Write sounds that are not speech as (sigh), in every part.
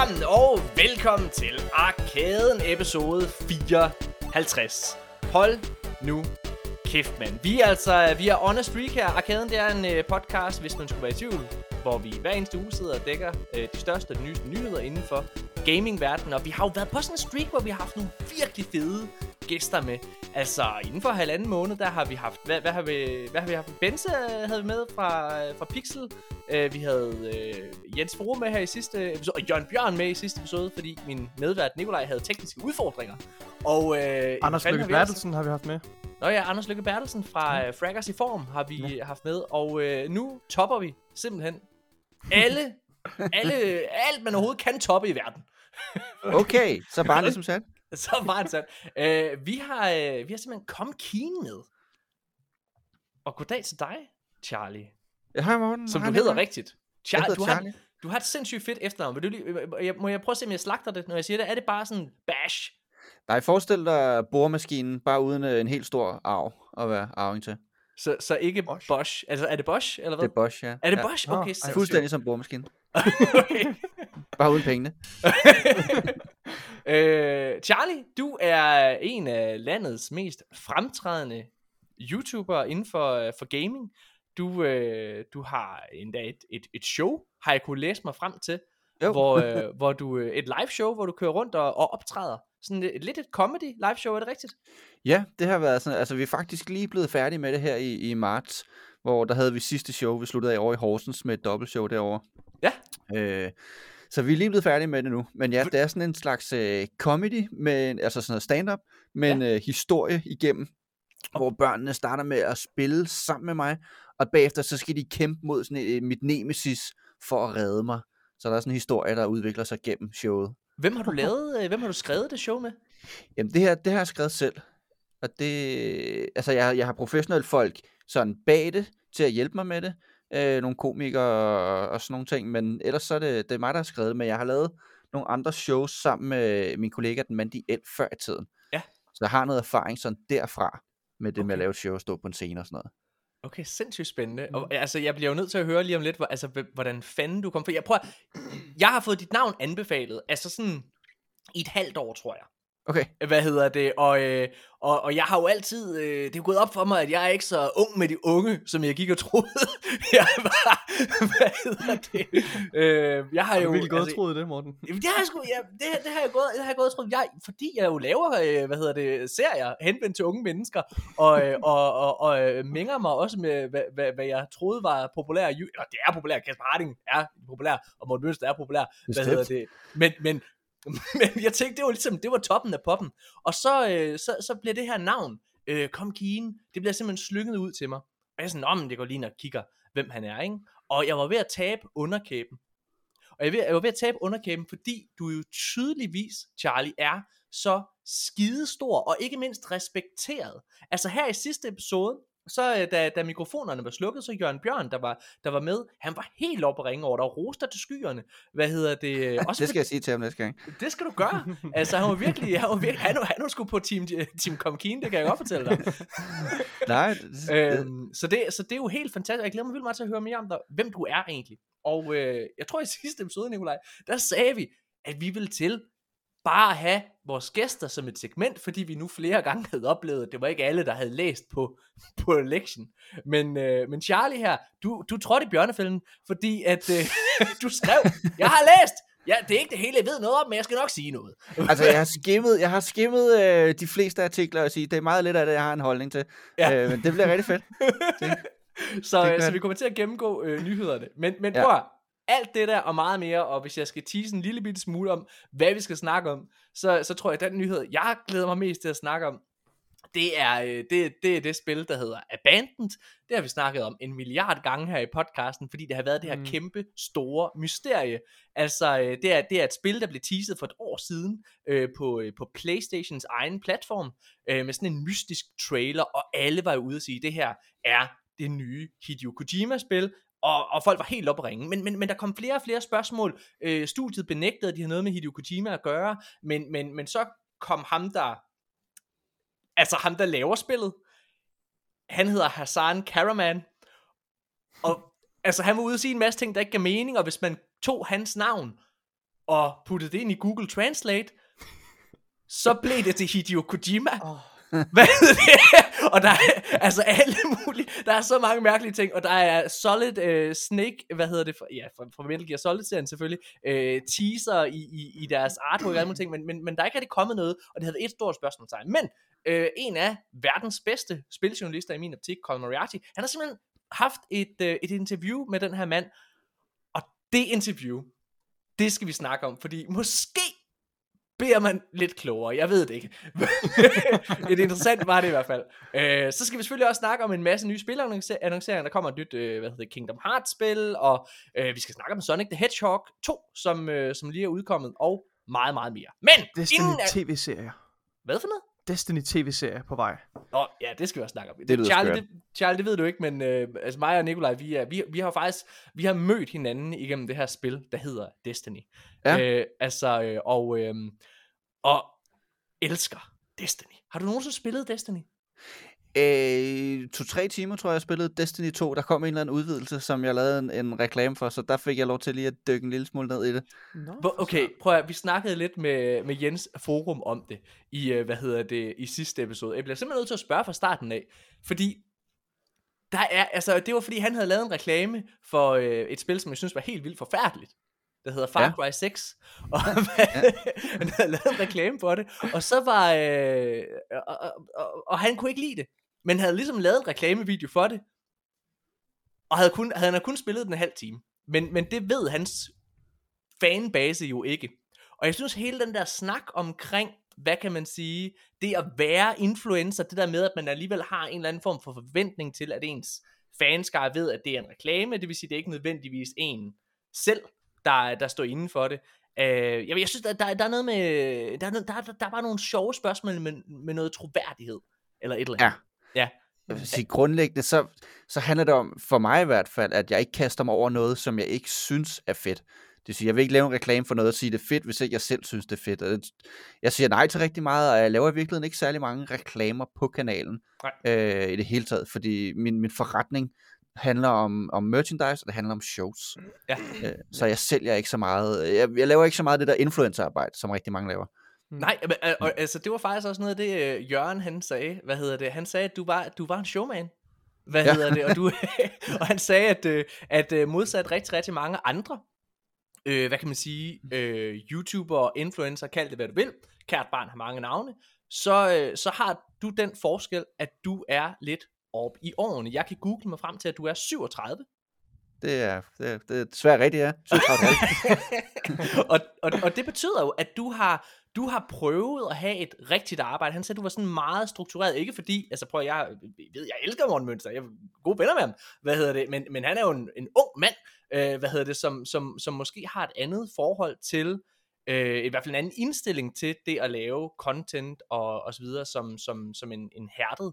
sammen, og velkommen til Arkaden episode 54. Hold nu kæft, mand. Vi er altså, vi er on a Streak her. Arkaden, det er en øh, podcast, hvis man skulle være i tvivl, hvor vi hver eneste uge sidder og dækker øh, de største og de nyeste nyheder inden for gamingverdenen. Og vi har jo været på sådan en streak, hvor vi har haft nogle virkelig fede gæster med. Altså, inden for halvanden måned, der har vi haft... Hvad, hvad, har, vi, hvad har vi haft? Benze øh, havde vi med fra, øh, fra Pixel. Uh, vi havde uh, Jens Foro med her i sidste episode, og Jørgen Bjørn med i sidste episode, fordi min medvært Nikolaj havde tekniske udfordringer. Og, uh, Anders Lykke Bertelsen har vi haft med. Nå ja, Anders Lykke Bertelsen fra uh, Fraggers i Form har vi ja. haft med, og uh, nu topper vi simpelthen alle, (laughs) alle, alt man overhovedet kan toppe i verden. okay, så bare ligesom (laughs) sat. (laughs) så var sådan. Uh, vi, har, uh, vi har simpelthen kommet Keen med. Og goddag til dig, Charlie. Ja, hej Morten. Som hej, du hedder rigtigt. Char- du, Charlie. Har, du har et sindssygt fedt efternavn. Vil du lige, jeg, må jeg prøve at se, om jeg slagter det, når jeg siger det? Er det bare sådan bash? Nej, forestil dig boremaskinen, bare uden en helt stor arv at være arving til. Så, så ikke Bosch. Bosch. Altså, er det Bosch, eller hvad? Det er Bosch, ja. Er det ja. Bosch? Okay, oh, Fuldstændig som boremaskinen. (laughs) okay. Bare uden pengene. (laughs) (laughs) øh, Charlie, du er en af landets mest fremtrædende YouTuber inden for, for gaming. Du, øh, du har endda et, et, et show, har jeg kunne læse mig frem til, jo. hvor, øh, (laughs) hvor du et live show, hvor du kører rundt og, og optræder. Sådan et, lidt et comedy live show, er det rigtigt? Ja, det har været sådan, altså vi er faktisk lige blevet færdige med det her i, i marts, hvor der havde vi sidste show, vi sluttede af over i Horsens med et dobbeltshow derovre. Ja. Øh, så vi er lige blevet færdige med det nu. Men ja, det er sådan en slags øh, comedy, med, altså sådan noget stand-up, med en øh, historie igennem, hvor børnene starter med at spille sammen med mig, og bagefter så skal de kæmpe mod sådan et, mit nemesis for at redde mig. Så der er sådan en historie, der udvikler sig gennem showet. Hvem har du lavet, hvem har du skrevet det show med? Jamen det her, det har jeg skrevet selv. Og det, altså jeg, jeg har professionelle folk sådan bag det, til at hjælpe mig med det. Øh, nogle komikere og, og sådan nogle ting, men ellers så er det, det er mig, der har skrevet men jeg har lavet nogle andre shows sammen med min kollega, den Mandy El, før i tiden. Ja. Så jeg har noget erfaring sådan derfra, med det okay. med at lave et show og stå på en scene og sådan noget. Okay, sindssygt spændende. Og, altså, jeg bliver jo nødt til at høre lige om lidt, hvor, altså, hvordan fanden du kom for. Jeg prøver, jeg har fået dit navn anbefalet, altså sådan i et halvt år, tror jeg. Okay. Hvad hedder det? Og, øh, og, og jeg har jo altid, øh, det er gået op for mig, at jeg er ikke så ung med de unge, som jeg gik og troede. (laughs) jeg var, hvad hedder det? Øh, jeg har, har jo... Virkelig gået altså, troet det, Morten? Det har jeg, sgu, ja, det, det har jeg gået, det har jeg gået og troet. Jeg, fordi jeg jo laver, øh, hvad hedder det, serier henvendt til unge mennesker, og, øh, og, og, og øh, mænger mig også med, hvad, hvad, hvad jeg troede var populær. Eller det er populær, Kasper Harding er populær, og Morten Mønster er populær. Hvad hedder det? Men, men, (laughs) men jeg tænkte, det var ligesom, det var toppen af poppen. Og så, øh, så, så bliver det her navn, øh, Kom Keen, det bliver simpelthen slynget ud til mig. Og jeg er sådan, om det går lige og kigger, hvem han er, ikke? Og jeg var ved at tabe underkæben. Og jeg, ved, jeg var ved at tabe underkæben, fordi du jo tydeligvis, Charlie, er så skidestor, og ikke mindst respekteret. Altså her i sidste episode, så da, da mikrofonerne var slukket, så Jørgen Bjørn, der var, der var med, han var helt oppe at ringe over, der var roster til skyerne. Hvad hedder det? (laughs) Også det skal for, jeg sige til ham næste gang. Det skal du gøre. Altså han var virkelig, han var virkelig, han, han var sgu på Team, team Comkeen, det kan jeg godt fortælle dig. (laughs) Nej. Det, øhm, så, det, så det er jo helt fantastisk, jeg glæder mig vildt meget til at høre mere om dig, hvem du er egentlig. Og øh, jeg tror i sidste episode, Nikolaj, der sagde vi, at vi vil til bare have vores gæster som et segment, fordi vi nu flere gange havde oplevet, at det var ikke alle, der havde læst på, (laughs) på lektion. Men, øh, men Charlie her, du, du trådte i bjørnefælden, fordi at øh, (laughs) du skrev, jeg har læst, Ja, det er ikke det hele, jeg ved noget om, men jeg skal nok sige noget. (laughs) altså, jeg har skimmet, jeg har skimmet øh, de fleste artikler og sige, det er meget lidt af det, jeg har en holdning til. Ja. Øh, men det bliver rigtig fedt. Det, så, det så vi kommer til at gennemgå øh, nyhederne. Men, men ja. prøv alt det der og meget mere, og hvis jeg skal tease en lille bitte smule om, hvad vi skal snakke om, så, så tror jeg, at den nyhed, jeg glæder mig mest til at snakke om, det er, det, det er det spil, der hedder Abandoned. Det har vi snakket om en milliard gange her i podcasten, fordi det har været det her mm. kæmpe store mysterie. Altså, det er, det er et spil, der blev teaset for et år siden øh, på, på Playstations egen platform, øh, med sådan en mystisk trailer, og alle var jo ude at sige, det her er det nye Hideo Kojima-spil, og, og folk var helt oppe at ringe. Men, men, men der kom flere og flere spørgsmål. Øh, studiet benægtede, at de havde noget med Hideo Kojima at gøre, men, men, men så kom ham, der... Altså ham, der laver spillet. Han hedder Hassan Karaman. Og altså, han var ude og sige en masse ting, der ikke gav mening, og hvis man tog hans navn, og puttede det ind i Google Translate, så blev det til Hideo Kojima. Oh. (laughs) Hvad det? (laughs) Og der er altså alle mulige, der er så mange mærkelige ting, og der er Solid uh, Snake, hvad hedder det, for, ja, fra, fra Metal Gear Solid-serien selvfølgelig, uh, teaser i, i, i deres artwork og alle mulige ting, men, men, men der er ikke rigtig kommet noget, og det havde et stort spørgsmålstegn. Men uh, en af verdens bedste spiljournalister i min optik, Colin Moriarty, han har simpelthen haft et, uh, et interview med den her mand, og det interview, det skal vi snakke om, fordi måske bliver man lidt klogere. Jeg ved det ikke. (laughs) det interessant var det i hvert fald. Øh, så skal vi selvfølgelig også snakke om en masse nye spilannonceringer. Der kommer et nyt øh, hvad hedder det, Kingdom Hearts spil, og øh, vi skal snakke om Sonic the Hedgehog 2, som, øh, som lige er udkommet, og meget, meget mere. Men Destiny inden... tv-serier. Hvad for noget? Destiny tv-serie på vej. Nå, ja, det skal vi også snakke om. Det lyder Charlie, det, Charlie, det ved du ikke, men øh, altså mig og Nikolaj, vi, er, vi, vi har faktisk vi har mødt hinanden igennem det her spil, der hedder Destiny. Ja. Øh, altså, øh, og, øh, og elsker Destiny. Har du nogensinde spillet Destiny? Øh, to-tre timer, tror jeg, jeg spillede Destiny 2. Der kom en eller anden udvidelse, som jeg lavede en, en reklame for, så der fik jeg lov til lige at dykke en lille smule ned i det. No, okay, prøv at, vi snakkede lidt med, med Jens Forum om det, i, øh, hvad hedder det, i sidste episode. Jeg bliver simpelthen nødt til at spørge fra starten af, fordi der er, altså, det var fordi, han havde lavet en reklame for øh, et spil, som jeg synes var helt vildt forfærdeligt der hedder Far Cry (laughs) (laughs) ja. 6, og han havde lavet en reklame for det, og så var, øh, og, og, og, og han kunne ikke lide det, men havde ligesom lavet en reklamevideo for det, og havde, kun, havde han kun spillet den en halv time. Men, men det ved hans fanbase jo ikke. Og jeg synes hele den der snak omkring, hvad kan man sige, det at være influencer, det der med, at man alligevel har en eller anden form for forventning til, at ens fanskare ved, at det er en reklame, det vil sige, det er ikke nødvendigvis en selv, der, der står inden for det. Øh, jeg, jeg synes, der, der, der er noget med, der, der, der, der er bare nogle sjove spørgsmål med, med noget troværdighed, eller et eller andet. Ja. Ja. Jeg vil sige, grundlæggende, så, så handler det om, for mig i hvert fald, at jeg ikke kaster mig over noget, som jeg ikke synes er fedt. Det vil sige, jeg vil ikke lave en reklame for noget og sige, det er fedt, hvis ikke jeg selv synes, det er fedt. Jeg siger nej til rigtig meget, og jeg laver i virkeligheden ikke særlig mange reklamer på kanalen øh, i det hele taget, fordi min, min forretning handler om, om merchandise, og det handler om shows. Ja. Øh, så jeg sælger ikke så meget, jeg, jeg laver ikke så meget det der influencerarbejde, som rigtig mange laver. Mm. Nej, men, og, altså det var faktisk også noget af det, uh, Jørgen han sagde. Hvad hedder det? Han sagde, at du var, du var en showman. Hvad ja. hedder det? Og, du, (laughs) og han sagde, at, uh, at uh, modsat rigtig, rigtig mange andre, uh, hvad kan man sige, uh, YouTuber, influencer, kald det hvad du vil, kært barn har mange navne, så, uh, så har du den forskel, at du er lidt op i årene. Jeg kan google mig frem til, at du er 37. Det er, det er, det er svært rigtigt, ja. 37 (laughs) og, og, og det betyder jo, at du har, du har prøvet at have et rigtigt arbejde. Han sagde, du var sådan meget struktureret. Ikke fordi, altså prøv, jeg ved, jeg elsker Morten Mønster. Jeg er gode venner med ham. Hvad hedder det? Men, men han er jo en, en ung mand, øh, hvad hedder det, som, som, som måske har et andet forhold til, øh, i hvert fald en anden indstilling til det at lave content og, og så videre, som, som, som en, en hærdet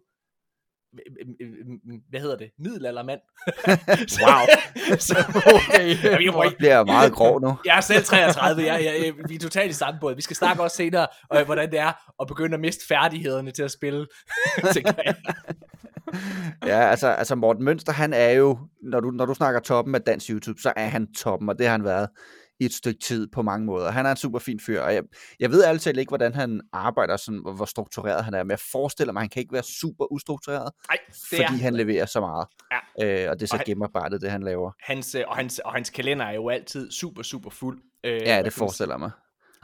hvad hedder det, middelaldermand. (laughs) wow. (laughs) så, okay. jeg, jeg, bliver meget grov nu. Jeg er selv 33, jeg, jeg, jeg, vi er totalt i samme båd. Vi skal snakke også senere, øh, hvordan det er at begynde at miste færdighederne til at spille. (laughs) ja, altså, altså Morten Mønster, han er jo, når du, når du snakker toppen af dansk YouTube, så er han toppen, og det har han været i et stykke tid på mange måder. Han er en super fin fyr, og jeg, jeg ved altid ikke, hvordan han arbejder, sådan, hvor, hvor struktureret han er, men jeg forestiller mig, at han kan ikke være super ustruktureret, Nej, fordi er. han leverer så meget. Ja. Øh, og det er så gennemarbejdet, det han laver. Hans, øh, og, hans, og hans kalender er jo altid super, super fuld. Øh, ja, det forestiller mig.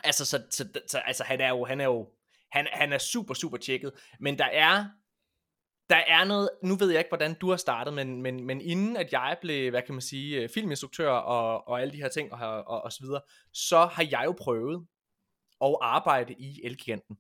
Altså, så, så, så, altså, han er jo, han er jo, han, han er super, super tjekket, men der er der er noget, nu ved jeg ikke, hvordan du har startet, men, men, men inden at jeg blev, hvad kan man sige, øh, filminstruktør og, og alle de her ting og, og, og så videre, så har jeg jo prøvet at arbejde i Elgiganten.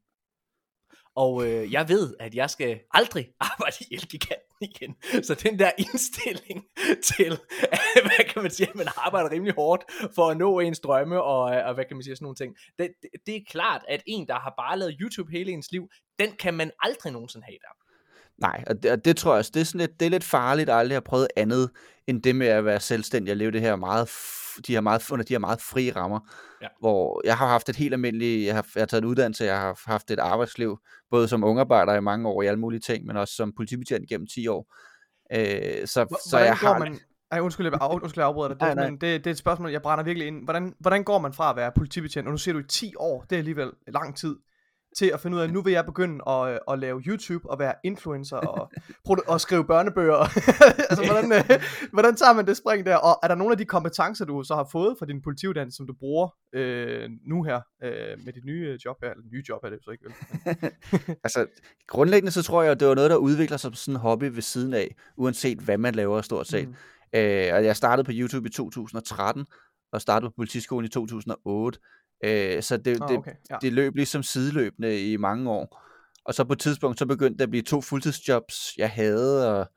Og øh, jeg ved, at jeg skal aldrig (laughs) arbejde i Elgiganten igen. Så den der indstilling (laughs) til, (laughs) hvad kan man sige, at man arbejder rimelig hårdt for at nå ens drømme og, øh, og hvad kan man sige, sådan nogle ting. Det, det, det er klart, at en, der har bare lavet YouTube hele ens liv, den kan man aldrig nogensinde have der. Nej, og det, og det tror jeg også, det er, sådan lidt, det er lidt farligt at aldrig have prøvet andet, end det med at være selvstændig og leve det her meget, de her meget, under de her meget frie rammer. Ja. Hvor jeg har haft et helt almindeligt, jeg har, jeg har taget en uddannelse, jeg har haft et arbejdsliv, både som ungarbejder i mange år i alle mulige ting, men også som politibetjent gennem 10 år. Øh, så, H- så jeg har... Man, Ej, undskyld, jeg, af, undskyld, jeg afbryder dig. Det, Nej, er nej. det, det er et spørgsmål, jeg brænder virkelig ind. Hvordan, hvordan går man fra at være politibetjent, og nu siger du i 10 år, det er alligevel lang tid, til at finde ud af, at nu vil jeg begynde at, øh, at lave YouTube og være influencer og, og skrive børnebøger. (laughs) altså, hvordan, øh, hvordan tager man det spring der? Og er der nogle af de kompetencer, du så har fået fra din politiuddannelse, som du bruger øh, nu her øh, med dit nye øh, job her? Eller nye job er det så ikke, vel? (laughs) Altså, grundlæggende så tror jeg, at det var noget, der udvikler sig som sådan en hobby ved siden af, uanset hvad man laver stort set. Mm. Øh, og jeg startede på YouTube i 2013, og startede på politiskolen i 2008. Øh, så det, det, okay, ja. det løb ligesom sideløbende i mange år. Og så på et tidspunkt, så begyndte det at blive to fuldtidsjobs, jeg havde, og,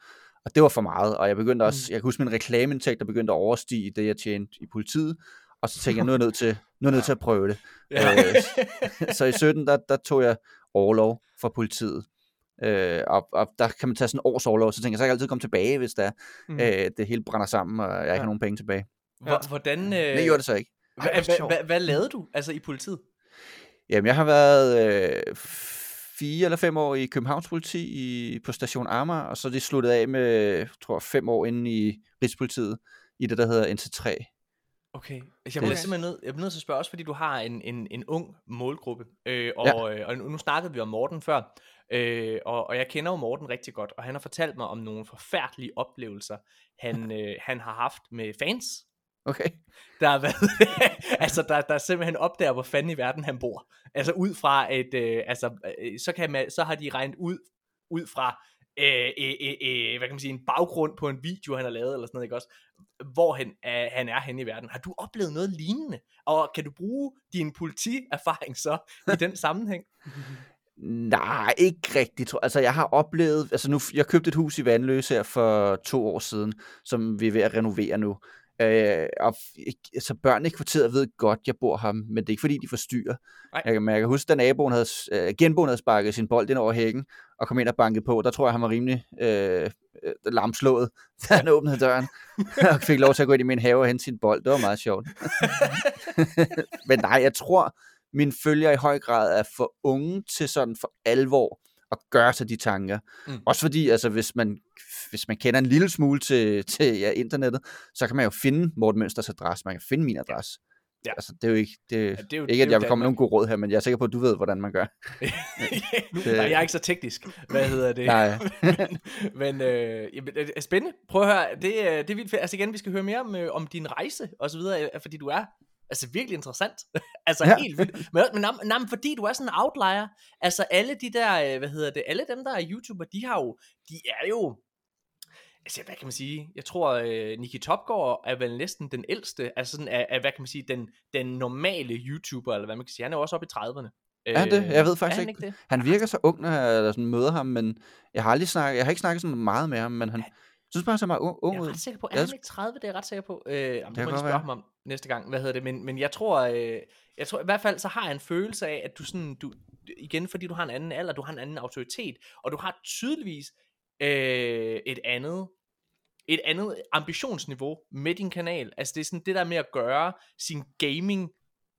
og det var for meget. Og jeg begyndte også, Mm. jeg kan huske min reklameindtægt, der begyndte at overstige det, jeg tjente i politiet. Og så tænkte jeg, nu er jeg nødt til, nu er jeg nødt til at prøve det. (laughs) Ja. Øh, så i 17, der, der tog jeg overlov fra politiet. Øh, og, og der kan man tage sådan en års overlov, så tænker jeg, så kan jeg altid komme tilbage, hvis der Mm. mm. øh, det hele brænder sammen, og jeg ikke Ja. har nogen penge tilbage. Hvor- Hvordan, øh, Det gjorde det så ikke. Hvad lavede du altså i politiet? Jamen, jeg har været øh, fire eller fem år i Københavns politi i, på station Amager, og så er det sluttet af med, tror fem år inde i Rigspolitiet, i det, der hedder NT3. Okay. Altså, Jeg bliver Okay. simpelthen nødt, jeg bliver nødt til at spørge også, fordi du har en, en, en ung målgruppe, øh, og, ja. øh, og nu nu snakkede vi om Morten før, øh, og, og jeg kender jo Morten rigtig godt, og han har fortalt mig om nogle forfærdelige oplevelser, han, (laughs) øh, han har haft med fans, Okay. der har været, (laughs) altså der, der simpelthen opdager, hvor fanden i verden han bor. Altså ud fra et, øh, altså øh, så, kan man, så har de regnet ud, ud fra, øh, øh, øh, øh, hvad kan man sige, en baggrund på en video, han har lavet, eller sådan noget, ikke også? Hvor han, øh, han er henne i verden. Har du oplevet noget lignende? Og kan du bruge din politierfaring så i den (laughs) sammenhæng? Nej, ikke rigtigt. Altså, jeg har oplevet... Altså, nu, jeg købte et hus i Vandløse her for to år siden, som vi er ved at renovere nu. Øh, og ikke- altså, børnene i kvarteret ved godt, jeg bor her, men det er ikke fordi, de forstyrrer. Nej. Jeg, kan- jeg kan huske, da naboen havde, øh, genboen havde sparket sin bold ind over hækken, og kom ind og bankede på, der tror jeg, han var rimelig øh, øh, lamslået, (laughs) da han åbnede døren, og fik lov til at gå ind i min have og hente sin bold. Det var meget sjovt. (laughs) men nej, jeg tror, mine følgere i høj grad er for unge til sådan for alvor at gøre sig de tanker. Mm. Også fordi, altså, hvis man, hvis man kender en lille smule til, (laughs) til ja, internettet, så kan man jo finde Morten Mønsters adresse, man kan finde min adresse. Ja. Altså, det er jo ikke, det, Ja, det er jo- ikke det er at jeg vil komme med nogle gode råd her, men jeg er sikker på, at du ved, hvordan man gør. (laughs) nu, nej, jeg er ikke så teknisk. Hvad hedder det? Nej. (laughs) men men øh, jamen, det er spændende. Prøv at høre, det, er- det er vildt fedt. Altså igen, vi skal høre mere om, øh, om din rejse og så videre, øh, fordi du er altså virkelig interessant. (laughs) altså ja. Helt vildt. Men, men, nej, men fordi du er sådan en outlier. Altså alle de der, øh, hvad hedder det, alle dem der er YouTuber, de har jo, de er jo, altså hvad kan man sige, jeg tror øh, Niki Topgaard er vel næsten den ældste, altså sådan af, af hvad kan man sige, den, den normale YouTuber, eller hvad man kan sige, han er jo også oppe i 30'erne. Er han det? Jeg ved faktisk han ikke. det? Han virker så ung, når jeg sådan møder ham, men jeg har aldrig snakket, jeg har ikke snakket sådan meget med ham, men han synes bare, ser meget ung, ung Jeg er ret sikker på, er han ikke 30? Det er jeg ret sikker på. Øh, jamen, det må jeg spørge være. ham om næste gang, hvad hedder det, men, men jeg tror, øh, jeg tror i hvert fald, så har jeg en følelse af, at du sådan, du, igen fordi du har en anden alder, du har en anden autoritet, og du har tydeligvis øh, et andet, et andet ambitionsniveau med din kanal. Altså det er sådan det der med at gøre sin gaming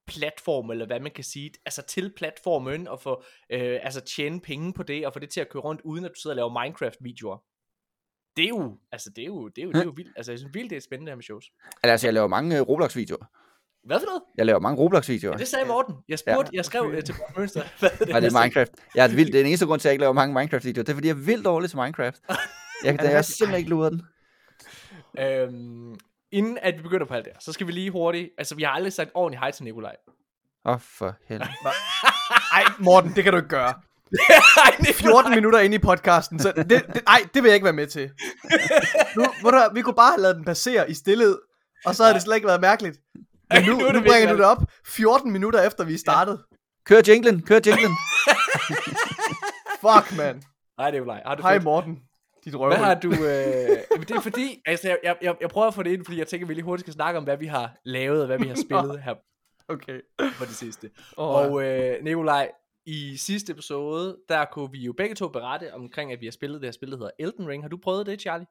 platform, eller hvad man kan sige, altså til platformen, og få, øh, altså tjene penge på det, og få det til at køre rundt, uden at du sidder og laver Minecraft-videoer. Det er jo, altså det er jo, det er jo, det er jo vildt, altså jeg synes vildt, det er spændende her med shows. Altså, jeg laver mange øh, Roblox-videoer. Hvad for noget? Jeg laver mange Roblox-videoer. Ja, det sagde Morten. Jeg spurgte, jeg skrev øh, til Morten Mønster, (laughs) hvad er det, Nej, det er? Minecraft. Jeg er vildt, det er den eneste grund til, at jeg ikke laver mange Minecraft-videoer. Det er, fordi jeg er vildt dårlig til Minecraft. Jeg, (laughs) jeg, jeg simpelthen ikke luret den. Øhm, inden at vi begynder på alt det her, så skal vi lige hurtigt, altså vi har aldrig sagt ordentligt hej til Nikolaj. Åh, oh, for helvede. (laughs) Ej, Morten, det kan du ikke gøre. (laughs) Ej, Nikolaj. 14 minutter inde i podcasten, så det, det, ej, det vil jeg ikke være med til. Nu, du, hvad, vi kunne bare have lavet den passere i stillhed, og så havde det slet ikke været mærkeligt. Men nu, (laughs) Nu er det bringer du det op 14 minutter efter vi startede. Kør jinglen, kør jinglen. (laughs) Fuck, mand. Hej Nikolaj, har du Hej fedt? Morten. Dit røv. Hvad har du... Øh... Jamen, det er fordi, altså jeg, jeg, jeg, jeg prøver at få det ind, fordi jeg tænker, at vi lige hurtigt skal snakke om, hvad vi har lavet, og hvad vi har spillet her Okay. på det sidste. Oh, Og øh, Nikolaj, i sidste episode, der kunne vi jo begge to berette omkring, at vi har spillet det her spil, der hedder Elden Ring. Har du prøvet det, Charlie?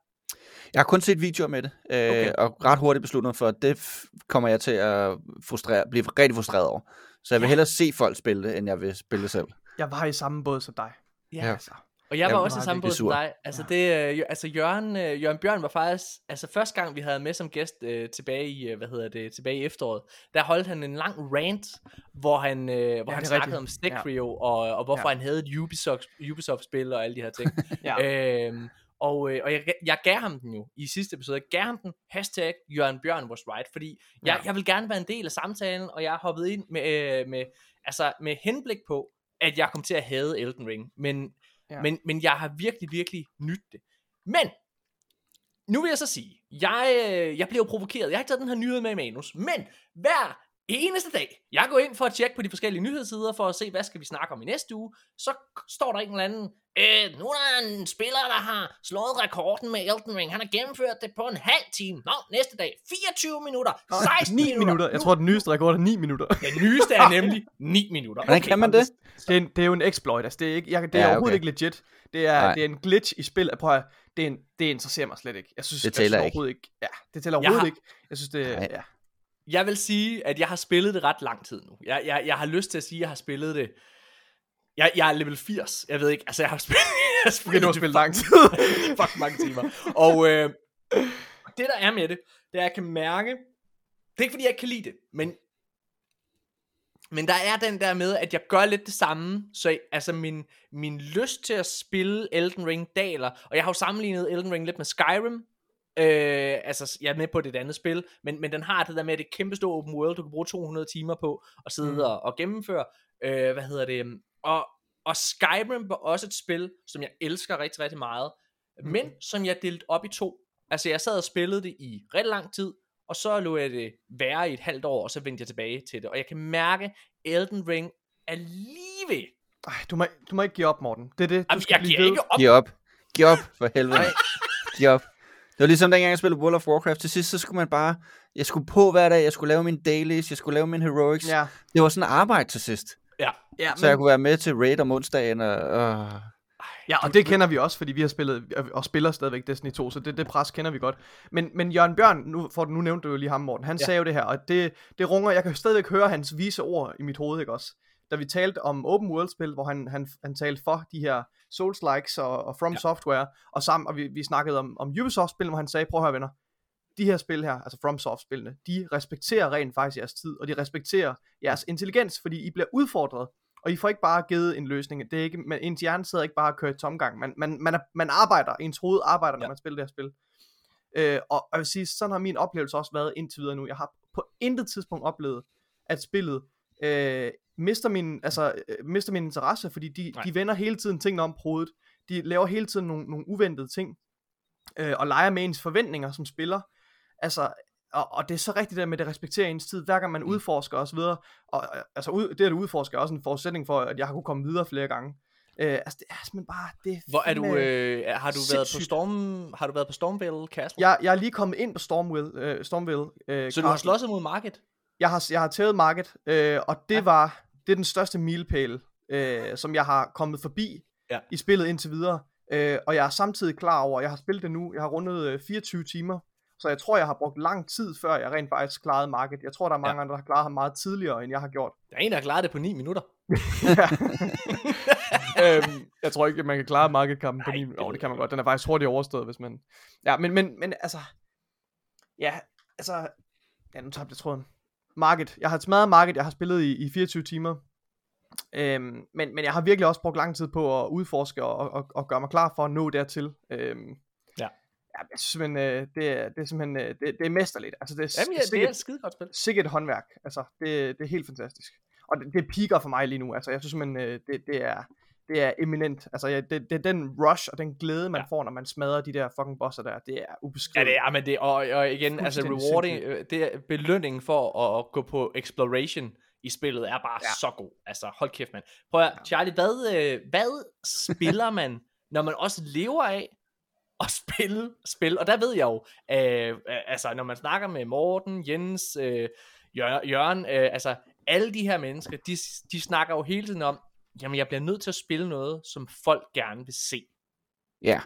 Jeg har kun set videoer med det, øh, Okay. og ret hurtigt besluttet mig for, at det f- kommer jeg til at frustrere, blive rigtig frustreret over. Så jeg vil Ja. hellere se folk spille det, end jeg vil spille det selv. jeg var i samme båd som dig. Ja. Ja. Altså. Og jeg var Jamen, også i samme båd som dig. Altså, det, øh, altså Jørgen, øh, Jørgen Bjørn var faktisk, altså første gang vi havde med som gæst øh, tilbage i, øh, hvad hedder det, tilbage i efteråret, der holdt han en lang rant, hvor han, øh, hvor Ja, han snakkede rigtigt. om Stack Ja. Og, og hvorfor Ja. han havde et Ubisoft, Ubisoft-spil og alle de her ting. (laughs) Ja. øhm, og, øh, og jeg, jeg gav ham den jo i sidste episode. Jeg gav ham den. Hashtag Jørgen Bjørn was right. Fordi jeg, Ja. jeg vil gerne være en del af samtalen, og jeg har hoppet ind med, øh, med, altså med henblik på, at jeg kom til at hade Elden Ring. Men, Ja. men, men jeg har virkelig, virkelig nydt det. Men, nu vil jeg så sige, jeg, øh, jeg bliver jo provokeret. Jeg har ikke taget den her nyhed med i manus. Men, hver eneste dag, jeg går ind for at tjekke på de forskellige nyhedssider, for at se, hvad skal vi snakke om i næste uge, så står der en eller anden, øh, nu er der en spiller, der har slået rekorden med Elden Ring. Han har gennemført det på en halv time. Nå, næste dag, 24 minutter, 16 9 minutter. minutter. Jeg tror, den nyeste rekord er 9 minutter. Den nyeste er nemlig 9 minutter. Hvordan kan man det? Det er, en, det er jo en exploit, altså det er, ikke, jeg, det er Ja, ja, overhovedet okay. ikke legit. Det er, Nej. det er en glitch i spil. Prøv at, det, er en, det interesserer mig slet ikke. Jeg synes, Det jeg synes tæller ikke. overhovedet ikke. Ja, det tæller Jeg overhovedet har- ikke. Jeg synes, det Nej. ja. Jeg vil sige, at jeg har spillet det ret lang tid nu. Jeg, jeg, jeg har lyst til at sige, at jeg har spillet det... Jeg, jeg er level 80. Jeg ved ikke, altså jeg har spillet... (laughs) Jeg har spillet du har spillet lang tid. (laughs) fucking mange timer. Og øh, det der er med det, det er, at jeg kan mærke... Det er ikke fordi, jeg ikke kan lide det, men... Men der er den der med, at jeg gør lidt det samme, så altså min, min lyst til at spille Elden Ring daler, og jeg har jo sammenlignet Elden Ring lidt med Skyrim, Øh, altså, jeg er med på det et andet spil, men, men den har det der med, at det er kæmpe stort open world, du kan bruge 200 timer på at sidde Mm. og, og gennemføre. Øh, hvad hedder det? Og, og Skyrim var også et spil, som jeg elsker rigtig, rigtig meget, Mm. men som jeg delte op i to. Altså, jeg sad og spillede det i rigtig lang tid, og så lå jeg det være i et halvt år, og så vendte jeg tilbage til det. Og jeg kan mærke, Elden Ring er lige ved. Ej, du, må, du må ikke give op, Morten. Det er det, du Jamen, skal jeg blive giver ved. ikke op. Giv op. Giv op, for helvede. Giv op. Det var ligesom dengang jeg spillede World of Warcraft. Til sidst, så skulle man bare... Jeg skulle på hver dag, jeg skulle lave mine dailies, jeg skulle lave mine heroics. Ja, Det var sådan arbejde til sidst. Ja. ja, Så jeg kunne være med til raid om onsdagen, og... og... ja, og det kender vi også, fordi vi har spillet og spiller stadigvæk Destiny 2, så det, det pres kender vi godt. Men, men Jørgen Bjørn, nu, for, nu nævnte du jo lige ham, Morten, han. Ja. sagde jo det her, og det, det runger, jeg kan stadigvæk høre hans vise ord i mit hoved, ikke også? Da vi talte om open world spil, hvor han, han, han talte for de her Souls-likes og, og From ja. Software, og, sammen, og vi, vi snakkede om, om Ubisoft-spil, hvor han sagde, prøv at høre venner, de her spil her, altså FromSoft-spillene, de respekterer rent faktisk jeres tid, og de respekterer jeres intelligens, fordi I bliver udfordret, og I får ikke bare givet en løsning. Det er ikke, man, ens hjerne sidder ikke bare og kører i tomgang. Man, man, man, er, man arbejder, ens hoved arbejder, når Ja. man spiller det her spil. Øh, og, og jeg vil sige, sådan har min oplevelse også været indtil videre nu. Jeg har på intet tidspunkt oplevet, at spillet øh, mister, min, altså, øh, mister min interesse, fordi de, Nej. de vender hele tiden tingene om på hovedet. De laver hele tiden nogle, nogle uventede ting, øh, og leger med ens forventninger som spiller. Altså, og, og det er så rigtigt der med, at det respekterer ens tid, hver gang man udforsker osv. Og, og altså, ud, det at udforske er også en forudsætning for, at jeg har kunne komme videre flere gange. Øh, altså, det er simpelthen bare, det Hvor er du, øh, har du været på. Storm, har du været på Stormvale Castle? jeg, jeg er lige kommet ind på Stormville, øh, Stormville øh, så du har slåsset mod Market? Jeg har, jeg har tævet market, øh, og det ja. var det er den største milepæl, øh, som jeg har kommet forbi Ja. i spillet indtil videre. Øh, og jeg er samtidig klar over, at jeg har spillet det nu, jeg har rundet øh, 24 timer, så jeg tror, jeg har brugt lang tid, før jeg rent faktisk klarede market. Jeg tror, der er mange Ja. andre, der har klaret ham meget tidligere, end jeg har gjort. Der er en, der har klaret det på 9 minutter. (laughs) øhm, jeg tror ikke, at man kan klare markedkampen på Nej, 9 det minutter. ved det kan man godt. Den er faktisk hurtigt overstået, hvis man... Ja, men, men, men altså... Ja, altså... Ja, nu tabte jeg tråden. Market. Jeg har smadret Market. Jeg har spillet i, i 24 timer. Øhm, men, men jeg har virkelig også brugt lang tid på at udforske og, og, og gøre mig klar for at nå dertil. Øhm, Ja. Ja, jeg synes simpelthen, øh, det, er, det er simpelthen, øh, det, det er mesterligt. Altså, det er, Jamen, ja, det er det er et skide godt spil. sikkert håndværk. Altså, det, det er helt fantastisk. Og det, det piker for mig lige nu. Altså, jeg synes simpelthen, øh, det, det er, det er eminent. Altså, ja, det, det er den rush og den glæde, man Ja. ja. får, når man smadrer de der fucking bosser der. Det er Ja, ubeskriveligt. det er, men det, og, og igen, altså rewarding, øh, det er belønningen for at, at gå på exploration i spillet er bare ja. Ja. så god. Altså, hold kæft, mand. Prøv at, Charlie, hvad, øh, hvad spiller man, når man også lever af at spille spil? Og der ved jeg jo, øh, altså, når man snakker med Morten, Jens, øh, Jør- Jørgen, øh, altså, alle de her mennesker, de, de snakker jo hele tiden om, jamen, jeg bliver nødt til at spille noget, som folk gerne vil se. Ja.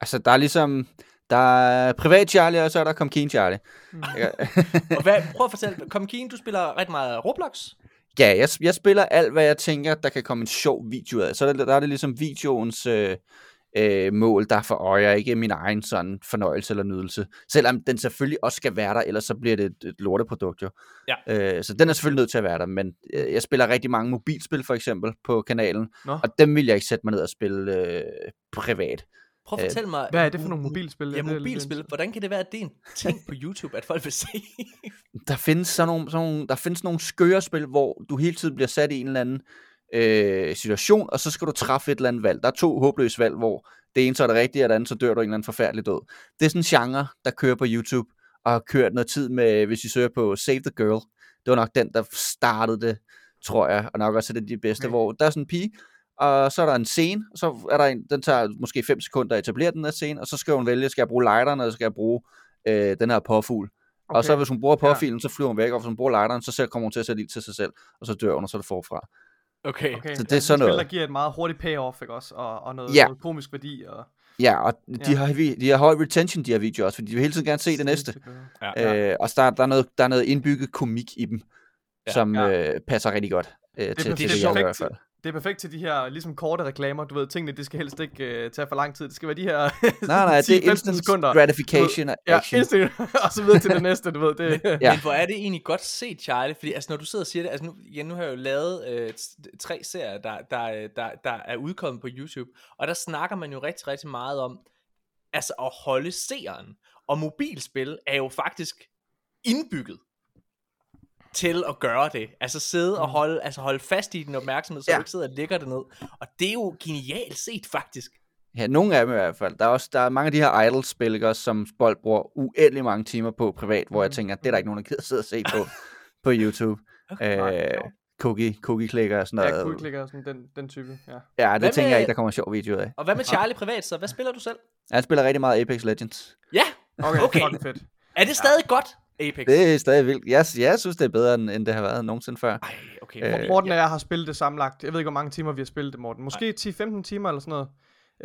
Altså, der er ligesom... Der er privat Charlie, og så er der Comkeen Charlie. Mm. (laughs) Og hvad, prøv at fortælle, Kom Keen, du spiller rigtig meget Roblox. Ja, jeg, jeg spiller alt, hvad jeg tænker, der kan komme en sjov video af. Så der, der er det ligesom videoens øh, øh, mål, der er for øje, ikke min egen sådan fornøjelse eller nydelse. Selvom den selvfølgelig også skal være der, ellers så bliver det et, et lorteprodukt jo. Ja. Øh, så den er selvfølgelig nødt til at være der, men øh, jeg spiller rigtig mange mobilspil for eksempel på kanalen, Nå. og dem vil jeg ikke sætte mig ned og spille øh, privat. Prøv at Øh, fortælle mig... Hvad er det for nogle mo- mobilspil? Ja, mobilspil. Hvordan kan det være, at det er en ting på YouTube, at folk vil se? der findes sådan nogle, sådan nogle, der findes nogle skøre spil, hvor du hele tiden bliver sat i en eller anden øh, situation, og så skal du træffe et eller andet valg. Der er to håbløse valg, hvor det ene så er det rigtige, og det andet så dør du en eller anden forfærdelig død. Det er sådan en genre, der kører på YouTube, og har kørt noget tid med, hvis I søger på Save the Girl. Det var nok den, der startede det, tror jeg, og nok også er det de bedste, Okay. hvor der er sådan en pige, og så er der en scene, og så er der en, den tager måske 5 sekunder at etablere den her scene, og så skal hun vælge, skal jeg bruge lighteren, eller skal jeg bruge øh, den her påfugl. Okay. Og så hvis hun bruger Ja. påfilen, så flyver hun væk, og hvis hun bruger lighteren, så kommer hun til at sætte ild til sig selv, og så dør hun, og så er det forfra. Okay. Okay, Så det er sådan spil, noget. der giver et meget hurtigt payoff, ikke også? Og, og noget, Ja. noget komisk værdi. Og, Ja, og de, Ja. Har, vi- de har høj retention, de her videoer også, fordi de vil hele tiden gerne se det næste. Ja. Ja. Øh, og så der, der, er noget, der er noget indbygget komik i dem, Ja. som Ja. Øh, passer rigtig godt øh, til, til perfekt. det, jeg gør i hvert perfekt. fald. Det er perfekt til de her ligesom korte reklamer. Du ved, tingene, det skal helst ikke uh, tage for lang tid. Det skal være de her (laughs) Nej, nej, (laughs) det er 10-15 instant sekunder. gratification og Ja, action. instant, (laughs) og så videre til det næste, du ved. Det, Ja. Ja. Men hvor er det egentlig godt set, Charlie? Fordi altså, når du sidder og siger det, altså nu, ja, nu har jeg jo lavet øh, tre serier, der, der, der, der er udkommet på YouTube, og der snakker man jo rigtig, rigtig meget om, altså at holde seeren. Og mobilspil er jo faktisk indbygget til at gøre det. Altså sidde og holde, altså holde fast i din opmærksomhed, så Ja. du ikke sidder og lægger det ned. Og det er jo genialt set, faktisk. Ja, nogle af dem i hvert fald. Der er også der er mange af de her idle-spil, ikke, også, som folk bruger uendelig mange timer på privat, hvor jeg Mhm. tænker, det er der ikke nogen, der gider sidde og se på på YouTube. (laughs) Okay. Nej, Øh, jo. cookie, cookie klikker og sådan ja, noget. quicklicker og sådan den, den type. Ja. Ja, det Hvad tænker med- jeg ikke, der kommer sjov video af. Og hvad med Charlie privat så? Hvad spiller du selv? Jeg spiller rigtig meget Apex Legends. Ja, Okay, Okay. fucking fedt. er det stadig ja. godt, Apex? Det er stadig vildt. Jeg, jeg synes, det er bedre, end, end det har været nogensinde før. Ej, okay. Øh, Øh, Morten og jeg har spillet det sammenlagt. Jeg ved ikke, hvor mange timer vi har spillet det, Morten. Måske 10-15 timer eller sådan noget.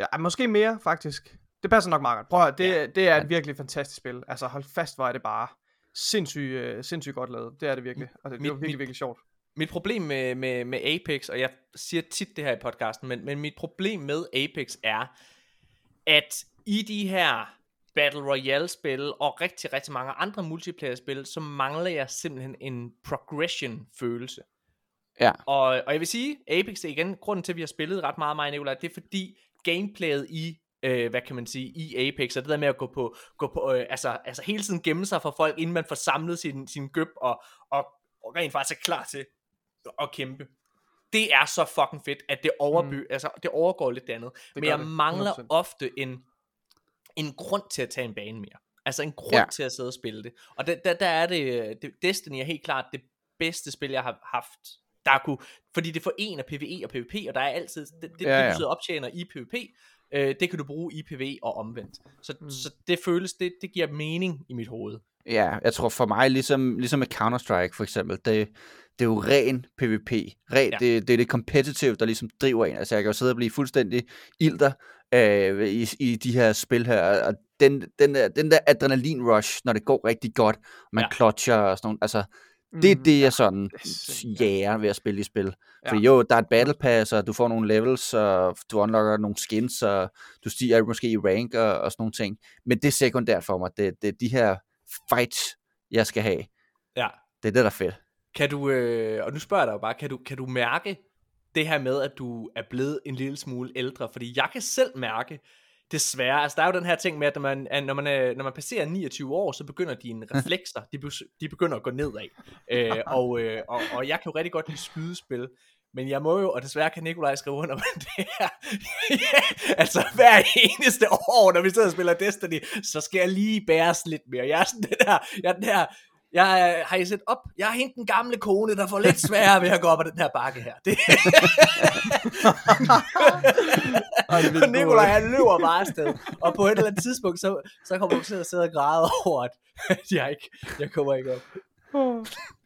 Ja, måske mere, faktisk. Det passer nok meget godt. Prøv at, høre, det, Ja. det er et virkelig fantastisk spil. Altså, hold fast, hvor er det bare sindssygt, øh, sindssygt godt lavet. Det er det virkelig. Og det, det Mit- var virkelig, mit- virkelig sjovt. Mit problem med, med, med Apex, og jeg siger tit det her i podcasten, men, men mit problem med Apex er, at i de her Battle Royale-spil og rigtig, rigtig mange andre multiplayer-spil, så mangler jeg simpelthen en progression-følelse. Ja. Og, og jeg vil sige, Apex igen, grunden til, at vi har spillet ret meget, mig og Nicolaj, det er fordi gameplayet i, øh, hvad kan man sige, i Apex, og det der med at gå på, gå på øh, altså, altså hele tiden gemme sig for folk, inden man får samlet sin, sin gøb, og, og, og rent faktisk er klar til at kæmpe. Det er så fucking fedt, at det, overby, mm. altså, det overgår lidt det andet. Det Men jeg det, mangler 100%. ofte en, en grund til at tage en bane mere. Altså en grund Ja. til at sidde og spille det. Og der, der, der er det, det, Destiny er helt klart det bedste spil, jeg har haft. Der kunne, fordi det forener PvE og PvP, og der er altid, det, det, Ja, ja, det du sidder optjener i PvP, øh, det kan du bruge i PvE og omvendt. Så, Mm. så det føles, det, det giver mening i mit hoved. Ja, jeg tror for mig, ligesom, ligesom med Counter-Strike for eksempel, det, det er jo ren PvP. Ren. Ja. det, det er det competitive, der ligesom driver en. Altså jeg kan jo sidde og blive fuldstændig ilter øh, i, i de her spil her, og den, den, der, den der adrenalin-rush, når det går rigtig godt, man ja. Clutcher og sådan noget, altså det er Mhm. det, jeg sådan jager ved at spille i spil. Ja. For jo, der er et battle pass, og du får nogle levels, og du unlocker nogle skins, og du stiger måske i rank og, og sådan nogle ting. Men det er sekundært for mig. Det, det er de her fights, jeg skal have. Ja. Det er det, der er fedt. Kan du, øh, og nu spørger jeg dig jo bare, kan du, kan du mærke det her med, at du er blevet en lille smule ældre? Fordi jeg kan selv mærke, desværre, altså der er jo den her ting med, at når man, når man, når man passerer 29 år, så begynder dine reflekser, de begynder at gå nedad. Øh, (laughs) og, øh, og, og jeg kan jo rigtig godt lide skydespil, men jeg må jo, og desværre kan Nikolaj skrive under på (laughs) det her, ja, (laughs) altså hver eneste år, når vi sidder og spiller Destiny, så skal jeg lige bæres lidt mere. Jeg er sådan den her, jeg er den her, jeg øh, har I set op? Jeg er hende den gamle kone, der får lidt sværere ved at gå op ad den her bakke her. Det, (laughs) og Nikolaj, han løber bare afsted. Og på et eller andet tidspunkt, så, så kommer du til at sidde og græde over, at (laughs) jeg, ikke, jeg kommer ikke op.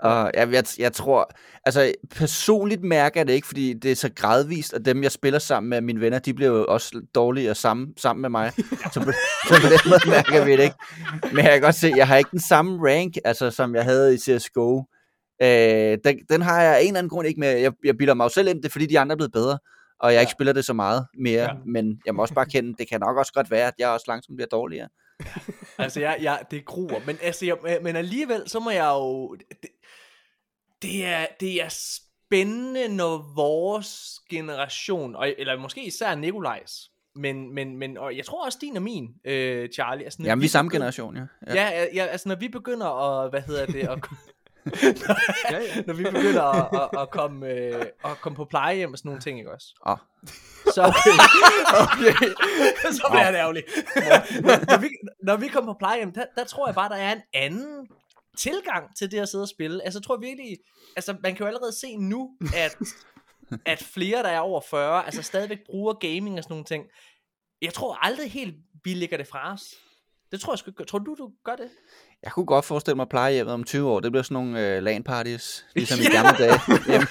Og jeg, jeg, jeg tror, altså personligt mærker jeg det ikke, fordi det er så gradvist, og dem jeg spiller sammen med, mine venner, de bliver jo også dårlige sammen, sammen med mig. så, på, så (laughs) på den måde mærker vi det ikke. Men jeg kan godt se, jeg har ikke den samme rank, altså som jeg havde i CSGO. Øh, den, den har jeg af en eller anden grund ikke med. Jeg, jeg bilder mig jo selv ind, det er fordi de andre er blevet bedre, og jeg ja. ikke spiller det så meget mere. Ja. Men jeg må også bare kende, det kan nok også godt være, at jeg også langsomt bliver dårligere. Altså, jeg, jeg, det gruer. Men, altså, jeg, men alligevel, så må jeg jo... Det, det, er, det er spændende, når vores generation, og, eller måske især Nikolajs, men, men, men og jeg tror også din og min, øh, Charlie. Altså, Jamen, vi er samme generation, ja. ja. Ja, ja, altså når vi begynder at, hvad hedder det, at, (laughs) når, (laughs) ja, ja. når vi begynder at, at, at, komme, øh, at komme på plejehjem og sådan nogle ting, ikke også? Oh. Så, okay. (laughs) okay. (laughs) så bliver det ærgerligt. når, vi, når vi kommer på plejehjem, der, der tror jeg bare, der er en anden tilgang til det at sidde og spille. Altså, jeg tror virkelig, altså, man kan jo allerede se nu, at, at flere, der er over 40, altså stadigvæk bruger gaming og sådan nogle ting. Jeg tror aldrig helt, vi lægger det fra os. Det tror jeg sgu Tror du, du gør det? Jeg kunne godt forestille mig plejehjemmet om 20 år. Det bliver sådan nogle uh, LAN-parties, ligesom i (laughs) gamle dage. Jamen.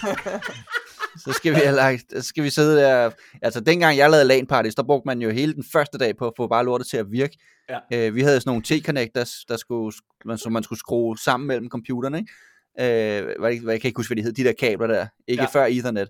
Så skal vi, lagt, så skal vi sidde der. Altså, dengang jeg lavede LAN-parties, der brugte man jo hele den første dag på at få bare lortet til at virke. Ja. Uh, vi havde sådan nogle T-connectors, der skulle, som man skulle skrue sammen mellem computerne. Ikke? Uh, hvad, jeg kan ikke huske, hvad de hed, de der kabler der. Ikke ja. før Ethernet.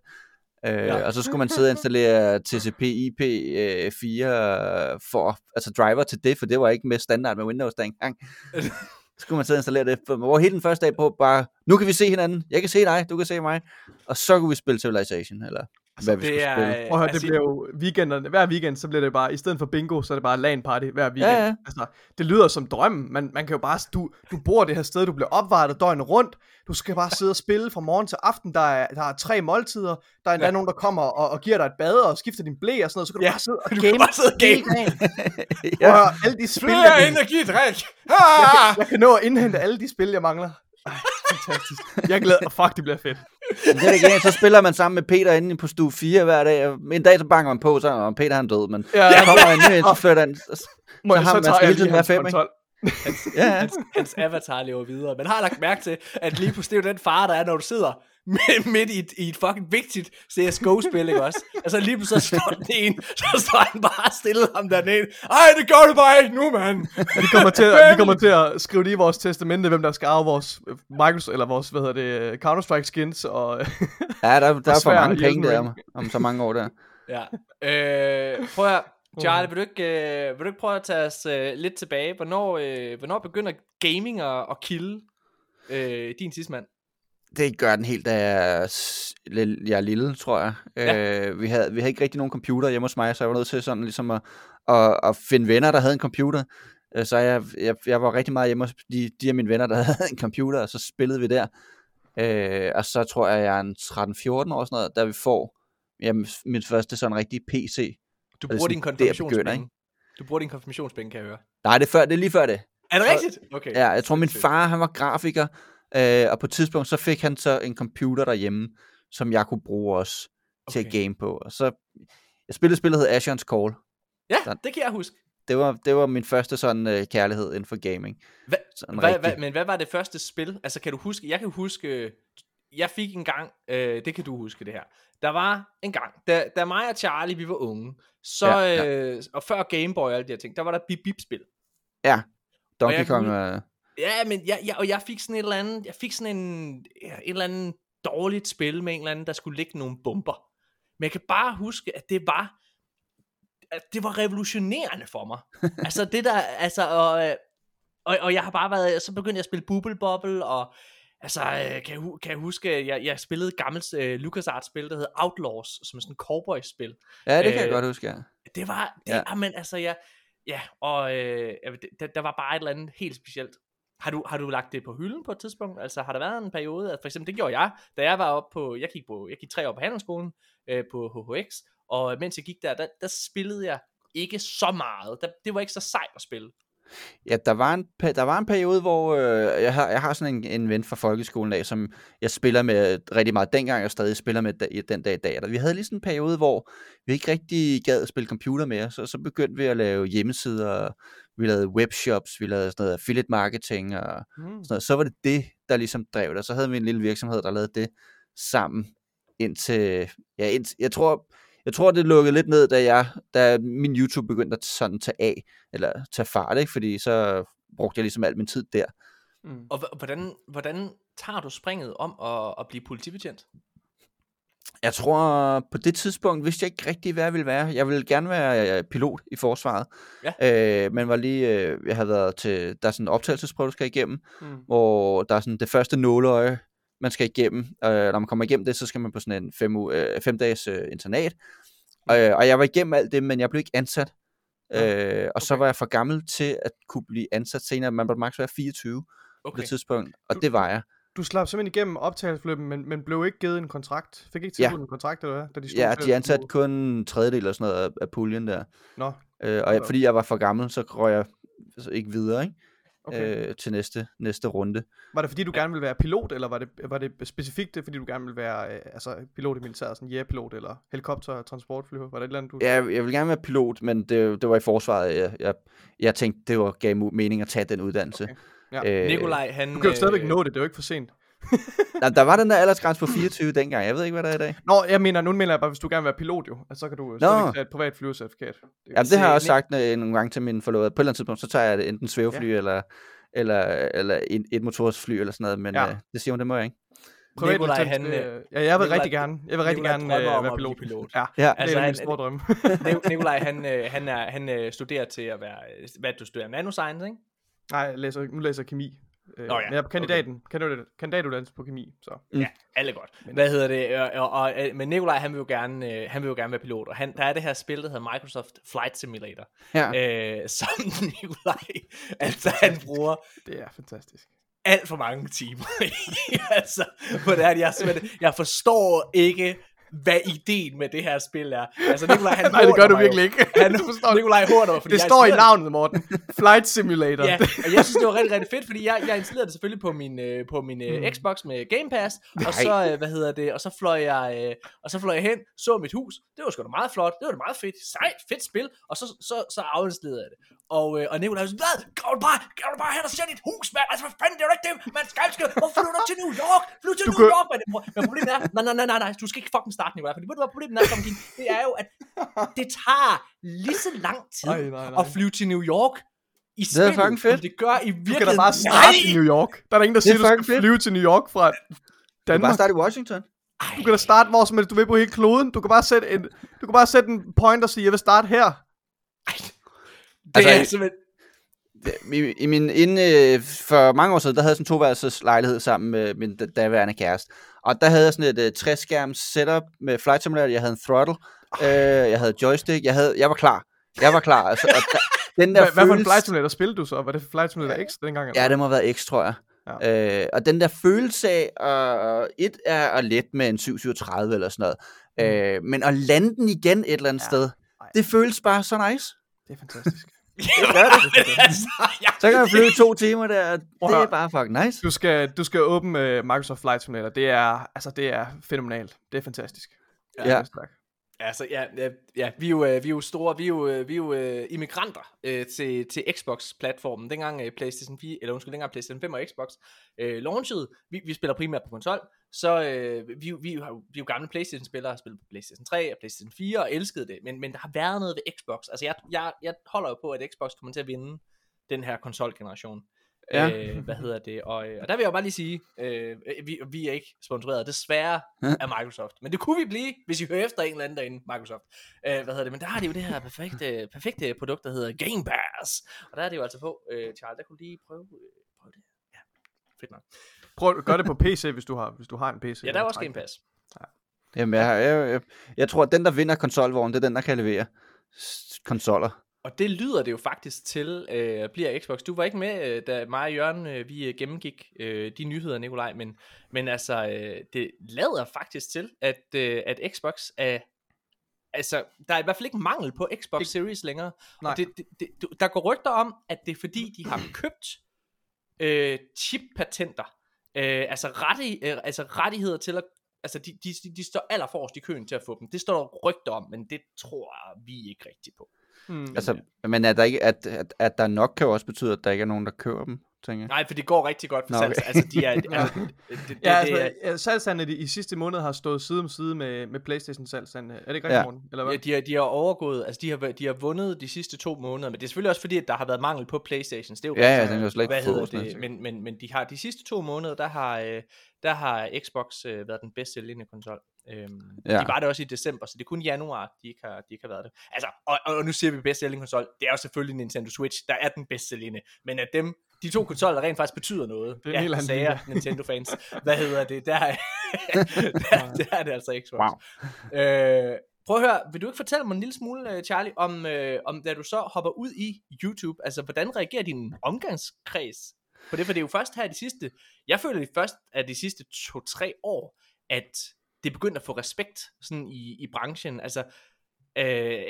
Øh, ja. Og så skulle man sidde og installere TCP IP øh, 4 for, altså driver til det, for det var ikke med standard med Windows dengang. så (laughs) skulle man sidde og installere det. For, hvor hele den første dag på bare, nu kan vi se hinanden, jeg kan se dig, du kan se mig. Og så kunne vi spille Civilization, eller hvad vi skulle er, spille. Prøv at høre, det bliver jo weekenderne, hver weekend, så bliver det bare, i stedet for bingo, så er det bare LAN party hver weekend. Ja, ja. Altså, det lyder som drømmen, man, man kan jo bare, du, du bor det her sted, du bliver opvartet døgnet rundt, du skal bare sidde og spille fra morgen til aften, der er, der er tre måltider, der er endda ja. nogen, der kommer og, og giver dig et bad og skifter din blæ og sådan noget, så kan du ja, bare sidde og game, bare sidde og game. (laughs) ja. Og alle de spil, Flere jeg, energidrik! Ah! jeg kan nå at indhente alle de spil, jeg mangler. Ej, fantastisk. Jeg glæder mig. Fuck, det bliver fedt. Det er ikke, så spiller man sammen med Peter inde på stue 4 hver dag. En dag så banker man på, så er Peter han død, men ja, så kommer han ind, så flytter han. Så, så, så har man hele tiden hver fem, ikke? Hans, ja. hans, hans avatar lever videre. Men har lagt mærke til, at lige pludselig det er den far, der er, når du sidder (laughs) midt i et, i et fucking vigtigt CSGO-spil, ikke også? Altså lige pludselig så står den en, så står han bare stille ham dernede. Ej, det gør du bare ikke nu, mand! vi, kommer til at, vi (laughs) kommer til at skrive det i vores testamente, hvem der skal arve vores øh, Microsoft, eller vores, hvad hedder det, Counter-Strike skins, og... ja, der, der er for mange penge der om, om så mange år der. Ja. Øh, prøv at Charlie, vil du ikke, øh, vil du ikke prøve at tage os øh, lidt tilbage? Hvornår, øh, hvornår begynder gaming at, at kilde øh, din tidsmand? Det gør den helt, da jeg, er lille, tror jeg. Ja. Øh, vi, havde, vi havde ikke rigtig nogen computer hjemme hos mig, så jeg var nødt til sådan ligesom at, at, at finde venner, der havde en computer. Øh, så jeg, jeg, jeg var rigtig meget hjemme hos de, de af mine venner, der (laughs) havde en computer, og så spillede vi der. Øh, og så tror jeg, jeg er en 13-14 år sådan noget, da vi får jamen, min første sådan rigtig PC. Du bruger din konfirmationspenge. Du bruger din konfirmationspenge, kan jeg høre. Nej, det er, før, det er lige før det. Er det rigtigt? Okay. Ja, jeg tror min far, han var grafiker, øh, og på et tidspunkt, så fik han så en computer derhjemme, som jeg kunne bruge også okay. til at game på. Og så, jeg spillede spillet, hed Asher's Call. Ja, så, det kan jeg huske. Det var, det var min første sådan øh, kærlighed inden for gaming. Hva, hva, hva, men hvad var det første spil? Altså kan du huske, jeg kan huske, jeg fik en gang, øh, det kan du huske det her, der var en gang, da, da mig og Charlie, vi var unge, så, ja, ja. Øh, og før Gameboy og alle de her ting, der var der bip-bip-spil. Ja, Donkey Kong. Uh... Ja, men jeg, jeg, og jeg fik sådan et eller andet, jeg fik sådan en, ja, et eller andet dårligt spil med en eller anden, der skulle ligge nogle bomber. Men jeg kan bare huske, at det var, at det var revolutionerende for mig. (laughs) altså det der, altså, og, øh, og, og jeg har bare været, så begyndte jeg at spille Bubble Bobble, og Altså, øh, kan, jeg, kan jeg huske, jeg, jeg spillede et gammelt uh, LucasArts-spil, der hed Outlaws, som er sådan et cowboy-spil. Ja, det kan uh, jeg godt huske, ja. Det var, det, ja. men altså, ja, ja og uh, der, der var bare et eller andet helt specielt. Har du, har du lagt det på hylden på et tidspunkt? Altså, har der været en periode, at for eksempel, det gjorde jeg, da jeg var op på, jeg gik, på, jeg gik tre år på handelsskolen øh, på HHX, og mens jeg gik der, der, der spillede jeg ikke så meget. Der, det var ikke så sejt at spille. Ja, der var en, der var en periode, hvor øh, jeg, har, jeg har sådan en, en ven fra folkeskolen af, som jeg spiller med rigtig meget dengang, og stadig spiller med da, den dag i dag. Vi havde lige sådan en periode, hvor vi ikke rigtig gad at spille computer mere, så, så begyndte vi at lave hjemmesider, vi lavede webshops, vi lavede sådan noget affiliate marketing og mm. sådan noget. Så var det det, der ligesom drev det, så havde vi en lille virksomhed, der lavede det sammen indtil, ja, indtil, jeg tror, jeg tror, det lukkede lidt ned, da, jeg, da min YouTube begyndte at sådan tage af, eller tage fart, ikke? fordi så brugte jeg ligesom al min tid der. Mm. Og hvordan, hvordan tager du springet om at, at blive politibetjent? Jeg tror, på det tidspunkt vidste jeg ikke rigtig, hvad jeg ville være. Jeg ville gerne være øh, pilot i forsvaret. Ja. Øh, men var lige, øh, jeg havde været til, der er sådan en optagelsesprøve, du skal igennem, mm. hvor der er sådan det første nåleøje, man skal igennem. Øh, når man kommer igennem det, så skal man på sådan en fem, øh, fem dages øh, internat. Mm. Øh, og jeg var igennem alt det, men jeg blev ikke ansat. Ja. Øh, og okay. så var jeg for gammel til at kunne blive ansat senere. Man burde maks være 24 okay. på det tidspunkt, og du, det var jeg. Du slap simpelthen igennem optagelsesforløbet, men, men blev ikke givet en kontrakt? Fik ikke tilbudt ja. en kontrakt, eller hvad? Da de ja, de ansatte kun en tredjedel eller sådan noget af, af puljen der. Nå. Øh, og jeg, fordi jeg var for gammel, så røg jeg altså ikke videre, ikke? Okay. Øh, til næste, næste runde. Var det fordi du gerne ville være pilot, eller var det, var det specifikt det, fordi du gerne ville være øh, altså, pilot i militæret, sådan jægerpilot eller helikopter transportfly? Var det et eller andet, du... Ja, jeg ville gerne være pilot, men det, det var i forsvaret. Jeg, jeg, jeg tænkte, det var gav mening at tage den uddannelse. Okay. Ja. Øh, Nikolaj, han... Du kan jo stadigvæk øh, nå det, det er jo ikke for sent. (laughs) der, der var den der aldersgrænse på 24 dengang. Jeg ved ikke, hvad der er i dag. Nå, jeg mener, nu mener jeg bare, hvis du gerne vil være pilot jo, altså, så kan du så tage et privat flyvecertifikat. Det, ja, det har jeg også sagt øh, nogle gange til min forlovede. På et eller andet tidspunkt, så tager jeg det enten svævefly ja. eller, eller, eller et, et motorsfly eller sådan noget, men ja. øh, det siger hun, det må jeg ikke. Privat Nikolaj, han, øh, ja, jeg vil Nikolaj, rigtig gerne, jeg vil rigtig gerne øh, være pilot. pilot. Ja, ja, altså, det er min store drøm. (laughs) Nikolaj, han, øh, han, er, han øh, studerer til at være, hvad du studerer, nanoscience, ikke? Nej, jeg læser, nu læser jeg kemi. Øh, Nå ja, men jeg er på kandidaten, okay. kandidatuddannelse på kemi, så. Mm. Ja, alle godt. Men, Hvad hedder det? Og, og, og, men Nikolaj, han vil jo gerne, øh, han vil jo gerne være pilot, og han, der er det her spil, der hedder Microsoft Flight Simulator, ja. øh, som (laughs) Nikolaj, altså han bruger. Det er fantastisk alt for mange timer. (laughs) altså, på det her, jeg, jeg forstår ikke, hvad ideen med det her spil er. Altså, Nikolaj, han (laughs) Nej, det gør du virkelig ikke. Han, (laughs) Nikolaj hurter fordi Det står i navnet, Morten. Flight Simulator. ja, og jeg synes, det var rigtig, rigtig fedt, fordi jeg, jeg installerede det selvfølgelig på min, øh, på min øh, mm. Xbox med Game Pass, Nej. og så, øh, hvad hedder det, og så fløj jeg, øh, og så fløj jeg hen, så mit hus. Det var sgu da meget flot. Det var da meget fedt. Sejt, fedt spil. Og så, så, så afinstallerede jeg det. Og, øh, og Nikolaj var sådan, hvad? Kan du bare, kan du bare hen og se dit hus, mand? Altså, hvad fanden, det er jo ikke det, man skal, skal, hvorfor flytter du til New York? Flytter til du New York, mand. Men problemet er, nej, nej, nej, nej, nej, du skal ikke fucking starte, Nikolaj, fordi ved du hvad problemet er, Tom Det er jo, at det tager lige så lang tid ej, nej, nej. at flyve til New York, i det er fucking fedt. det gør i virkeligheden. Du kan da bare starte nej. i New York. Der er der ingen, der siger, du skal fedt. flyve til New York fra Danmark. Du kan bare starte i Washington. Ej. Du kan da starte hvor som helst du vil på hele kloden. Du kan bare sætte en, du kan bare sætte en point og sige, jeg vil starte her. Ej. Det altså, er simpelthen... I, i min inde, for mange år siden, der havde jeg sådan en toværelses lejlighed sammen med min daværende kæreste. Og der havde jeg sådan et uh, træskærms setup med Flight Simulator, jeg havde en throttle, uh, jeg havde joystick, jeg, havde, jeg var klar. Jeg var klar. Altså, og der, den der Hvad, følelse... hvad for en Flight Simulator spillede du så? Var det Flight Simulator X dengang? Eller? Ja, det må have været X, tror jeg. Ja. Øh, og den der følelse af, uh, et er at lette med en 737 eller sådan noget, mm. øh, men at lande den igen et eller andet ja. sted, Ej. det føles bare så nice. Det er fantastisk. Det (laughs) gør det. altså, så kan man flyve to timer der, det er bare fucking nice. Du skal, du skal åbne uh, Microsoft Flight Simulator, det er, altså, det er fænomenalt. Det er fantastisk. Ja. ja. Altså, ja, ja, ja vi, er jo, øh, vi er jo store, vi er jo, øh, vi er jo uh, immigranter uh, til, til Xbox-platformen. Dengang uh, PlayStation 4, eller undskyld, dengang PlayStation 5 og Xbox uh, launchede, vi, vi spiller primært på konsol, så øh, vi, vi, vi, har, vi er jo gamle PlayStation-spillere, har spillet på PlayStation 3 og PlayStation 4 og elskede det, men, men der har været noget ved Xbox. Altså, jeg, jeg, jeg holder jo på, at Xbox kommer til at vinde den her konsolgeneration. Ja. Øh, hvad hedder det? Og, og der vil jeg bare lige sige, øh, vi, vi er ikke sponsoreret desværre (laughs) af Microsoft. Men det kunne vi blive, hvis I hører efter en eller anden derinde, Microsoft. Øh, hvad hedder det? Men der har de jo det her perfekte, perfekte produkt, der hedder Game Pass. Og der er det jo altså på, øh, Charles, der kunne lige prøve, øh, prøve det. Ja, fedt nok. Prøv, gør det på PC, hvis du har, hvis du har en PC. Ja, der er også Game Pass. Ja. Jamen, jeg, jeg, jeg, jeg tror, at den, der vinder konsolvognen, det er den, der kan levere konsoller. Og det lyder det jo faktisk til, øh, bliver Xbox. Du var ikke med, øh, da mig og Jørgen, øh, vi øh, gennemgik øh, de nyheder, Nikolaj, men, men altså, øh, det lader faktisk til, at, øh, at Xbox er, altså, der er i hvert fald ikke mangel på Xbox Series længere. Nej. Og det, det, det, der går rygter om, at det er fordi, de har (clears throat) købt øh, chip-patenter, øh, altså, rette, øh, altså rettigheder til at altså de, de, de står allerforrest i køen til at få dem. Det står der rygter om, men det tror vi ikke rigtigt på. Mm. Altså, men er der ikke, at, at, at der nok kan jo også betyde, at der ikke er nogen, der køber dem tænker jeg. Nej, for det går rigtig godt for Nå, salgs. okay. Altså, de er, (laughs) altså, det, det, det, Ja, altså, er, i, sidste måned har stået side om side med, med Playstation salgsandene. Er det ikke rigtigt, Ja. Morten? Eller hvad? Ja, de har, de har overgået, altså de har, de har vundet de sidste to måneder, men det er selvfølgelig også fordi, at der har været mangel på Playstations. Det er jo Ja, ja, rigtigt. den kan jo slet ikke Hvad det? Men, men, men de har de sidste to måneder, der har, øh, der har Xbox øh, været den bedst sælgende konsol. Øhm, Ja. ja. De var det også i december, så det er kun januar, de ikke har, de ikke har været det. Altså, og, og nu siger vi bedst sælgende konsol, det er jo selvfølgelig Nintendo Switch, der er den bedst sælgende. Men at dem, de to konsoller rent faktisk betyder noget. Det er anden sager Nintendo fans. Hvad hedder det? Der, er- (laughs) der, der er det altså Xbox. Wow. Øh, prøv at høre, vil du ikke fortælle mig en lille smule, øh, Charlie, om, øh, om da du så hopper ud i YouTube, altså hvordan reagerer din omgangskreds på det? For det er jo først her de sidste, jeg føler det først af de sidste to-tre år, at det begyndte at få respekt sådan i, i branchen. Altså, øh,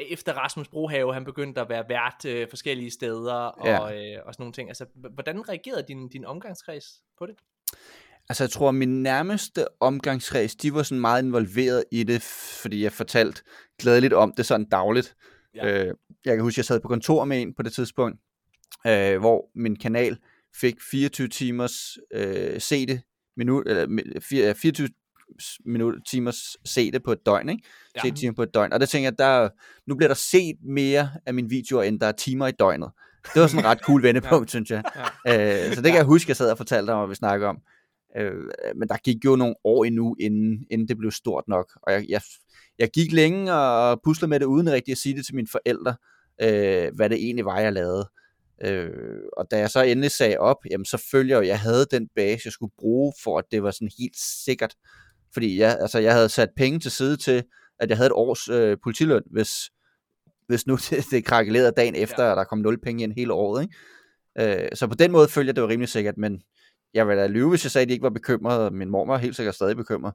efter Rasmus Brohave, han begyndte at være vært øh, forskellige steder og, Ja. øh, og sådan nogle ting. Altså, hvordan reagerede din, din omgangskreds på det? Altså, jeg tror, min nærmeste omgangskreds, de var sådan meget involveret i det, fordi jeg fortalte glædeligt om det sådan dagligt. Ja. Øh, jeg kan huske, jeg sad på kontor med en på det tidspunkt, øh, hvor min kanal fik 24 timers øh, sete minut, eller mi- fire- 24 minut, timers sete på et døgn, ikke? Ja. Timer på et døgn. Og der tænker jeg, der, nu bliver der set mere af mine videoer, end der er timer i døgnet. Det var sådan en ret cool (laughs) vendepunkt, ja. synes jeg. Ja. Øh, så det kan jeg huske, jeg sad og fortalte om, og vi snakkede om. Øh, men der gik jo nogle år endnu, inden, inden det blev stort nok. Og jeg, jeg, jeg gik længe og puslede med det, uden rigtig at sige det til mine forældre, øh, hvad det egentlig var, jeg lavede. Øh, og da jeg så endelig sagde op, jamen så følger jeg, jeg havde den base, jeg skulle bruge, for at det var sådan helt sikkert. Fordi jeg, altså, jeg havde sat penge til side til, at jeg havde et års øh, politiløn, hvis, hvis nu (laughs) det, det krakkelerede dagen efter, Ja. og der kom nul penge ind hele året. Ikke? Øh, så på den måde følger jeg, det var rimelig sikkert, men jeg vil da lyve, hvis jeg sagde, at de ikke var bekymrede, og min mor var helt sikkert stadig bekymret,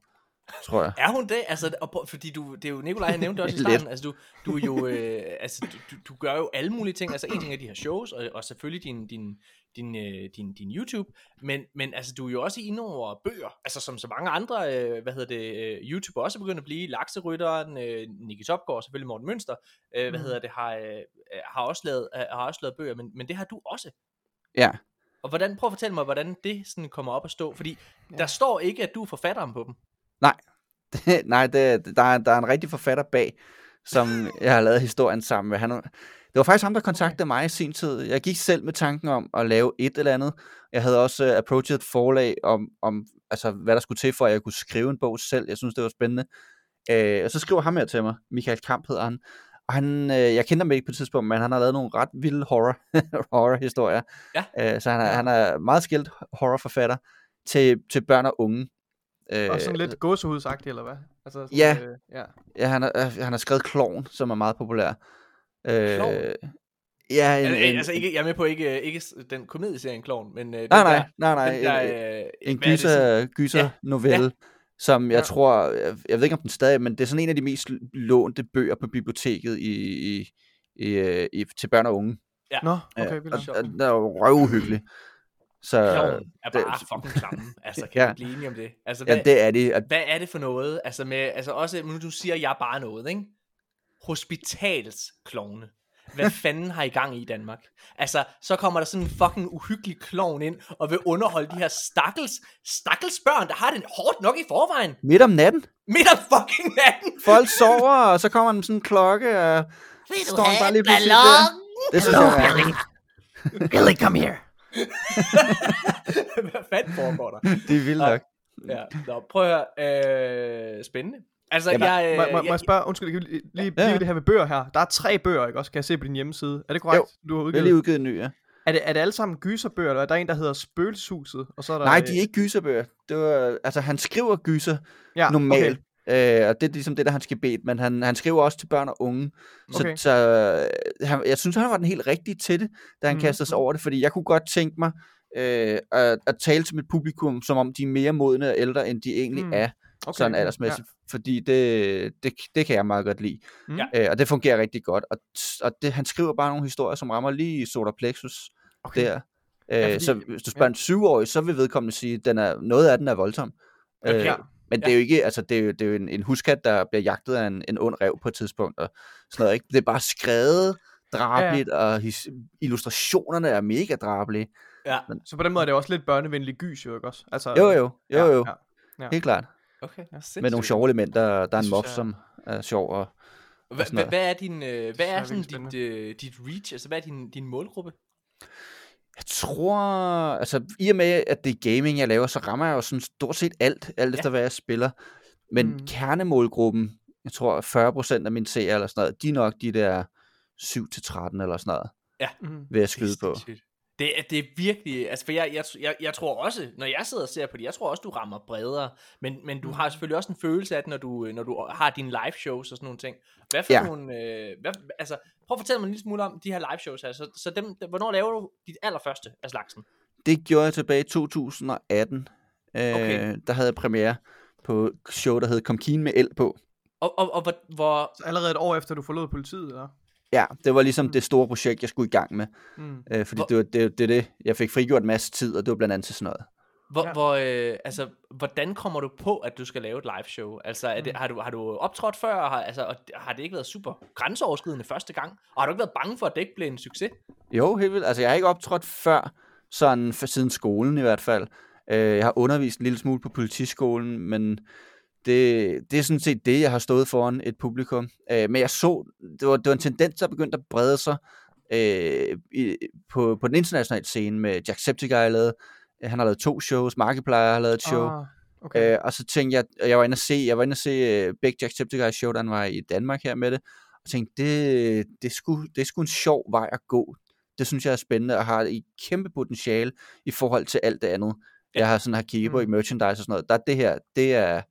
tror jeg. Er hun det? Altså, og, prøv- fordi du, det er jo, Nikolaj han nævnte det også i (laughs) starten, altså du, du er jo, øh, altså du, du, du gør jo alle mulige ting, altså en ting er de her shows, og, og selvfølgelig din, din, din, øh, din, din YouTube, men, men altså du er jo også inde over bøger, altså som så mange andre, øh, hvad hedder det, øh, YouTuber også er begyndt at blive, Lakserytteren, øh, Nicky Topgaard, selvfølgelig Morten Mønster, øh, hvad Mhm. hedder det, har, øh, har, også lavet, øh, har også lavet bøger, men, men det har du også. Ja. Og hvordan, prøv at fortælle mig, hvordan det sådan kommer op at stå, fordi Ja. der står ikke, at du er forfatteren på dem. Nej, (laughs) det, der, er, der er en rigtig forfatter bag, som (laughs) jeg har lavet historien sammen med. Han, det var faktisk ham, der kontaktede mig i sin tid. Jeg gik selv med tanken om at lave et eller andet. Jeg havde også uh, approachet et forlag om, om altså, hvad der skulle til, for at jeg kunne skrive en bog selv. Jeg synes, det var spændende. Uh, og så skriver ham her til mig. Michael Kamp hedder han. Og han, øh, jeg kender ham ikke på et tidspunkt, men han har lavet nogle ret vilde horror, (laughs) horror-historier. Ja. Øh, så han er, han er meget skilt horrorforfatter til, til børn og unge. Øh, Og sådan lidt gåsehudsagtigt, eller hvad? Altså, sådan, Ja. Øh, ja. Ja, han har, øh, han har skrevet Klovn, som er meget populær. Øh? Ja, en, En, en, altså ikke, jeg er med på ikke, ikke den komedieserien Klovn, men øh, nej, nej, der, nej, nej, den der, en, øh, en er det gyser, gyser Ja, novelle, ja. som jeg Ja. tror, jeg, jeg ved ikke om den stadig, men det er sådan en af de mest lånte bøger på biblioteket i, i, i, øh, i, til børn og unge. Nå, Ja, okay, vildt og, og den er jo røvuhyggelig. Så Klovn er det- bare fucking klamme. Altså, kan Ja. vi blive enige om det? Altså, hvad, ja, det er det. Og, hvad er det for noget? Altså, med, altså også, nu du siger jeg bare noget, ikke? Hospitalsklovne. Hvad fanden har I gang i Danmark? Altså, så kommer der sådan en fucking uhyggelig klovn ind, og vil underholde de her stakkels, stakkels børn, der har det hårdt nok i forvejen. midt om natten, Midt om fucking natten. folk sover, og så kommer der sådan en klokke, og Vil står bare lige pludselig der. Det synes jeg er, Billy, come here. (laughs) Hvad fanden foregår der? det er vildt nok. Ja, nå, prøv at høre. Øh, spændende. Altså, Jamen, jeg, øh, Må, må, må jeg, jeg spørge, undskyld, jeg lige, lige Ja, ja. ja. det her med bøger her. Der er tre bøger, ikke også, kan jeg se på din hjemmeside. Er det korrekt? Du har Jeg har udgivet? lige udgivet en ny, ja. Er det, er det alle sammen gyserbøger, eller er der en, der hedder Spøgelseshuset? Og så er der, Nej, de er ikke gyserbøger. Det var, altså, han skriver gyser ja, normalt. Okay. Øh, og det er ligesom det, der er hans gebet. Men han, han skriver også til børn og unge. Så, Okay. så øh, han, jeg synes, han var den helt rigtige til det, da han mm. kastede sig over det. Fordi jeg kunne godt tænke mig øh, at, at tale til mit publikum, som om de er mere modne og ældre, end de egentlig Mm. mm. er. Okay. sådan aldersmæssigt, ja. fordi det, det, det kan jeg meget godt lide. Mm. Øh, og det fungerer rigtig godt. Og, og det, han skriver bare nogle historier, som rammer lige i solar plexus Okay. der. Øh, Ja, ja, fordi- så hvis du spørger en syvårig, så vil vedkommende sige, at den er, noget af den er voldsom. Okay. Ja. Men det er jo ikke, altså det er jo, det er jo en, en huskat, der bliver jagtet af en, en ond rev på et tidspunkt, og sådan noget, ikke? Det er bare skrevet drabeligt, ja, ja. og his, illustrationerne er mega drabelige. Ja. Men, Så på den måde er det også lidt børnevenlig gys, jo ikke også? Altså, jo, jo, jo, jo, Ja, ja. helt klart. Okay, Ja. Med nogle sjove elementer. Der er en mob, jeg- som er sjov. Og, Hva, hvad er din, øh, hvad er sådan dit, øh, dit reach? Altså, hvad er din, din målgruppe? jeg tror, altså i og med, at det er gaming, jeg laver, så rammer jeg jo sådan stort set alt, alt Ja. efter hvad jeg spiller. Men Mm. kernemålgruppen, jeg tror 40% af mine seere eller sådan noget, de er nok de der 7-13 eller sådan noget, Mm. vil jeg skyde Det er på. sindssygt. Det er, det er virkelig, altså for jeg, jeg, jeg, jeg tror også, når jeg sidder og ser på det, jeg tror også, du rammer bredere, men, men du har selvfølgelig også en følelse af det, når du, når du har dine live shows og sådan nogle ting. Hvad for Ja. nogle, øh, hvad, altså, prøv at fortælle mig en lille smule om de her live shows her, så, så dem, hvornår laver du dit allerførste af slagsen? Det gjorde jeg tilbage i 2018. Øh, Okay. Der havde jeg premiere på et show, der hed Kom Kine med el på. Og, og, og hvor, hvor, Så allerede et år efter, du forlod politiet, eller? Ja, det var ligesom Mm. det store projekt, jeg skulle i gang med. Mm. Øh, fordi Hvor- det var det, det, det, jeg fik frigjort en masse tid, og det var blandt andet til sådan noget. hvor, Ja. ja. hvor øh, altså, hvordan kommer du på, at du skal lave et live show? Altså, er det, Mm. har, du, har du optrådt før, og har, altså, og har det ikke været super grænseoverskridende første gang? Og har du ikke været bange for, at det ikke blev en succes? Jo, helt vildt. Altså, jeg har ikke optrådt før, sådan for, siden skolen i hvert fald. Øh, jeg har undervist en lille smule på politiskolen, men det, det er sådan set det, jeg har stået foran et publikum. Øh, men jeg så, det var, det var en tendens, der begyndte at brede sig øh, i, på, på den internationale scene med Jacksepticeye lavet. Han har lavet to shows, Markiplier har lavet et show. Ah, okay. Øh, og så tænkte jeg, og jeg var inde at se, jeg var inde at se uh, Big Jacksepticeye show, han var i Danmark her med det, og tænkte, det, det, sgu, det sgu en sjov vej at gå. Det synes jeg er spændende, og har et kæmpe potentiale i forhold til alt det andet, Ja. jeg har sådan har kigget på i Mm. merchandise og sådan noget. Der er det her, det er,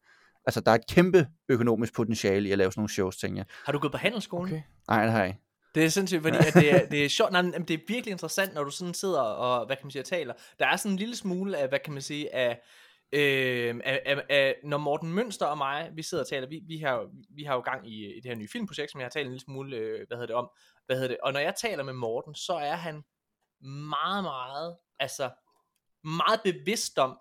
altså der er et kæmpe økonomisk potentiale i at lave sådan nogle shows, tænker jeg. Har du gået på handelsskolen? okay. Nej, det har jeg ikke. Det er sindssygt, fordi at det, er, det er sjovt, nej, men det er virkelig interessant, når du sådan sidder og, hvad kan man sige, og taler. Der er sådan en lille smule af, hvad kan man sige, af, øh, af, af, af når Morten Mønster og mig, vi sidder og taler, vi, vi, har, jo- vi har jo gang i, i det her nye filmprojekt, som jeg har talt en lille smule, øh, hvad hedder det om, hvad hedder det, og når jeg taler med Morten, så er han meget, meget, altså, meget bevidst om,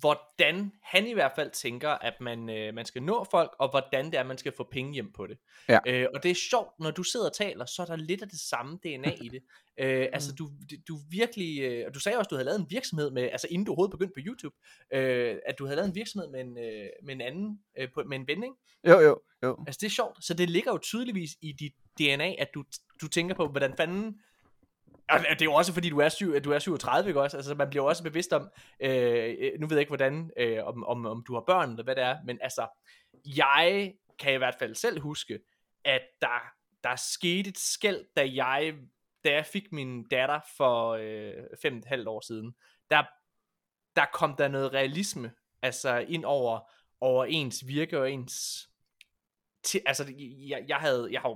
hvordan han i hvert fald tænker, at man, øh, man skal nå folk, og hvordan det er, man skal få penge hjem på det. Ja. Øh, og det er sjovt, når du sidder og taler, så er der lidt af det samme DNA i det. (laughs) Øh, altså, du, du virkelig, øh, og du sagde også, du havde lavet en virksomhed med, altså inden du overhovedet begyndte på YouTube, øh, at du havde lavet en virksomhed med en, øh, med en anden, øh, på, med en ven, ikke? Jo, jo, jo. Altså det er sjovt, så det ligger jo tydeligvis i dit DNA, at du, du tænker på, hvordan fanden og det er jo også fordi du er, syv, at du er 37, ikke også? Altså man bliver jo også bevidst om, øh, øh, nu ved jeg ikke hvordan, øh, om, om, om du har børn eller hvad det er, men altså, jeg kan i hvert fald selv huske, at der, der skete et skæld, da jeg, da jeg fik min datter for øh, fem og et halvt år siden, der, der kom der noget realisme, altså ind over, over ens virke og ens, til, altså jeg, jeg havde, jeg har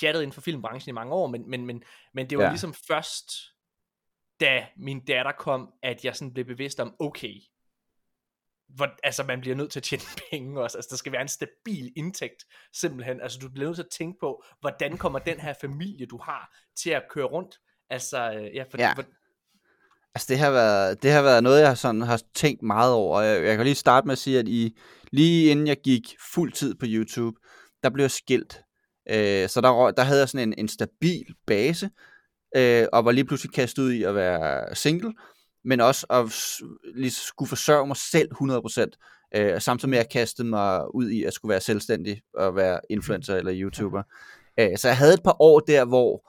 pjattet inden for filmbranchen i mange år, men, men, men, men det var ja. Ligesom først, da min datter kom, at jeg sådan blev bevidst om, okay, hvor, altså man bliver nødt til at tjene (laughs) penge også, altså der skal være en stabil indtægt, simpelthen, altså du bliver nødt til at tænke på, hvordan kommer den her familie, du har, til at køre rundt, altså, øh, ja, for, Ja. For, Altså det har været, det har været noget, jeg sådan har tænkt meget over. Jeg, jeg kan lige starte med at sige, at i, lige inden jeg gik fuld tid på YouTube, der blev jeg skilt. Øh, så der, der havde jeg sådan en, en stabil base, øh, og var lige pludselig kastet ud i at være single, men også at lige skulle forsørge mig selv 100%, øh, samtidig med at jeg kastede mig ud i at skulle være selvstændig og være influencer eller YouTuber. Øh, så jeg havde et par år der, hvor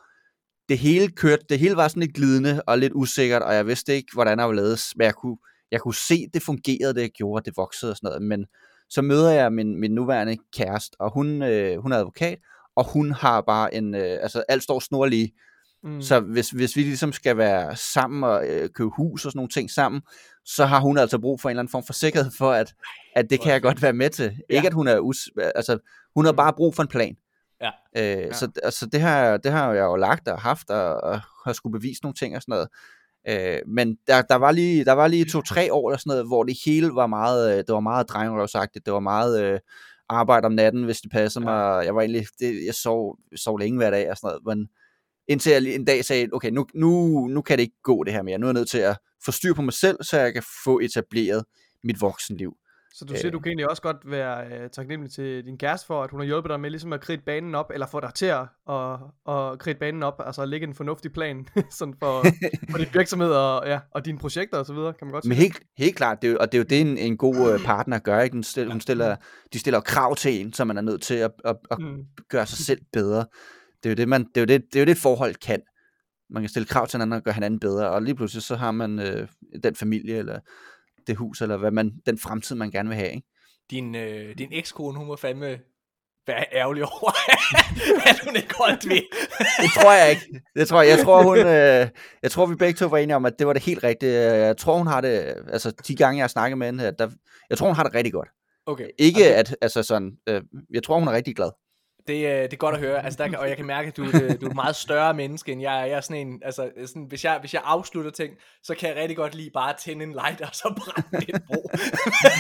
det hele kørte, det hele var sådan lidt glidende og lidt usikkert, og jeg vidste ikke, hvordan jeg var lavet, men jeg kunne, jeg kunne se, det fungerede, det jeg gjorde, det voksede og sådan noget, men så møder jeg min, min nuværende kæreste, og hun, øh, hun er advokat, og hun har bare en, øh, altså alt står snorlige, Mm. så hvis, hvis vi ligesom skal være sammen og øh, købe hus og sådan nogle ting sammen, så har hun altså brug for en eller anden form for sikkerhed for, at, at det kan jeg godt være med til. Ja. Ikke at hun er, us, altså hun har Mm. bare brug for en plan. Ja. Øh, Så altså, det, har, det har jeg jo lagt og haft, og, og har skulle bevise nogle ting og sådan noget. Øh, men der, der, var lige, der var lige to-tre år eller sådan noget, hvor det hele var meget, øh, det var meget drengerøvsagtigt, det var meget øh, arbejde om natten, hvis det passer Ja. mig, jeg var egentlig, det, jeg sov, sov længe hver dag og sådan noget, men indtil jeg en dag sagde, okay, nu, nu, nu kan det ikke gå det her mere, nu er jeg nødt til at få styr på mig selv, så jeg kan få etableret mit voksenliv. Så du siger, du kan egentlig også godt være øh, taknemmelig til din kæreste for, at hun har hjulpet dig med ligesom at kridte banen op, eller få dig til at, at, at kridte banen op, altså at lægge en fornuftig plan (laughs) sådan for, for din virksomhed og, ja, og dine projekter og så videre, kan man godt sige. Men helt, helt klart, det er, jo- og det er jo det, en, en god øh, partner gør, ikke? Den stiller, hun stiller, de stiller krav til en, så man er nødt til at, at, at Mm. gøre sig selv bedre. Det er jo det, man, det er jo det, det, er jo det et forhold kan. Man kan stille krav til hinanden og gøre hinanden bedre, og lige pludselig så har man øh, den familie, eller det hus, eller hvad man, den fremtid, man gerne vil have. Ikke? Din, øh, din ekskone, hun må fandme være ærgerlig over, (laughs) at hun ikke holdt ved. Det tror jeg ikke. Det tror jeg. Jeg tror, hun, øh, jeg tror, vi begge to var enige om, at det var det helt rigtige. Jeg tror, hun har det, altså de gange, jeg har snakket med hende, der, jeg tror, hun har det rigtig godt. Okay. Ikke okay. at, altså sådan, øh, jeg tror, hun er rigtig glad. Det, øh, det er godt at høre, altså der, kan- og jeg kan mærke, at du, øh, du er et meget større menneske, end jeg er. Jeg er sådan en, altså sådan, hvis, jeg, hvis jeg afslutter ting, så kan jeg rigtig godt lide bare at tænde en light, og så brænde et bro.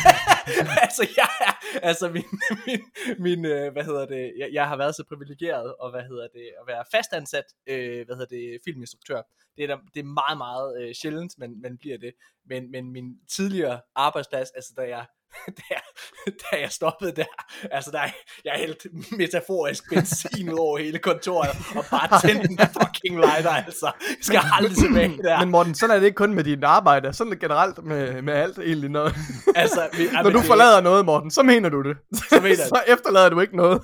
(laughs) altså, jeg er, altså min, min, min øh, hvad hedder det, jeg, jeg har været så privilegeret, og hvad hedder det, at være fastansat, øh, hvad hedder det, filminstruktør. Det er, der, det er meget, meget øh, sjældent, man, man bliver det. Men, men min tidligere arbejdsplads, altså da jeg (laughs) da jeg, da jeg stoppede der, altså der, jeg hældte metaforisk benzin ud over hele kontoret, og bare tændte den fucking lighter, altså. Jeg skal aldrig tilbage der. Men Morten, sådan er det ikke kun med dit arbejde, sådan er det generelt med, med alt egentlig. Når, altså, vi, (laughs) når du forlader noget, Morten, så mener du det. Så mener (laughs) så efterlader du ikke noget.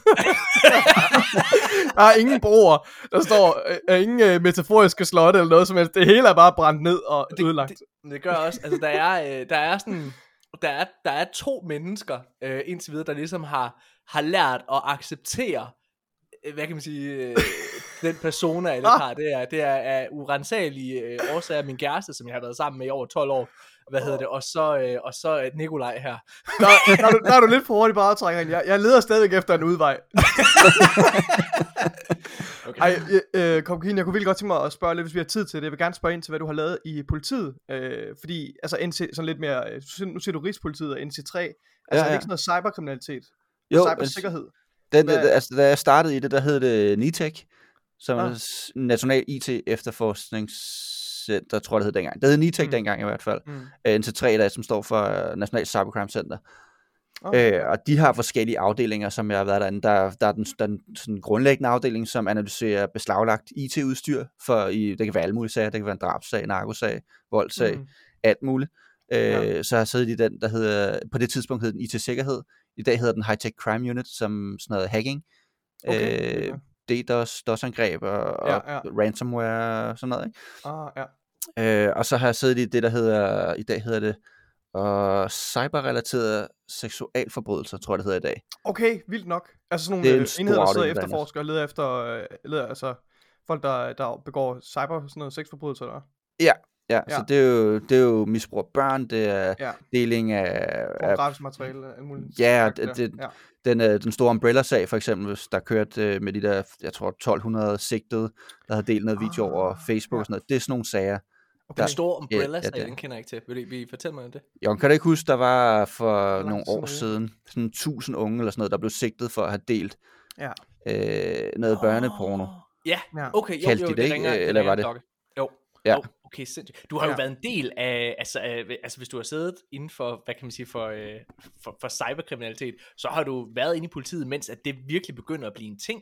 der er ingen broer, der står øh, øh, ingen øh, metaforiske slotte eller noget som helst. Det hele er bare brændt ned og det, ødelagt. Det, det gør også, altså der er, øh, der er sådan, der er, der er to mennesker øh, indtil videre, der ligesom har, har lært at acceptere, øh, hvad kan man sige, øh, (laughs) den persona, jeg lidt har. Det er, det er af urensagelige øh, årsager min kæreste, som jeg har været sammen med i over 12 år. Hvad hedder det? Og så, øh, og så øh, Nikolaj her. Der, der, er du, der er du lidt for hurtigt på aftrækkeren. Jeg, jeg leder stadig efter en udvej. (laughs) Okay. Ej, øh, Kopkin, jeg kunne virkelig godt tænke mig at spørge lidt, hvis vi har tid til det. Jeg vil gerne spørge ind til, hvad du har lavet i politiet. Øh, fordi, altså NC, sådan lidt mere, øh, nu siger du Rigspolitiet og NC3. Altså, ja, Ja, er det ikke sådan noget cyberkriminalitet? Jo, Cybersikkerhed? Den, Hvad- altså, da jeg startede i det, der hed det NITEC, som Ah. er National IT Efterforskningscenter, tror jeg det hed dengang. Det hed NITEC Mm. dengang i hvert fald. Mm. Øh, NC3, der, som står for National Cybercrime Center. Okay. Øh, og de har forskellige afdelinger, som jeg har været derinde. Der, der er den, den sådan grundlæggende afdeling, som analyserer beslaglagt IT-udstyr. For i, det kan være alle mulige sager. Det kan være en drabsag, narkosag, voldssag, Mm. alt muligt. Øh, Ja. Så har jeg siddet i den, der hedder, på det tidspunkt hed den IT-sikkerhed. I dag hedder den High-Tech Crime Unit, som sådan noget hacking. Okay, Øh, DDoS, DOS-angreb og, og Ja, ja. ransomware og sådan noget. Ikke? Ah, ja. Øh, og så har jeg siddet i det, der hedder, i dag hedder det, og cyberrelaterede seksualforbrydelser, tror jeg, det hedder i dag. Okay, vildt nok. Altså sådan nogle en øh, enheder, der sidder og efterforsker og leder efter, øh, leder, altså folk, der, der begår cyber, sådan noget sexforbrydelser der. Ja, Ja. ja. så det er, jo, det er jo misbrug af børn, det er Ja. deling af, af Pornografisk materiale, alt muligt. Ja, det- det- ja. den, øh, den store Umbrella-sag for eksempel, hvis der kørte med de der, jeg tror 1200 sigtede, der havde delt noget video Ah, over Facebook ja. og sådan noget. Det er sådan nogle sager. Okay. Den store umbrella ja, det- den kender jeg ikke til. Vil I, vil I fortælle mig om det? Jeg kan da ikke huske, der var for lang nogle år siden, sådan 1000 unge eller sådan noget, der blev sigtet for at have delt Ja. øh, noget børneporno. Ja, Ja. okay. Jo, Kaldte jo, de det ikke, ringer- eller var det? klokke. Jo. Ja. Jo, okay, sindssygt. Du har jo Ja. været en del af, altså, altså hvis du har siddet inden for, hvad kan man sige, for, øh, for, for cyberkriminalitet, så har du været inde i politiet, mens at det virkelig begynder at blive en ting.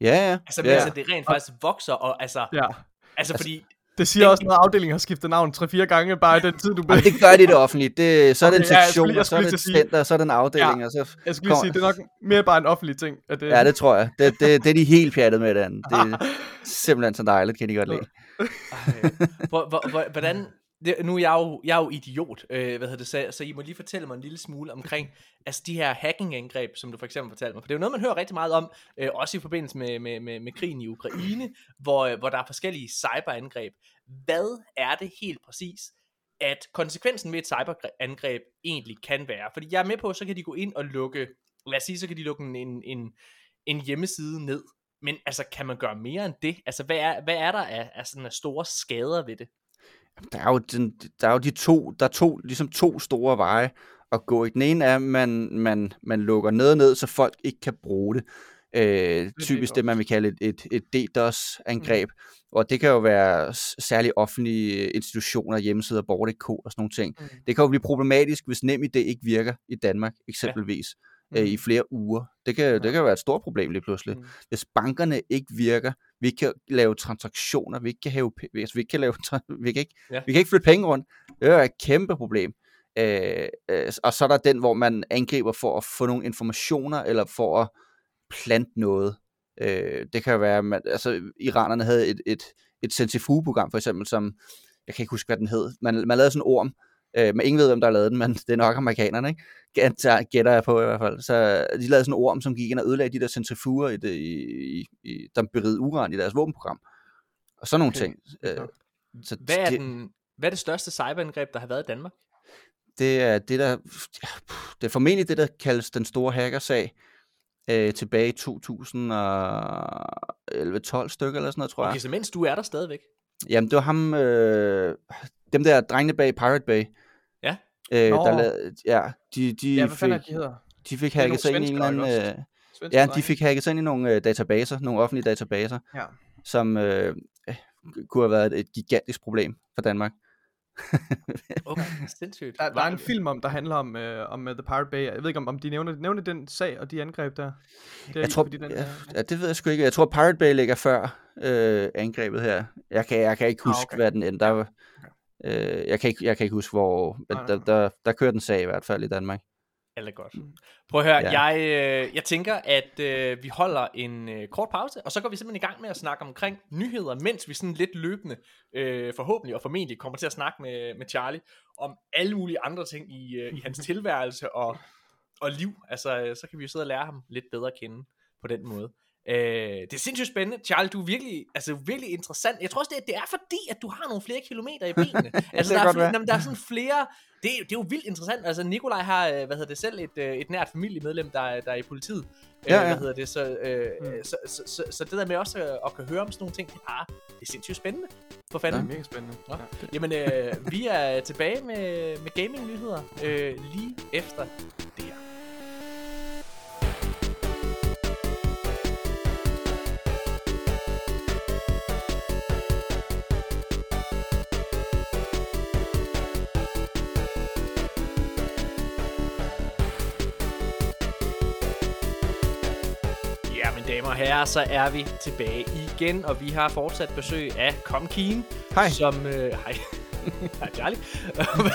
Ja, ja. Altså, ja. at det rent faktisk vokser, og altså, ja. altså, altså fordi, Det siger også at afdelingen har skiftet navn 3-4 gange, bare i den tid, du blev... Jamen, det gør de det offentlige. Det, så er det en Okay, ja, jeg sektion, skulle og så er det et center, og så er det en afdeling. Ja. Og så, Jeg skulle lige Kom. sige, det er nok mere bare en offentlig ting. At det, ja, det tror jeg. Det, det, det er de helt pjattet med det andet. Det er (laughs) simpelthen så dejligt, kan de godt lide. Hvor, hvordan, det, nu er jeg jo, jeg er jo idiot, øh, hvad hedder det, så, så I må lige fortælle mig en lille smule omkring, altså de her hacking-angreb, som du for eksempel fortalte mig, for det er jo noget, man hører rigtig meget om, øh, også i forbindelse med, med, med, med krigen i Ukraine, hvor, øh, hvor der er forskellige cyberangreb. Hvad er det helt præcis, at konsekvensen ved et cyberangreb egentlig kan være? Fordi jeg er med på, så kan de gå ind og lukke, lad os sige, så kan de lukke en, en, en, en hjemmeside ned, men altså, kan man gøre mere end det? Altså, hvad er, hvad er der af, af sådan af store skader ved det? Der er jo, den, der er jo de to, der er to, ligesom to store veje at gå i. Den ene er, at man, man, man lukker noget ned, så folk ikke kan bruge det. Øh, typisk det, man vil kalde et, et, et DDoS-angreb. Og det kan jo være særligt offentlige institutioner, hjemmesider, borger.dk og sådan nogle ting. Mm. Det kan jo blive problematisk, hvis NemID ikke virker i Danmark, eksempelvis, ja. Øh, i flere uger. Det kan, det kan være et stort problem lige pludselig. Mm. Hvis bankerne ikke virker, vi ikke kan lave transaktioner, vi ikke kan, have, altså, vi ikke kan, lave, vi kan ikke, Ja. vi kan ikke flytte penge rundt. Det er et kæmpe problem. Øh, øh, og så er der den, hvor man angriber for at få nogle informationer, eller for at plante noget. Øh, det kan være, man, altså iranerne havde et, et, et centrifugeprogram for eksempel, som, jeg kan ikke huske, hvad den hed. Man, man lavede sådan en orm, øh, men ingen ved, hvem der lavede den, men det er nok amerikanerne, ikke? Gætter, jeg på i hvert fald. Så de lavede sådan en orm, som gik ind og ødelagde de der centrifuger, i det, i, i, i, der berigede uran i deres våbenprogram. Og sådan nogle Okay. ting. Øh, så Hvad er, det, den, hvad er det største cyberangreb, der har været i Danmark? det er det, der, det er formentlig det, der kaldes den store hackersag, øh, tilbage i 2011-12 stykker eller sådan noget, tror jeg. Okay, så mens du er der stadigvæk. Jamen, det var ham, øh, dem der drengene bag Pirate Bay. Ja. Øh, Nå. der lavede, ja, de, de, Ja, hvad fik, fanden er de hedder? de fik hacket sig ind i en eller anden... Øh, Svenske ja, de fik hacket sig ind i nogle øh, databaser, nogle offentlige databaser, Ja. som øh, øh, kunne have været et, et gigantisk problem for Danmark. Okay, (laughs) sindssygt. Der, der er en film om, der handler om, øh, om uh, The Pirate Bay. Jeg ved ikke, om, om de nævner, nævner den sag og de angreb der. Det er Jeg tror, fordi den, ja, øh, ja, det ved jeg sgu ikke. Jeg tror, Pirate Bay ligger før øh, angrebet her. Jeg kan, jeg kan ikke Ah, huske, okay. okay. hvad den endte. Der, øh, jeg, kan ikke, jeg kan ikke huske, hvor... Men nej, der, der, der kører den sag i hvert fald i Danmark. Alt er godt. Prøv at høre, Ja. jeg, øh, jeg tænker, at øh, vi holder en øh, kort pause, og så går vi simpelthen i gang med at snakke omkring nyheder, mens vi sådan lidt løbende, øh, forhåbentlig og formentlig, kommer til at snakke med, med Charlie om alle mulige andre ting i, øh, i hans (laughs) tilværelse og, og liv. Altså, øh, så kan vi jo sidde og lære ham lidt bedre at kende på den måde. Øh, det er sindssygt spændende. Charlie, du er virkelig, altså, virkelig interessant. Jeg tror også, det er, det er fordi, at du har nogle flere kilometer i benene. (laughs) altså, der, er flere, jamen, der er sådan flere... Det, er- det er jo vildt interessant. Altså, Nikolaj har, øh, hvad hedder det selv, et, øh, et nært familiemedlem, der, er- der er i politiet. Ja, Øh, ja. Hvad hedder det? Så, øh, Mm. så, så, så, så, det der med også at, at kan høre om sådan nogle ting, det er bare, det er sindssygt spændende. For det er fanden. mega spændende. Nå. Ja. Jamen, øh, vi er tilbage med, med gaming-nyheder øh, lige efter det her. Så er vi tilbage igen, og vi har fortsat besøg af Comkeen, Hej. som... Øh, hej. (laughs) hej, Charlie.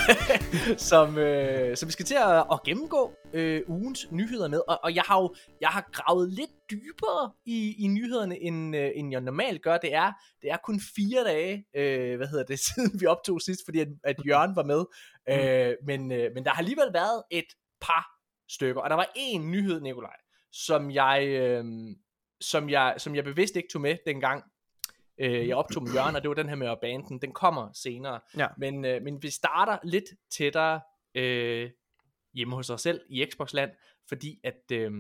(laughs) som, øh, som vi skal til at, at gennemgå øh, ugens nyheder med. Og, og jeg har jo jeg har gravet lidt dybere i, i nyhederne, end, øh, end jeg normalt gør. Det er, det er kun fire dage, øh, hvad hedder det, (laughs) siden vi optog sidst, fordi at, at Jørgen var med. Øh, men, øh, men der har alligevel været et par stykker. Og der var en nyhed, Nikolaj, som jeg, øh, som jeg, som jeg bevidst ikke tog med dengang, øh, jeg optog med Jørgen, og det var den her med banden. Den kommer senere. Ja. Men, øh, men vi starter lidt tættere øh, hjemme hos os selv i Xbox-land, fordi at øh,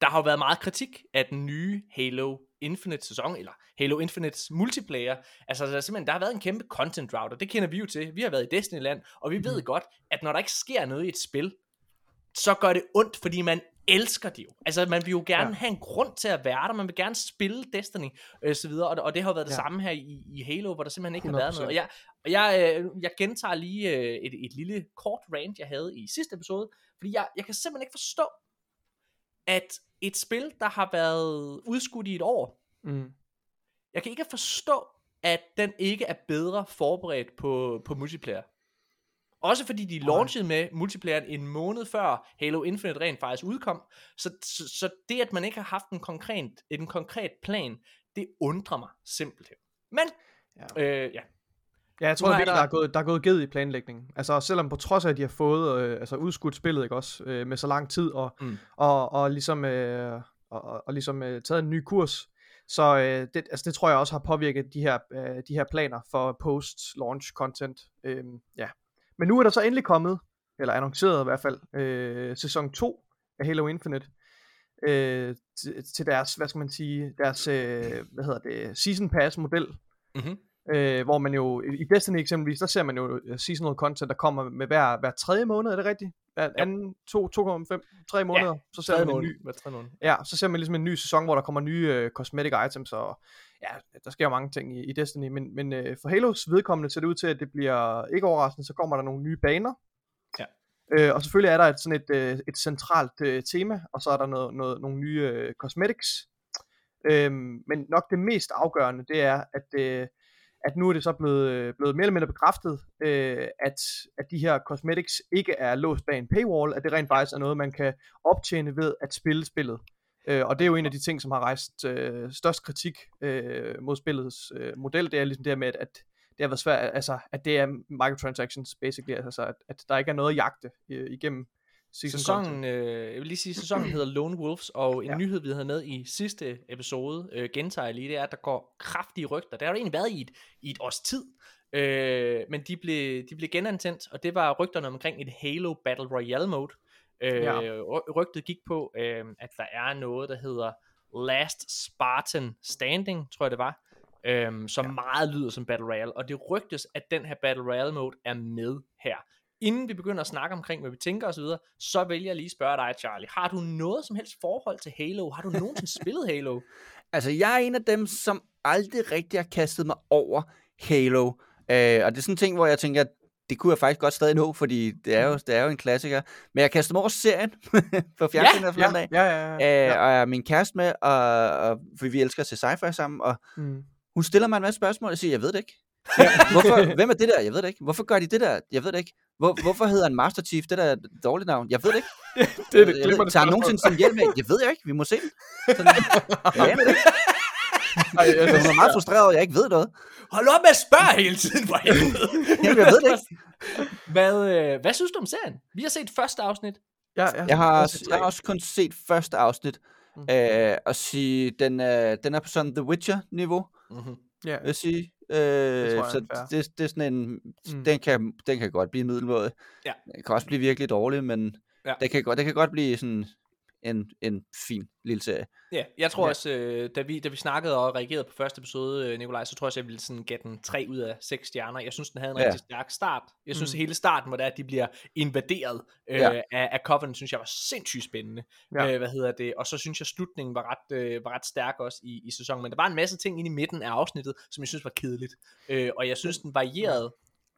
der har jo været meget kritik af den nye Halo Infinite sæson, eller Halo Infinites multiplayer. Altså, der, er simpelthen, der har været en kæmpe content drought, og det kender vi jo til. Vi har været i Destiny-land, og vi ved godt, at når der ikke sker noget i et spil, så gør det ondt, fordi man elsker det jo. Altså, man vil jo gerne Ja. have en grund til at være der, man vil gerne spille Destiny, og så videre, og, og det har været det Ja. samme her i, i Halo, hvor der simpelthen ikke har været 100%. noget. Og jeg, og jeg, øh, jeg gentager lige øh, et, et lille kort rant, jeg havde i sidste episode, fordi jeg, jeg kan simpelthen ikke forstå, at et spil, der har været udskudt i et år, Mm. jeg kan ikke forstå, at den ikke er bedre forberedt på, på multiplayer. Også fordi de launchede med multiplayeren en måned før Halo Infinite rent faktisk udkom. Så, så, så det, at man ikke har haft en konkret, en konkret plan, det undrer mig simpelthen. Men, Ja. øh, ja. Ja, jeg tror virkelig, der- der er gået, der er gået ged i planlægningen. Altså selvom på trods af, at de har fået øh, altså, udskudt spillet ikke også, øh, med så lang tid, og, Mm. og, og ligesom, øh, og, og, og ligesom øh, taget en ny kurs, så øh, det, altså, det tror jeg også har påvirket de her, øh, de her planer for post-launch content. Øh, ja. Men nu er der så endelig kommet, eller annonceret i hvert fald, øh, sæson 2 af Halo Infinite, øh, til, deres, hvad skal man sige, deres, øh, hvad hedder det, season pass model, Mm-hmm. Øh, hvor man jo, i Destiny eksempelvis, der ser man jo øh, seasonal content, der kommer med hver, hver tredje måned, er det rigtigt? Hver anden, to, 2,5, tre måneder, så ser man en ny, Hvad tredje måned? ja, så ser man ligesom en ny sæson, hvor der kommer nye uh, cosmetic items og ja, der sker jo mange ting i, i Destiny, men, men øh, for Halos vedkommende ser det ud til, at det bliver ikke overraskende, så kommer der nogle nye baner. Ja. Øh, og selvfølgelig er der et, sådan et, øh, et centralt øh, tema, og så er der noget, noget, nogle nye øh, cosmetics. Øh, men nok det mest afgørende, det er, at, øh, at nu er det så blevet, øh, blevet mere eller mindre bekræftet, øh, at, at de her cosmetics ikke er låst bag en paywall, at det rent faktisk er noget, man kan optjene ved at spille spillet. Øh, og det er jo en af de ting, som har rejst øh, størst kritik øh, mod spillets øh, model, det er ligesom det her med, at, at det har været svært, altså at det er microtransactions basically, altså at, at der ikke er noget at jagte øh, igennem season Sæsonen, øh, jeg vil lige sige, sæsonen hedder Lone Wolves, og en Ja. ja. nyhed, vi havde med i sidste episode, øh, gentager jeg lige, det er, at der går kraftige rygter. Der har jo egentlig været i et, i et års tid, øh, men de blev, de blev genantændt, og det var rygterne omkring et Halo Battle Royale mode. Øh, Ja. ry- Rygtet gik på, øh, at der er noget, der hedder Last Spartan Standing, tror jeg det var, øh, som ja. meget lyder som Battle Royale, og det rygtes, at den her Battle Royale mode er med her inden vi begynder at snakke omkring, hvad vi tænker osv., så vælger jeg lige at spørge dig, Charlie. Har du noget som helst forhold til Halo? Har du nogensinde (laughs) spillet Halo? Altså, jeg er en af dem, som aldrig rigtig har kastet mig over Halo. Øh, og det er sådan en ting, hvor jeg tænker, at det kunne jeg faktisk godt stadig nå, fordi det er jo, det er jo en klassiker. Men jeg kastede mig over serien (laughs) på fjernsynet ja, Ja, ja, dag. ja, ja, ja, Øh, ja. og jeg er min kæreste med, og, og, for vi elsker at se sci-fi sammen, og Mm. hun stiller mig en masse spørgsmål, og jeg siger, jeg ved det ikke. Hvorfor, hvem er det der? Jeg ved det ikke. Hvorfor gør de det der? Jeg ved det ikke. Hvor, hvorfor hedder han Master Chief? Det der er dårligt navn. Jeg ved det ikke. (laughs) det er det jeg ved, glimrende tager nogensinde sin hjelm med? Jeg ved jeg ikke. Vi må se den. (laughs) Sådan, jeg aner det. Ej, Så altså, hun er meget frustreret jeg ikke ved noget. Hold op med at spørge hele tiden, for helvede. (laughs) Jamen, jeg ved det ikke. Hvad, øh, hvad synes du om serien? Vi har set første afsnit. ja, ja, Jeg har, også jeg har også kun set første afsnit. Mm. Øh, og sige, den er, den er på sådan The Witcher-niveau, Mm-hmm. Ja, vil jeg sige. Øh, tror jeg er så det, det er sådan en, Mm. den, kan, den kan godt blive middelmåde. Ja. Den kan også blive virkelig dårlig, men Ja. det, kan godt, det kan godt blive sådan en, en fin lille serie. Ja, jeg tror Ja. også, øh, da, vi, da vi snakkede og reagerede på første episode, øh, Nikolaj, så tror jeg også, jeg ville sådan give den 3 ud af 6 stjerner. Jeg synes, den havde en Ja. rigtig stærk start. Jeg synes, Mm. hele starten, hvor det er, at de bliver invaderet øh, Ja. af, af Covenant, synes jeg var sindssygt spændende. Ja. Ja. Øh, hvad hedder det? Og så synes jeg, slutningen var ret, øh, var ret stærk også i, i sæsonen. Men der var en masse ting inde i midten af afsnittet, som jeg synes var kedeligt. Øh, og jeg synes, den varierede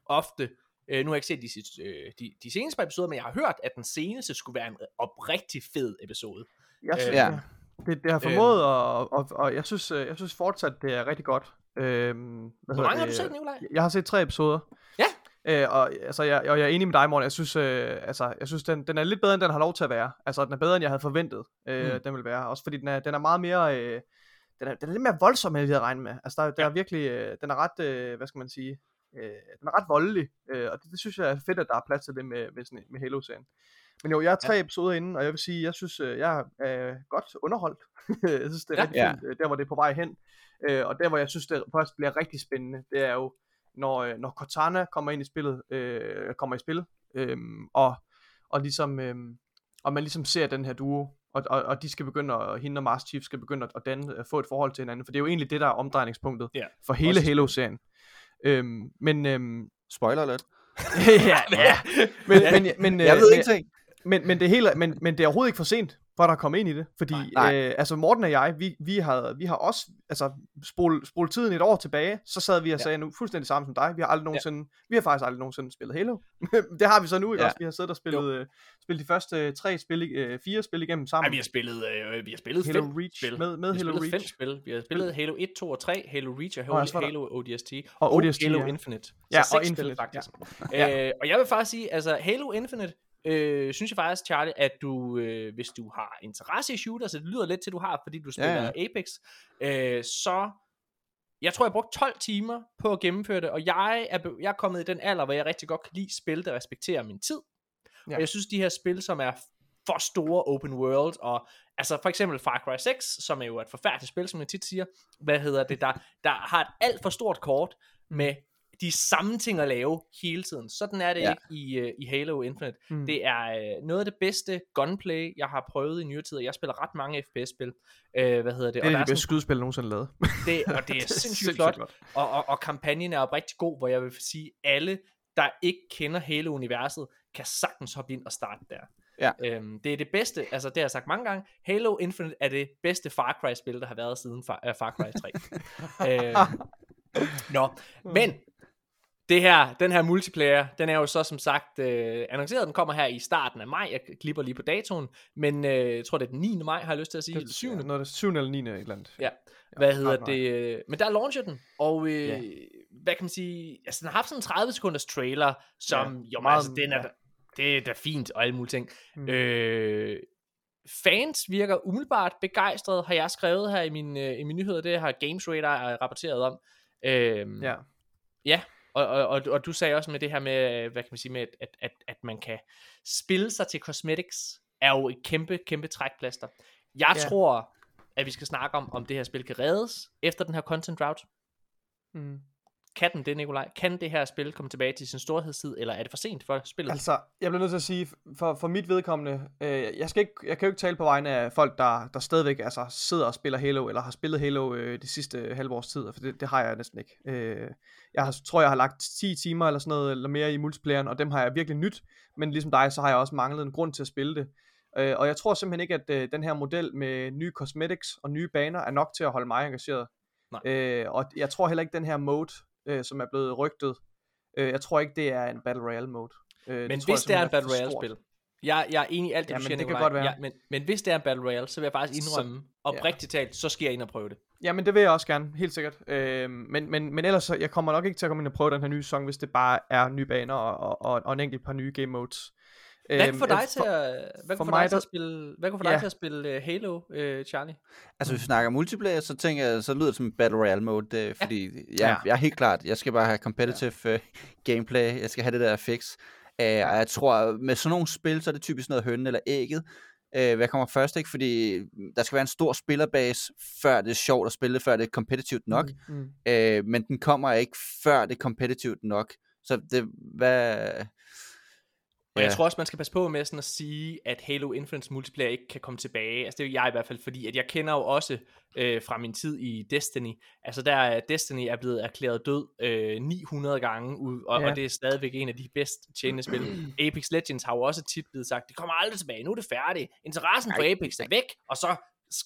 ofte. Øh, nu har jeg ikke set de, sidste, øh, de, de seneste par episoder, men jeg har hørt, at den seneste skulle være en oprigtig fed episode. Jeg synes, Øh, ja. ja. Det, det har formået, og, og, og jeg, synes, øh, jeg synes fortsat, det er rigtig godt. Øhm, hvad Hvor mange har du set, Nikolaj? Jeg har set tre episoder. Ja. Øh, og, altså, jeg, og jeg er enig med dig, Morten. Jeg synes, øh, altså, jeg synes den, den er lidt bedre, end den har lov til at være. Altså, den er bedre, end jeg havde forventet, øh, Mm. den vil være. Også fordi den er, den er meget mere... Øh, den, er, den er lidt mere voldsom, end jeg havde regnet med. Altså, der, der er virkelig... Øh, den er ret... Øh, hvad skal man sige? Øh, den er ret voldelig. Øh, og det, det, synes jeg er fedt, at der er plads til det med, med, sådan, med Halo-serien. Men jo, jeg er tre ja. episoder inden, og jeg vil sige, jeg synes, øh, jeg er øh, godt underholdt. (laughs) jeg synes, det er Ja. rigtig Ja. fint, øh, der hvor det er på vej hen. Og der hvor jeg synes, det først bliver rigtig spændende, det er jo, når, når Cortana kommer ind i spillet, øh, kommer i spil, øh, og, og ligesom, øh, og man ligesom ser den her duo, og, og, og de skal begynde, at, hende og Master Chief skal begynde at, at danne, at få et forhold til hinanden, for det er jo egentlig det, der er omdrejningspunktet Ja, for hele Halo-serien. Øhm, men, øhm, Spoiler lidt. (laughs) ja, (laughs) ja. Men, men, men, Jeg øh, ved men- ingenting. men, men, det er helt, men, men det er overhovedet ikke for sent for at komme ind i det, fordi Nej. øh, altså Morten og jeg, vi, vi, har, vi har også altså, spolet spol tiden et år tilbage, så sad vi og Ja. sagde nu fuldstændig samme som dig, vi har aldrig nogensinde, ja. vi har faktisk aldrig nogensinde spillet Halo, (laughs) det har vi så nu, Ja. også, vi har siddet og spillet, øh, spillet de første øh, tre spil, øh, fire spil igennem sammen, Ej, vi har spillet, øh, vi har spillet Halo fem Reach, spil. med, med vi Halo spillet fem Reach, spil. Vi har spillet Halo 1, 2 og 3, Halo Reach og Halo, ja, der- Halo ODST. Og ODST, Halo ja. Infinite. Så Ja, og spil, Infinite, faktisk. Ja. Øh, og jeg vil faktisk sige, altså Halo Infinite, øh, synes jeg faktisk, Charlie, at du, øh, hvis du har interesse i shooters, så det lyder lidt til, du har, fordi du spiller Ja, ja. Apex, øh, så jeg tror, jeg brugte 12 timer på at gennemføre det, og jeg er, jeg er kommet i den alder, hvor jeg rigtig godt kan lide spil, der respekterer min tid. Ja. Og jeg synes, de her spil, som er for store open world, og altså for eksempel Far Cry 6, som er jo et forfærdeligt spil, som jeg tit siger, hvad hedder det, der, der har et alt for stort kort med de samme ting at lave hele tiden. Sådan er det Ja. ikke i, uh, i Halo Infinite. Mm. Det er uh, noget af det bedste gunplay, jeg har prøvet i nyere tid. Jeg spiller ret mange FPS-spil. Uh, hvad hedder det? det er og der de er bedste skydespil nogensinde lavet. det, (laughs) og det er sindssygt flot. Og, og, og kampagnen er oprigtig god, hvor jeg vil sige, alle, der ikke kender Halo-universet, kan sagtens hoppe ind og starte der. Ja. Øhm, det er det bedste, altså det har jeg sagt mange gange, Halo Infinite er det bedste Far Cry-spil, der har været siden Far, uh, Far Cry 3. (laughs) øh, nå, men det her, den her multiplayer, den er jo så som sagt øh, annonceret, den kommer her i starten af maj, jeg klipper lige på datoen, men øh, jeg tror det er den 9. maj, har jeg lyst til at sige, Det, 7. Ja, noget, 7. eller 9. et eller andet. Ja. Hvad hedder snart det? øh, Men der launcher den, og øh, Ja. hvad kan man sige, altså den har haft sådan en 30 sekunders trailer, som Ja, jo, meget, meget- altså den er, ja. det er da fint og alle mulige ting. Mm. Øh, fans virker umiddelbart begejstrede, har jeg skrevet her i min, øh, i min nyheder, det har Games Radar rapporteret om. Øh, Ja. Ja, og, og, og, og du sagde også med det her med, hvad kan man sige, med, at, at, at man kan spille sig til cosmetics, er jo et kæmpe, kæmpe trækplaster. Jeg Ja. tror, at vi skal snakke om, om det her spil kan reddes efter den her content drought. Mm. Kan den det, Nikolaj? Kan det her spil komme tilbage til sin storhedstid, eller er det for sent for spillet? Altså, jeg bliver nødt til at sige, for, for mit vedkommende, øh, jeg, skal ikke, jeg kan jo ikke tale på vegne af folk, der, der stadigvæk altså, sidder og spiller Halo, eller har spillet Halo øh, de sidste halve års tid, for det, det har jeg næsten ikke. Øh, jeg har, tror, jeg har lagt 10 timer eller sådan noget, eller mere i multiplayeren, og dem har jeg virkelig nyt, men ligesom dig, så har jeg også manglet en grund til at spille det. Øh, og jeg tror simpelthen ikke, at øh, den her model med nye cosmetics og nye baner er nok til at holde mig engageret. Nej. Øh, og jeg tror heller ikke, den her mode, øh, som er blevet rygtet, øh, jeg tror ikke, det er en Battle Royale mode. Øh, men jeg hvis det er en Battle Royale spil, jeg, jeg er enig i alt det, Ja, du men siger, det kan godt være. Ja, men, men hvis det er en Battle Royale, så vil jeg faktisk Så- indrømme, oprigtigt talt, så skal jeg ind og prøve det. Jamen det vil jeg også gerne, helt sikkert. Øh, men, men, men ellers, så, jeg kommer nok ikke til at komme ind og prøve den her nye sæson, hvis det bare er nye baner og, og, og, og en enkelt par nye game modes. Hvad Øhm, kunne få dig øh, til at, hvad for mig, dig til at spille, hvad kunne få dig Ja. til at spille uh, Halo, uh, Charlie? Altså, hvis vi snakker multiplayer, så tænker jeg, så lyder det som Battle Royale mode, øh, fordi ja. Ja. Jeg, jeg er helt klart, jeg skal bare have competitive ja. uh, gameplay, jeg skal have det der fix. Uh, og jeg tror, med sådan nogle spil, så er det typisk noget hønnen eller ægget. Uh, hvad kommer først, ikke? Fordi der skal være en stor spillerbase, før det er sjovt at spille, før det er competitivt nok. Mm, mm. Øh, men den kommer ikke, før det er competitivt nok. Så det, hvad... Og jeg tror også, man skal passe på med sådan at sige, at Halo Infinite multiplayer ikke kan komme tilbage. Altså det er jo jeg i hvert fald, fordi at jeg kender jo også øh, fra min tid i Destiny, altså der er Destiny er blevet erklæret død øh, 900 gange, ud, og, Ja. og det er stadigvæk en af de bedst tjenende spil. (clears throat) Apex Legends har jo også tit blevet sagt, det kommer aldrig tilbage, nu er det færdigt. Interessen for Apex er væk, og så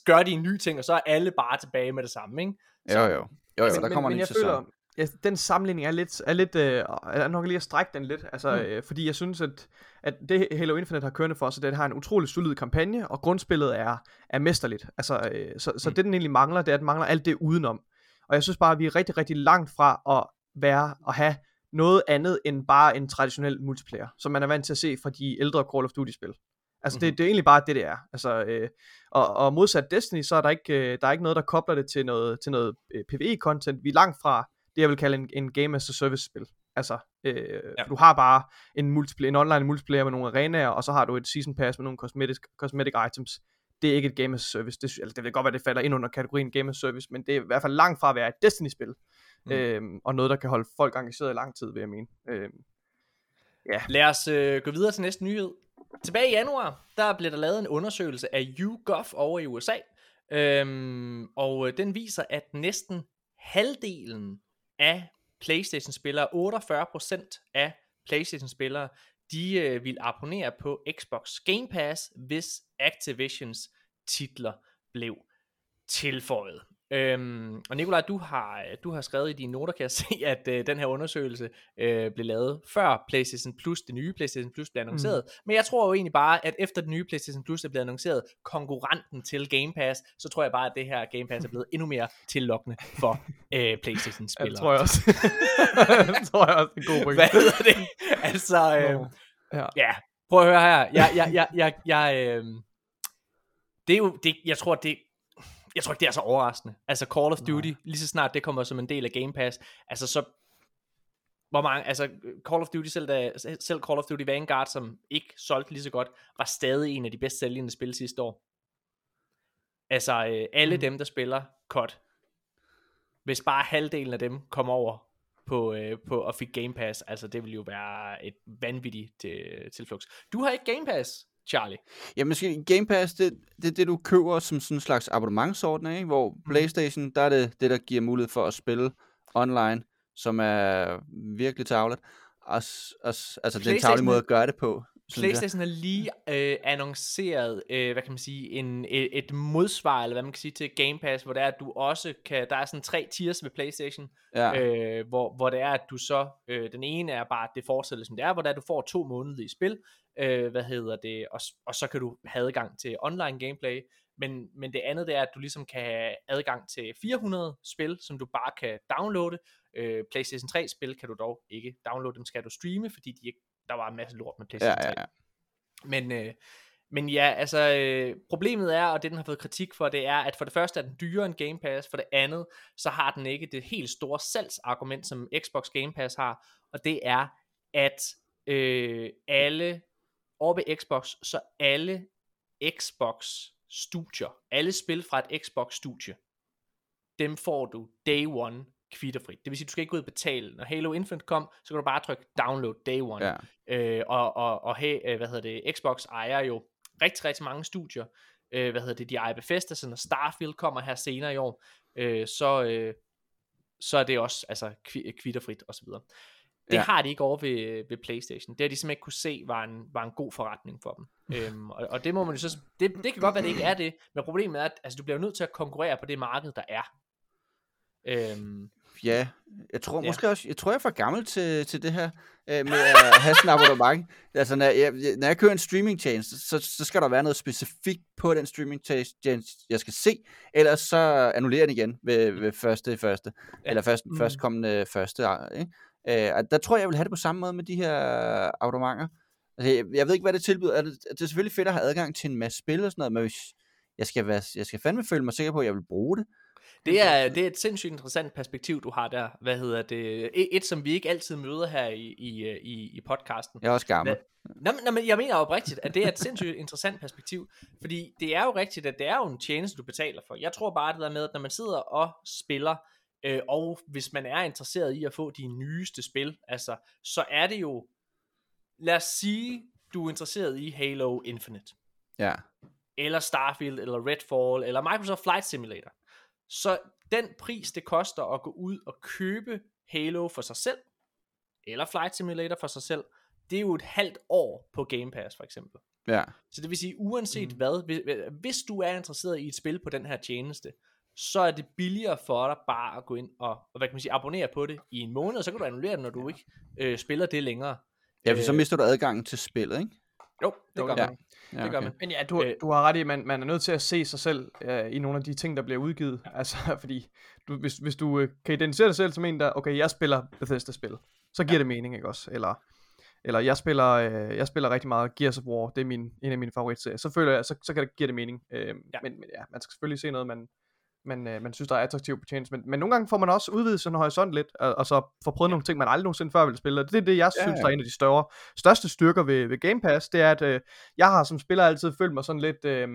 gør de en ny ting, og så er alle bare tilbage med det samme, ikke? Jo, jo. Jo, jo, men, der kommer men, en ny sæson. føler, ja, den sammenligning er lidt, er lidt øh, er nok lige at strække den lidt, altså, Mm. øh, fordi jeg synes, at, at det Halo Infinite har kørende for sig, det har en utrolig solid kampagne, og grundspillet er, er mesterligt, altså, øh, så, så Mm. det den egentlig mangler, det er, at den mangler alt det udenom, og jeg synes bare, at vi er rigtig, rigtig langt fra at være, at have noget andet end bare en traditionel multiplayer, som man er vant til at se fra de ældre Call of Duty-spil. Altså, Mhm. det, det er egentlig bare det, det er. Altså, øh, og, og modsat Destiny, så er der ikke, øh, der er ikke noget, der kobler det til noget, til noget øh, PvE-content. Vi er langt fra det, jeg vil kalde en, en game as a service-spil. Altså, øh, Ja. ja. du har bare en, multiplayer, en online multiplayer med nogle arenaer, og så har du et season pass med nogle cosmetic, cosmetic items. Det er ikke et game as a service. Det, altså, det vil godt være, det falder ind under kategorien game as a service, men det er i hvert fald langt fra at være et Destiny-spil. Mm. Øhm, og noget, der kan holde folk engageret i lang tid, vil jeg mene. Øhm, Lad os øh, gå videre til næste nyhed. Tilbage i januar, der blev der lavet en undersøgelse af YouGov over i USA, øhm, og øh, den viser, at næsten halvdelen af PlayStation-spillere, 48% af PlayStation-spillere, de øh, vil abonnere på Xbox Game Pass, hvis Activisions titler blev tilføjet. Øhm, og Nikolaj, du har, du har skrevet i dine noter, kan jeg (laughs) se, at øh, den her undersøgelse øh, blev lavet før PlayStation Plus, det nye PlayStation Plus blev annonceret. Mm. Men jeg tror jo egentlig bare, at efter det nye PlayStation Plus er blevet annonceret, konkurrenten til Game Pass, så tror jeg bare, at det her Game Pass er blevet endnu mere tillokkende for (laughs) øh, PlayStation-spillere. det (laughs) tror jeg også. det tror jeg også er en god point. Hvad hedder det? Altså, øh. Ja. ja, prøv at høre her. Jeg, jeg, jeg, jeg, jeg, øh, det er jo, det, jeg tror, det, jeg tror ikke, det er så overraskende. Altså Call of Duty, Nej. lige så snart det kommer som en del af Game Pass, altså så, hvor mange, altså Call of Duty, selv, da, selv Call of Duty Vanguard, som ikke solgte lige så godt, var stadig en af de bedst sælgende spil sidste år. Altså øh, alle mm. dem, der spiller COD, hvis bare halvdelen af dem kom over på, øh, på og fik Game Pass, altså det ville jo være et vanvittigt øh, tilflugt. Du har ikke Game Pass, Charlie. Ja, måske Game Pass, det, det er det, du køber som sådan en slags abonnementsordning, ikke? hvor Playstation, der er det det, der giver mulighed for at spille online, som er virkelig tavlet. Og, og, altså, det er en tavlig PlayStation- måde at gøre det på. PlayStation har lige øh, annonceret, øh, hvad kan man sige, en, et, et modsvar, eller hvad man kan sige, til Game Pass, hvor det er, at du også kan, der er sådan tre tiers ved PlayStation, Ja, øh, hvor, hvor det er, at du så, øh, den ene er bare, at det fortsætter som det er, hvor det er, at du får to måneder i spil, øh, hvad hedder det, og, og så kan du have adgang til online gameplay, men, men det andet det er, at du ligesom kan have adgang til 400 spil, som du bare kan downloade. Øh, PlayStation 3 spil kan du dog ikke downloade, dem skal du streame, fordi de ikke, der var en masse lort med ja, PlayStation 3. ja, ja. Men, øh, men ja, altså øh, problemet er, og det den har fået kritik for, det er, at for det første er den dyrere end Game Pass, for det andet, så har den ikke det helt store salgsargument, som Xbox Game Pass har, og det er, at øh, alle, over ved Xbox, så alle Xbox studier, alle spil fra et Xbox studie, dem får du day one kvitterfrit. Det vil sige, du skal ikke gå ud og betale. Når Halo Infinite kom, så kan du bare trykke download day one. ja. Øh, og, og, og hey, øh, hvad hedder det, Xbox ejer jo rigtig, rigtig mange studier. Øh, hvad hedder det, de ejer Bethesda, så når Starfield kommer her senere i år, øh, så, øh, så er det også altså, kvi- kvitterfrit og så videre. Det Ja. har de ikke over ved, ved Playstation. Det har de simpelthen ikke kunne se var en, var en god forretning for dem. (laughs) øhm, og, og det må man jo så, det, det kan godt være, det ikke er det, men problemet er, at altså, du bliver nødt til at konkurrere på det marked, der er. Øhm, Ja, jeg tror Ja. måske også, jeg tror jeg er for gammel til, til det her øh, med at have sådan en abonnement. (laughs) Altså når jeg, når jeg kører en streamingtjeneste, så, så skal der være noget specifikt på den streamingtjeneste, jeg skal se, ellers så annullerer den igen ved, ved første første, ja. Eller først, Mm. førstkommende første. Ikke? Øh, og der tror jeg, jeg vil have det på samme måde med de her abonnementer. Altså, jeg, jeg ved ikke, hvad det tilbyder. Er det, det er selvfølgelig fedt at have adgang til en masse spil og sådan noget, men hvis jeg skal, være, jeg skal fandme føle mig sikker på, at jeg vil bruge det. Det er, det er et sindssygt interessant perspektiv, du har der. Hvad hedder det? Et, et som vi ikke altid møder her i, i, øh, i, i podcasten. Jeg er også gammel. Nå, nå, men jeg mener oprigtigt, at det er et sindssygt interessant perspektiv. Fordi det er jo rigtigt, at det er jo en tjeneste, du betaler for. Jeg tror bare det der med, at når man sidder og spiller, øh, og hvis man er interesseret i at få de nyeste spil, altså, så er det jo, lad os sige, du er interesseret i Halo Infinite Ja. eller Starfield, eller Redfall, eller Microsoft Flight Simulator. Så den pris, det koster at gå ud og købe Halo for sig selv, eller Flight Simulator for sig selv, det er jo et halvt år på Game Pass for eksempel. Ja. Så det vil sige, uanset mm. hvad, hvis, hvis du er interesseret i et spil på den her tjeneste, så er det billigere for dig bare at gå ind og, og hvad kan man sige, abonnere på det i en måned, og så kan du annullere det, når du ikke øh, spiller det længere. Ja, for så Øh, mister du adgangen til spillet, ikke? Jo, det Jo, gør ja. man. Ja, Det gør man. Men ja, du, Øh. du har ret i, at man, man er nødt til at se sig selv øh, i nogle af de ting, der bliver udgivet. Altså, (laughs) fordi du, hvis, hvis du øh, kan identificere dig selv som en, der, okay, jeg spiller Bethesda-spil, så giver ja. det mening, ikke også? Eller, eller jeg spiller, øh, jeg spiller rigtig meget Gears of War, det er min, en af mine favoritserier. Så føler jeg, så, så kan det, giver det mening. Øh. Ja. Men, men ja, man skal selvfølgelig se noget, man, man, øh, man synes, der er attraktivt på tjeneste. Men, men nogle gange får man også udvidet sin horisont lidt, og, og så får prøvet nogle ting, man aldrig nogensinde før ville spille. Og det er det, jeg Ja, synes, ja. der er en af de større, største styrker ved, ved Game Pass, det er, at øh, jeg har som spiller altid følt mig sådan lidt, øh,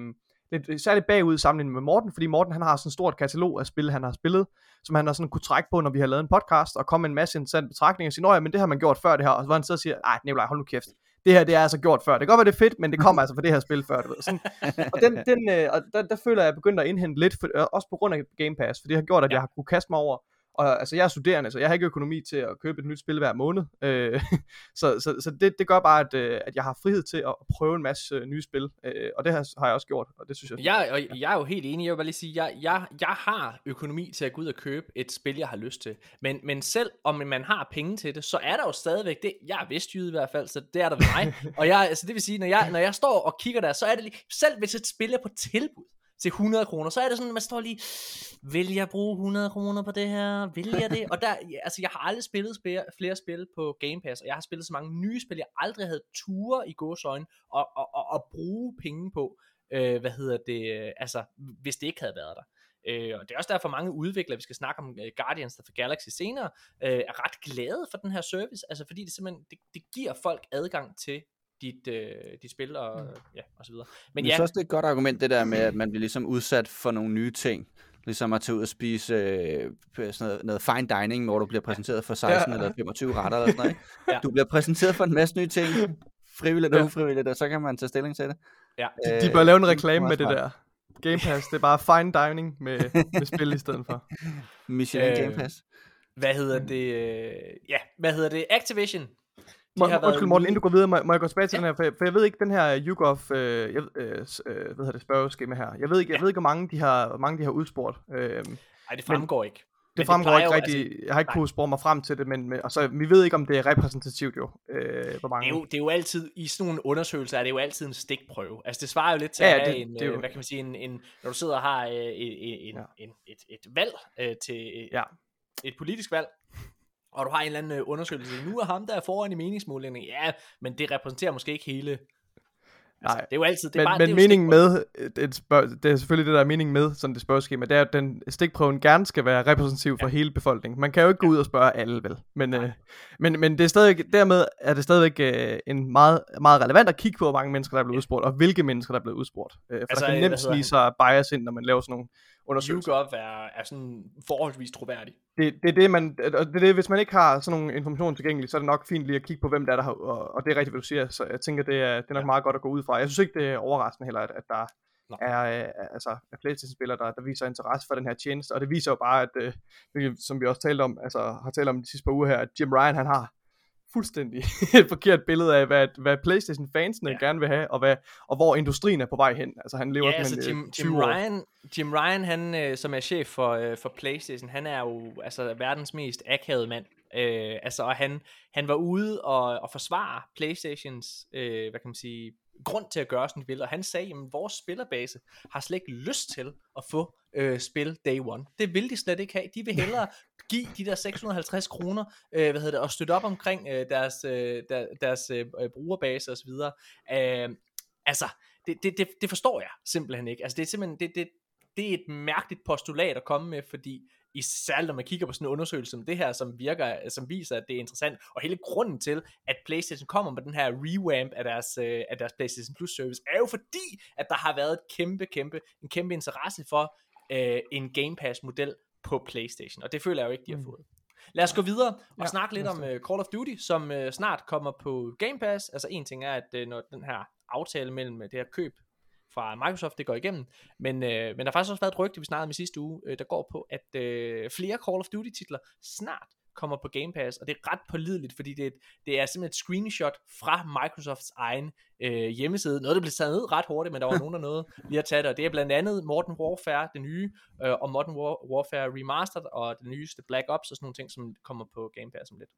lidt særligt bagud sammenlignet med Morten, fordi Morten han har sådan et stort katalog af spil, han har spillet, som han har sådan kunne trække på, når vi har lavet en podcast, og komme en masse interessante betragtninger og sige, Nå ja, men det har man gjort før det her, og så var han sidder og siger, nej, Nikolaj, hold nu kæft, det her, det er altså gjort før. Det kan godt være, det er fedt, men det kommer altså fra det her spil før, du ved. Sådan, (laughs) og den, den, øh, og der, der føler jeg, at jeg begynder at indhente lidt, for, øh, også på grund af Game Pass, for det har gjort, at ja. jeg har kunne kaste mig over, og altså jeg er studerende, så jeg har ikke økonomi til at købe et nyt spil hver måned, øh, (laughs) så, så, så det, det gør bare, at, øh, at jeg har frihed til at prøve en masse øh, nye spil, øh, og det har, har jeg også gjort, og det synes jeg. Jeg, og jeg er jo helt enig, jeg vil bare lige sige, jeg, jeg, jeg har økonomi til at gå ud og købe et spil, jeg har lyst til. Men, men selv om man har penge til det, så er der jo stadigvæk det, jeg er vestjyde i hvert fald, så det er der ved mig. (laughs) og jeg, altså det vil sige, når jeg, når jeg står og kigger der, så er det lige, selv hvis et spil er på tilbud til 100 kroner, så er det sådan, at man står lige, vil jeg bruge 100 kroner på det her? Vil jeg det? Og der, altså jeg har aldrig spillet spil, flere spil på Game Pass, og jeg har spillet så mange nye spil, jeg aldrig havde ture i gåsøjne og, og, og, og bruge penge på øh, hvad hedder det, altså, hvis det ikke havde været der. Øh, og det er også derfor mange udviklere, vi skal snakke om uh, Guardians of the Galaxy senere, øh, er ret glade for den her service, altså fordi det simpelthen, det, det giver folk adgang til dit, øh, dit spil og, Mm. ja, og så videre. Men Men ja, jeg synes også, det er et godt argument, det der med, at man bliver ligesom udsat for nogle nye ting. Ligesom at tage ud og spise øh, sådan noget, noget fine dining, hvor du bliver præsenteret for 16 Ja. eller 25 retter eller sådan noget. Ikke? Ja. Du bliver præsenteret for en masse nye ting, frivilligt og Ja. ufrivilligt, og så kan man tage stilling til det. ja. Øh, De bør lave en reklame med det der. Game Pass, det er bare fine dining med, med spil i stedet for. Michelin Øh, Game Pass. hvad hedder det, øh, ja, hvad hedder det, Activision, Må, undskyld Morten, inden du går videre, må, må jeg gå tilbage til ja. den her, for jeg, for jeg ved ikke, den her YouGov, øh, jeg, øh, øh, hvad hedder det, spørgeskema her, jeg ved ikke, jeg ja. ved ikke, hvor mange de har, hvor mange de har udspurgt. Øh, Nej, det fremgår men, ikke. Det fremgår ikke rigtigt. Altså, jeg har ikke kunnet spore mig frem til det, men, altså, vi ved ikke, om det er repræsentativt jo. Øh, hvor mange. Det, er jo, det er jo altid, i sådan nogle undersøgelser, er det jo altid en stikprøve. Altså det svarer jo lidt til ja, det, en, det jo... hvad kan man sige, en, en, når du sidder og har øh, en, ja. en, et, et valg øh, til ja. et politisk valg, og du har en eller anden undersøgelse, nu er ham der er foran i meningsmålingen, ja, men det repræsenterer måske ikke hele Altså, Nej, det er jo altid, det er men, bare, men det meningen med, det, spørg, det er selvfølgelig det, der er meningen med sådan det spørgeskema, det er, at den stikprøven gerne skal være repræsentativ for ja. hele befolkningen. Man kan jo ikke gå ud og spørge alle, vel? Men, øh, men, men det er stadig, dermed er det stadigvæk øh, en meget, meget relevant at kigge på, hvor mange mennesker, der er blevet udspurgt, og hvilke mennesker, der er blevet udspurgt. Øh, for altså, der kan nemt snige sig bias ind, når man laver sådan nogle undersøgelser. YouGov er, er sådan forholdsvis troværdig. Det, det, er det, man, det er det, hvis man ikke har sådan nogle informationer tilgængelige, så er det nok fint lige at kigge på, hvem der er der og, og det er rigtigt, hvad du siger, så jeg tænker, det er, det er nok ja. meget godt at gå ud fra. Jeg synes ikke, det er overraskende heller, at, at der Nå. er øh, altså, er PlayStation-spillere, der, der viser interesse for den her tjeneste, og det viser jo bare, at, øh, som vi også talte om, altså har talt om de sidste par uger her, at Jim Ryan, han har fuldstændig (laughs) et forkert billede af, hvad, hvad Playstation-fansene ja. gerne vil have, og, hvad, og hvor industrien er på vej hen. Altså han lever ja, altså Jim, øh, Jim, Ryan, Jim Ryan, han, øh, som er chef for, øh, for Playstation, han er jo altså verdens mest akavede mand. Øh, altså, og han, han var ude og, og forsvare Playstations, øh, hvad kan man sige, grund til at gøre sådan vil, og han sagde, at vores spillerbase har slet ikke lyst til at få øh, spil day one. Det vil de slet ikke have. De vil hellere (laughs) give de der 650 kroner, øh, hvad hedder det, og støtte op omkring øh, deres, øh, der, deres øh, brugerbase osv. Øh, altså, det, det, det, det forstår jeg simpelthen ikke. Altså, det er simpelthen, det, det, det er et mærkeligt postulat at komme med, fordi især når man kigger på sådan en undersøgelse som det her, som virker, som viser, at det er interessant, og hele grunden til, at PlayStation kommer med den her revamp af deres, øh, af deres PlayStation Plus service, er jo fordi, at der har været et kæmpe, kæmpe, en kæmpe interesse for øh, en Game Pass model på PlayStation, og det føler jeg jo ikke, de har mm. fået. Lad os gå videre og ja, snakke lidt om uh, Call of Duty, som uh, snart kommer på Game Pass. Altså en ting er, at uh, når den her aftale mellem det her køb fra Microsoft, det går igennem. Men, øh, men der har faktisk også været et rygte, vi snakkede i sidste uge, øh, der går på, at øh, flere Call of Duty titler snart kommer på Game Pass, og det er ret pålideligt, fordi det, det er simpelthen et screenshot fra Microsofts egen øh, hjemmeside. Noget, der blev taget ned ret hurtigt, men der var nogen, der nåede lige at tage det, og det er blandt andet Modern Warfare, det nye, øh, og Modern War- Warfare Remastered, og det nyeste Black Ops, og sådan nogle ting, som kommer på Game Pass om lidt.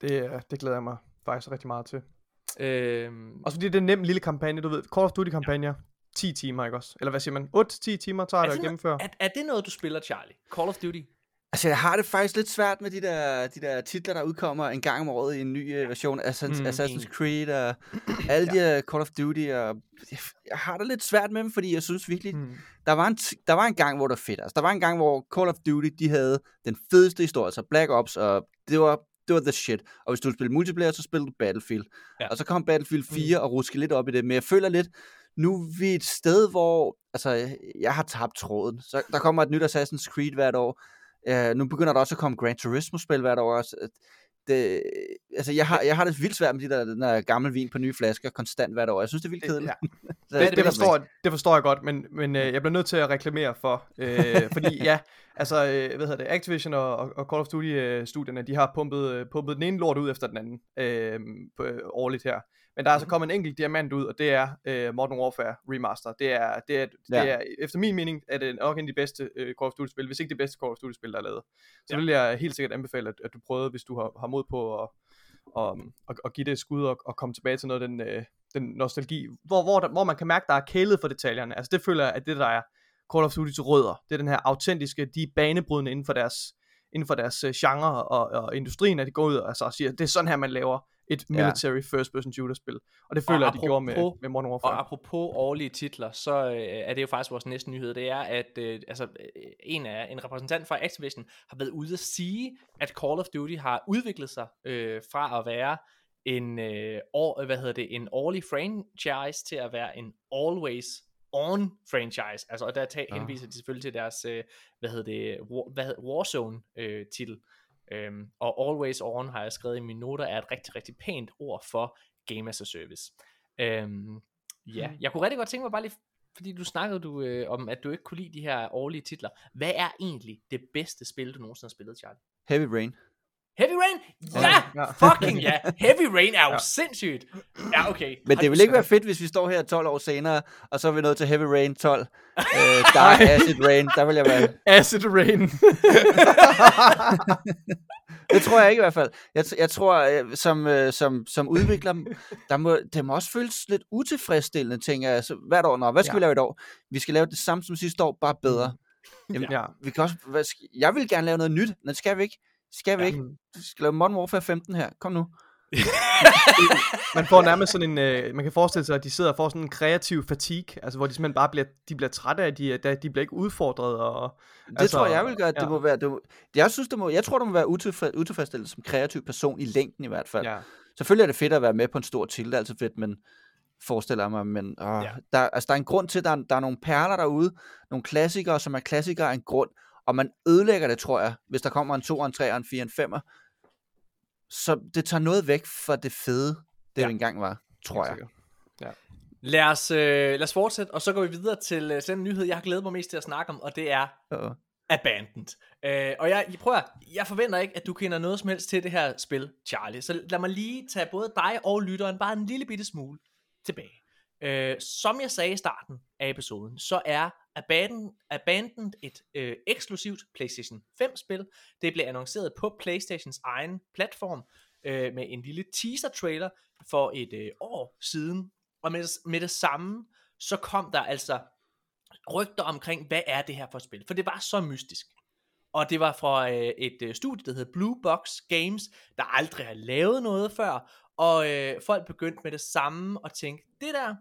Det, det glæder jeg mig faktisk rigtig meget til. Øhm... Også fordi det er en nem lille kampagne, du ved, Call of Duty kampagner, 10 timer, ikke også? Eller hvad siger man? 8-10 timer tager det, det at gennemføre. Er, er det noget, du spiller, Charlie? Call of Duty? Altså, jeg har det faktisk lidt svært med de der, de der titler, der udkommer en gang om året i en ny uh, version. Assassin's, mm, Assassin's Creed og alle ja. de her Call of Duty. Og jeg, jeg har det lidt svært med dem, fordi jeg synes virkelig, mm. der, var en der var en gang, hvor det var fedt. Altså, der var en gang, hvor Call of Duty, de havde den fedeste historie, altså Black Ops, og det var, det var the shit. Og hvis du spillede multiplayer, så spillede du Battlefield. Ja. Og så kom Battlefield 4 mm. og ruske lidt op i det. Men jeg føler lidt, nu er vi et sted, hvor altså, jeg har tabt tråden. Så der kommer et nyt Assassin's Creed hvert år. Uh, nu begynder der også at komme Gran Turismo-spil hvert år. Også. Det, altså, jeg har, jeg har det vildt svært med de der, den der gamle vin på nye flasker konstant hvert år. Jeg synes, det er vildt kedeligt. Ja. (laughs) det, det, forstår, det forstår jeg godt, men, men øh, jeg bliver nødt til at reklamere for, øh, (laughs) fordi ja, altså, øh, hvad hedder det, Activision og, og Call of Duty-studierne, de har pumpet, øh, pumpet den ene lort ud efter den anden øh, på, øh, årligt her. Men der er altså mhm. kommet en enkelt diamant ud, og det er uh, Modern Warfare Remaster. Det er, det er, ja. det er efter min mening, er det nok en af de bedste uh, Call of Duty-spil, hvis ikke det bedste Call of Duty-spil, der er lavet. Så ja. vil jeg helt sikkert anbefale, at, at du prøver, hvis du har, har mod på at, og, og, og give det et skud og, og komme tilbage til noget af den, uh, den nostalgi, hvor, hvor, der, hvor man kan mærke, der er kælet for detaljerne. Altså det føler jeg, at det der er Call of Duty's rødder, det er den her autentiske, de er banebrydende inden for deres, inden for deres genre og, og industrien, at de går ud og, altså, siger, det er sådan her, man laver et military ja. first person shooter spil. Og det føler og jeg, de gjorde med, med Modern Warfare. Og apropos årlige titler, så øh, er det jo faktisk vores næste nyhed, det er, at øh, altså, øh, en af en repræsentant fra Activision har været ude at sige, at Call of Duty har udviklet sig øh, fra at være en, øh, år, hvad hedder det, en årlig franchise til at være en always on franchise. Altså, og der tager, ja. henviser de selvfølgelig til deres, øh, hvad hedder det, War, hvad hedder, Warzone øh, titel. Øhm, og always on har jeg skrevet i mine noter, er et rigtig, rigtig pænt ord for Game as a Service. Øhm, ja, hmm. jeg kunne rigtig godt tænke mig bare lige, fordi du snakkede du, øh, om, at du ikke kunne lide de her årlige titler. Hvad er egentlig det bedste spil, du nogensinde har spillet, Charlie? Heavy Rain. Heavy Rain? Ja, Ja. fucking (laughs) ja. Heavy Rain er jo Ja. sindssygt. Ja, okay. Men det vil ikke være fedt, hvis vi står her 12 år senere, og så er vi nået til Heavy Rain 12. (laughs) øh, Dark Acid Rain, der vil jeg være... (laughs) Acid Rain. Det tror jeg ikke i hvert fald. Jeg, jeg tror, øh, som, øh, som, som udvikler, der må, det må også føles lidt utilfredsstillende, tænker jeg. Så hvert år, nå, hvad skal Ja. vi lave i år? Vi skal lave det samme som sidste år, bare bedre. Jamen, ja. vi kan også, hvad jeg vil gerne lave noget nyt, men det skal vi ikke. Skal vi Ja. ikke? Lave Modern Warfare 15 her. Kom nu. (laughs) Man får nærmest sådan en, øh, man kan forestille sig, at de sidder og får sådan en kreativ fatigue, altså hvor de simpelthen bare bliver, de bliver trætte af, de, de, de bliver ikke udfordret, og Det Altså, tror jeg vil gøre, at det ja. må være... Det må, jeg synes, det må, jeg tror, det må være utilfreds, utilfredsstillende som kreativ person i længden i hvert fald. ja. Selvfølgelig er det fedt at være med på en stor titel, det altid fedt, men forestiller jeg mig, men åh, Ja. ja. der, altså, der er en grund til, at der er, der er nogle perler derude, nogle klassikere, som er klassikere af en grund, og man ødelægger det, tror jeg, hvis der kommer en 2, en 3, en 4, en 5'er. Så det tager noget væk fra det fede, det Ja. ja. engang var, tror jeg. sikkert. Lad os, øh, lad os fortsætte, og så går vi videre til øh, den nyhed, jeg har glædet mig mest til at snakke om, og det er Uh, Abandoned. Øh, og jeg, jeg prøver, jeg forventer ikke, at du kender noget som helst til det her spil, Charlie. Så lad mig lige tage både dig og lytteren bare en lille bitte smule tilbage. Øh, som jeg sagde i starten af episoden, så er Abandoned, Abandoned et øh, eksklusivt PlayStation 5-spil. Det blev annonceret på PlayStations egen platform øh, med en lille teaser-trailer for et øh, år siden. Og med, med det samme, så kom der altså rygter omkring, hvad er det her for et spil? For det var så mystisk. Og det var fra øh, et øh, studie, der hedder Blue Box Games, der aldrig har lavet noget før. Og øh, folk begyndte med det samme at tænke, det der,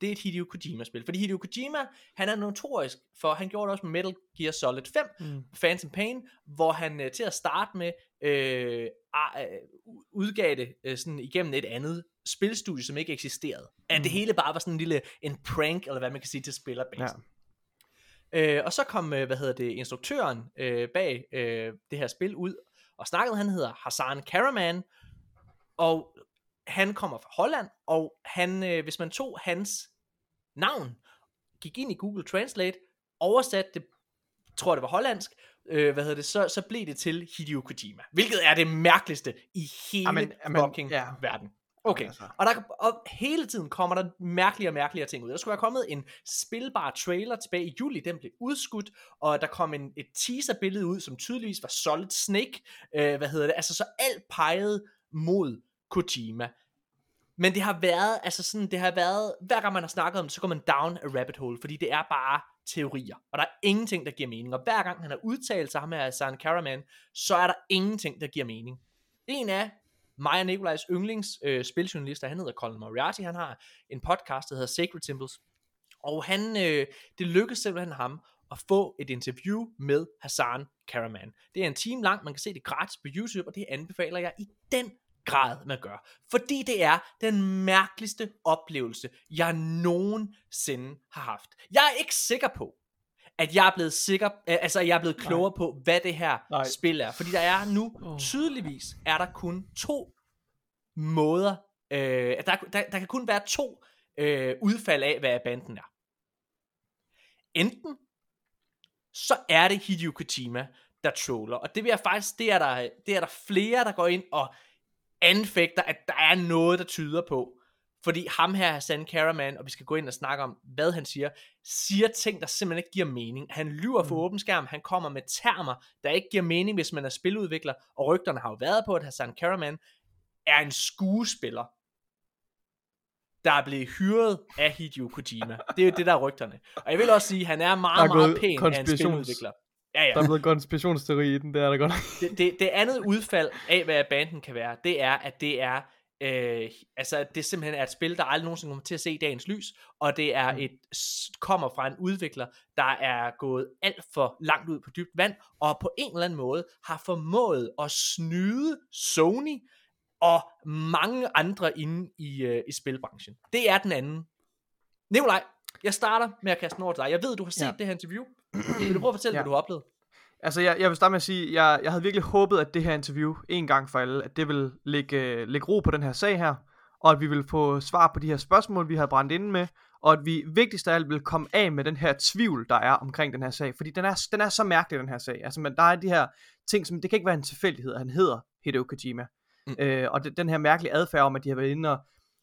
det er et Hideo Kojima-spil. Fordi Hideo Kojima, han er notorisk, for han gjorde det også med Metal Gear Solid 5, Mm. Phantom Pain, hvor han øh, til at starte med øh, øh, udgav det øh, sådan igennem et andet spilstudie, som ikke eksisterede. At det hele bare var sådan en lille en prank, eller hvad man kan sige til spillerbasen. Ja. Øh, og så kom, øh, hvad hedder det, instruktøren øh, bag øh, det her spil ud og snakkede. Han hedder Hassan Karaman, og han kommer fra Holland, og han, øh, hvis man tog hans navn, gik ind i Google Translate, oversatte det, tror det var hollandsk, øh, hvad hedder det, så, så blev det til Hideo Kojima. Hvilket er det mærkeligste i hele Amen, amen, fucking ja. verden. Okay, Altså. og, der, og hele tiden kommer der mærkelige og mærkelige ting ud. Der skulle være kommet en spilbar trailer tilbage i juli, den blev udskudt, og der kom en, et teaser-billede ud, som tydeligvis var Solid Snake, øh, hvad hedder det, altså så alt pegede mod Kojima. Men det har været, altså sådan, det har været, hver gang man har snakket om det, så går man down a rabbit hole, fordi det er bare teorier, og der er ingenting, der giver mening. Og hver gang han har udtalt sig, med her Hassan Karaman, så er der ingenting, der giver mening. En af mig og Nikolajs yndlings øh, spiljournalister, han hedder Colin Moriarty, han har en podcast, der hedder Sacred Symbols, og han, øh, det lykkedes simpelthen ham at få et interview med Hassan Karaman. Det er en time lang, man kan se det gratis på YouTube, og det anbefaler jeg i den grad, man gør. Fordi det er den mærkeligste oplevelse, jeg nogensinde har haft. Jeg er ikke sikker på, at jeg er blevet sikker, altså jeg er blevet klogere på, hvad det her Nej. spil er. Fordi der er nu, tydeligvis, er der kun to måder, øh, der, der, der kan kun være to øh, udfald af, hvad banden er. Enten så er det Hideo Kojima, der troller. Og det vil jeg faktisk, det er der, det er der flere, der går ind og anfægter, at der er noget, der tyder på. Fordi ham her, Hassan Karaman, og vi skal gå ind og snakke om, hvad han siger, siger ting, der simpelthen ikke giver mening. Han lyver for Mm. åben skærm, han kommer med termer, der ikke giver mening, hvis man er spiludvikler, og rygterne har jo været på, at Hassan Karaman er en skuespiller, der er blevet hyret af Hideo Kojima. Det er jo det, der er rygterne. Og jeg vil også sige, at han er Der meget, er meget pæn af en spiludvikler. Ja, ja Der er blevet konspirationsteori i den, der er der godt. (laughs) det, det, det andet udfald af, hvad banden kan være, det er, at det er, øh, altså, det simpelthen er et spil, der aldrig nogensinde kommer til at se dagens lys, og det er Mm. et, kommer fra en udvikler, der er gået alt for langt ud på dybt vand, og på en eller anden måde har formået at snyde Sony og mange andre inde i, øh, i spilbranchen. Det er den anden. Nikolaj, jeg starter med at kaste den over til dig. Jeg ved, du har set Ja. det her interview. Vil du prøve at fortælle, Ja. hvad du har oplevet? Altså, jeg, jeg vil starte med at sige, jeg, jeg havde virkelig håbet, at det her interview, en gang for alle, at det ville lægge, øh, lægge ro på den her sag her, og at vi ville få svar på de her spørgsmål, vi havde brændt inde med, og at vi vigtigst af alt ville komme af med den her tvivl, der er omkring den her sag, fordi den er, den er så mærkelig, den her sag. Altså, men der er de her ting, som, det kan ikke være en tilfældighed, at han hedder Hideo Kojima. Mm. Øh, og det, den her mærkelige adfærd om, at de har været inde og,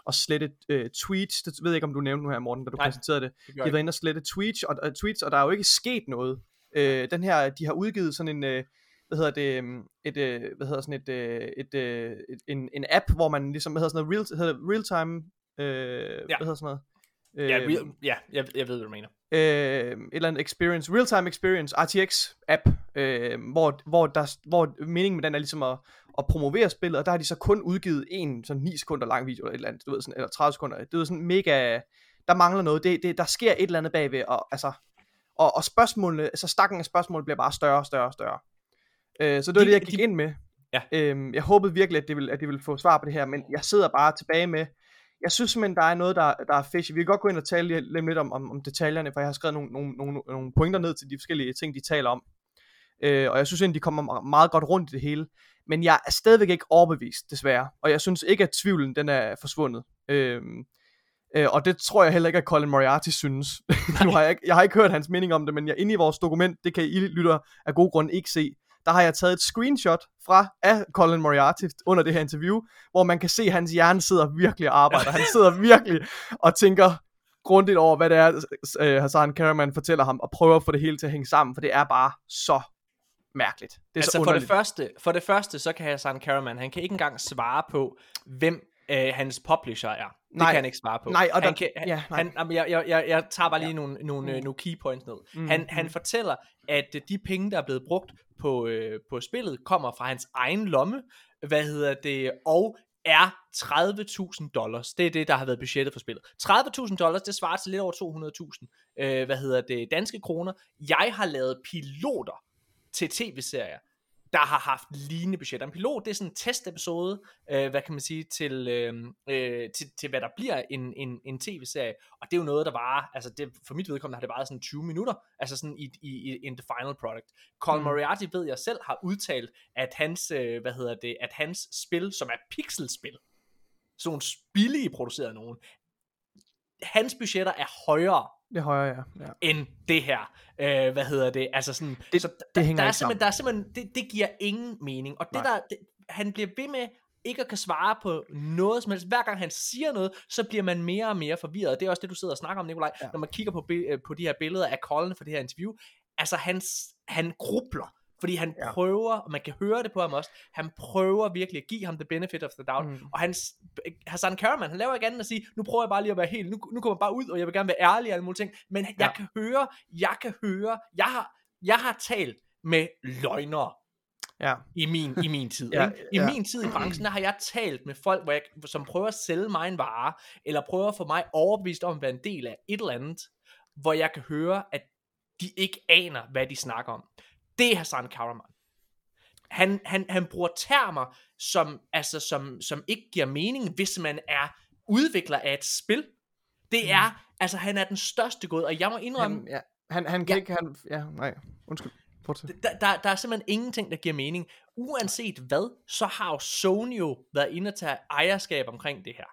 og slette øh, tweets, det ved jeg ikke, om du nævnte nu her, Morten, da du Nej, præsenterede det. det de har været inde og slette tweets og, og, tweets, og der er jo ikke sket noget. Øh, den her, de har udgivet sådan en... Øh, hvad hedder det, øhm, et, øh, hvad hedder sådan et, øh, et, øh, et, en, en app, hvor man ligesom, hvad hedder sådan noget, real, hedder real time, øh, ja. hvad hedder sådan noget? ja, real, ja jeg, jeg ved, hvad du mener. Øh, et eller andet experience, real time experience, RTX app, øh, hvor, hvor, der, hvor meningen med den er ligesom at, at promovere spillet, og der har de så kun udgivet en sådan 9 sekunder lang video, eller et eller andet, du ved, sådan, eller 30 sekunder, det er sådan mega, der mangler noget, det, det, der sker et eller andet bagved, og altså, og, og spørgsmålene, altså stakken af spørgsmål bliver bare større og større og større. Øh, så det var de, det, jeg gik de, ind med. Ja. Øhm, jeg håbede virkelig, at det, ville, at det ville få svar på det her, men jeg sidder bare tilbage med, jeg synes simpelthen, der er noget, der, der er fishy. Vi kan godt gå ind og tale lidt, lidt om, om, om detaljerne, for jeg har skrevet nogle, nogle, nogle, nogle pointer ned til de forskellige ting, de taler om. Øh, og jeg synes egentlig, de kommer meget godt rundt i det hele. Men jeg er stadigvæk ikke overbevist, desværre. Og jeg synes ikke, at tvivlen den er forsvundet. Øhm, øh, og det tror jeg heller ikke, at Colin Moriarty synes. (laughs) nu har jeg, ikke, jeg har ikke hørt hans mening om det, men jeg, inde i vores dokument, det kan I lytter af god grund ikke se, der har jeg taget et screenshot fra af Colin Moriarty under det her interview, hvor man kan se, at hans hjerne sidder virkelig og arbejder. Han sidder virkelig og tænker grundigt over, hvad det er, øh, Hassan Karaman fortæller ham, og prøver at få det hele til at hænge sammen, for det er bare så mærkeligt. Det er altså så for det, første, for det første, så kan Hassan Karaman, han kan ikke engang svare på, hvem øh, hans publisher er. Det nej, kan han ikke svare på. Nej, og han der, kan, ja, nej. Han, jamen, jeg, jeg, jeg, jeg tager bare lige ja. nogle, nogle, mm. nogle key points ned. Mm. Han, han mm. fortæller, at de penge, der er blevet brugt på, øh, på spillet, kommer fra hans egen lomme, hvad hedder det, og er 30.000 dollars. Det er det, der har været budgettet for spillet. 30.000 dollars, det svarer til lidt over 200.000, øh, hvad hedder det, danske kroner. Jeg har lavet piloter til tv-serier, der har haft lignende budgetter. En pilot, det er sådan en testepisode, øh, hvad kan man sige, til, øh, øh, til, til hvad der bliver en, en, en tv-serie, og det er jo noget, der var, altså det, for mit vedkommende har det været sådan 20 minutter, altså sådan i, i, i in the final product. Colin mm. Moriarty ved jeg selv har udtalt, at hans, øh, hvad hedder det, at hans spil, som er pixelspil, sådan nogle billige produceret nogen, hans budgetter er højere det er højere, ja. ja. end det her. Øh, hvad hedder det? Altså sådan, det, så der, det hænger der, er simpelthen, der er simpelthen, det, det giver ingen mening. Og det der, det, han bliver ved med ikke at kan svare på noget som helst. Hver gang han siger noget, så bliver man mere og mere forvirret. Det er også det, du sidder og snakker om, Nikolaj, ja. når man kigger på, øh, på de her billeder af Colin for det her interview. Altså, han, han grubler fordi han ja. prøver, og man kan høre det på ham også, han prøver virkelig at give ham the benefit of the doubt. Mm. Og hans, Hassan Karaman, han laver ikke andet at sige, nu prøver jeg bare lige at være helt, nu, nu kommer jeg bare ud, og jeg vil gerne være ærlig og alle mulige ting. Men ja. jeg kan høre, jeg kan høre, jeg har, jeg har talt med løgnere ja. i, min, i min tid. (laughs) ja, I ja. min tid i branchen, der har jeg talt med folk, hvor jeg, som prøver at sælge mig en vare, eller prøver at få mig overbevist om at være en del af et eller andet, hvor jeg kan høre, at de ikke aner, hvad de snakker om. Det er Hassan Karaman. Han, han, han bruger termer, som, altså, som, som ikke giver mening, hvis man er udvikler af et spil. Det mm. er, mm. altså han er den største god, og jeg må indrømme... Han, ja, han, han kan ja, ikke, han, ja, nej, undskyld. Der, der, der er simpelthen ingenting, der giver mening. Uanset hvad, så har jo Sony jo været inde og tage ejerskab omkring det her.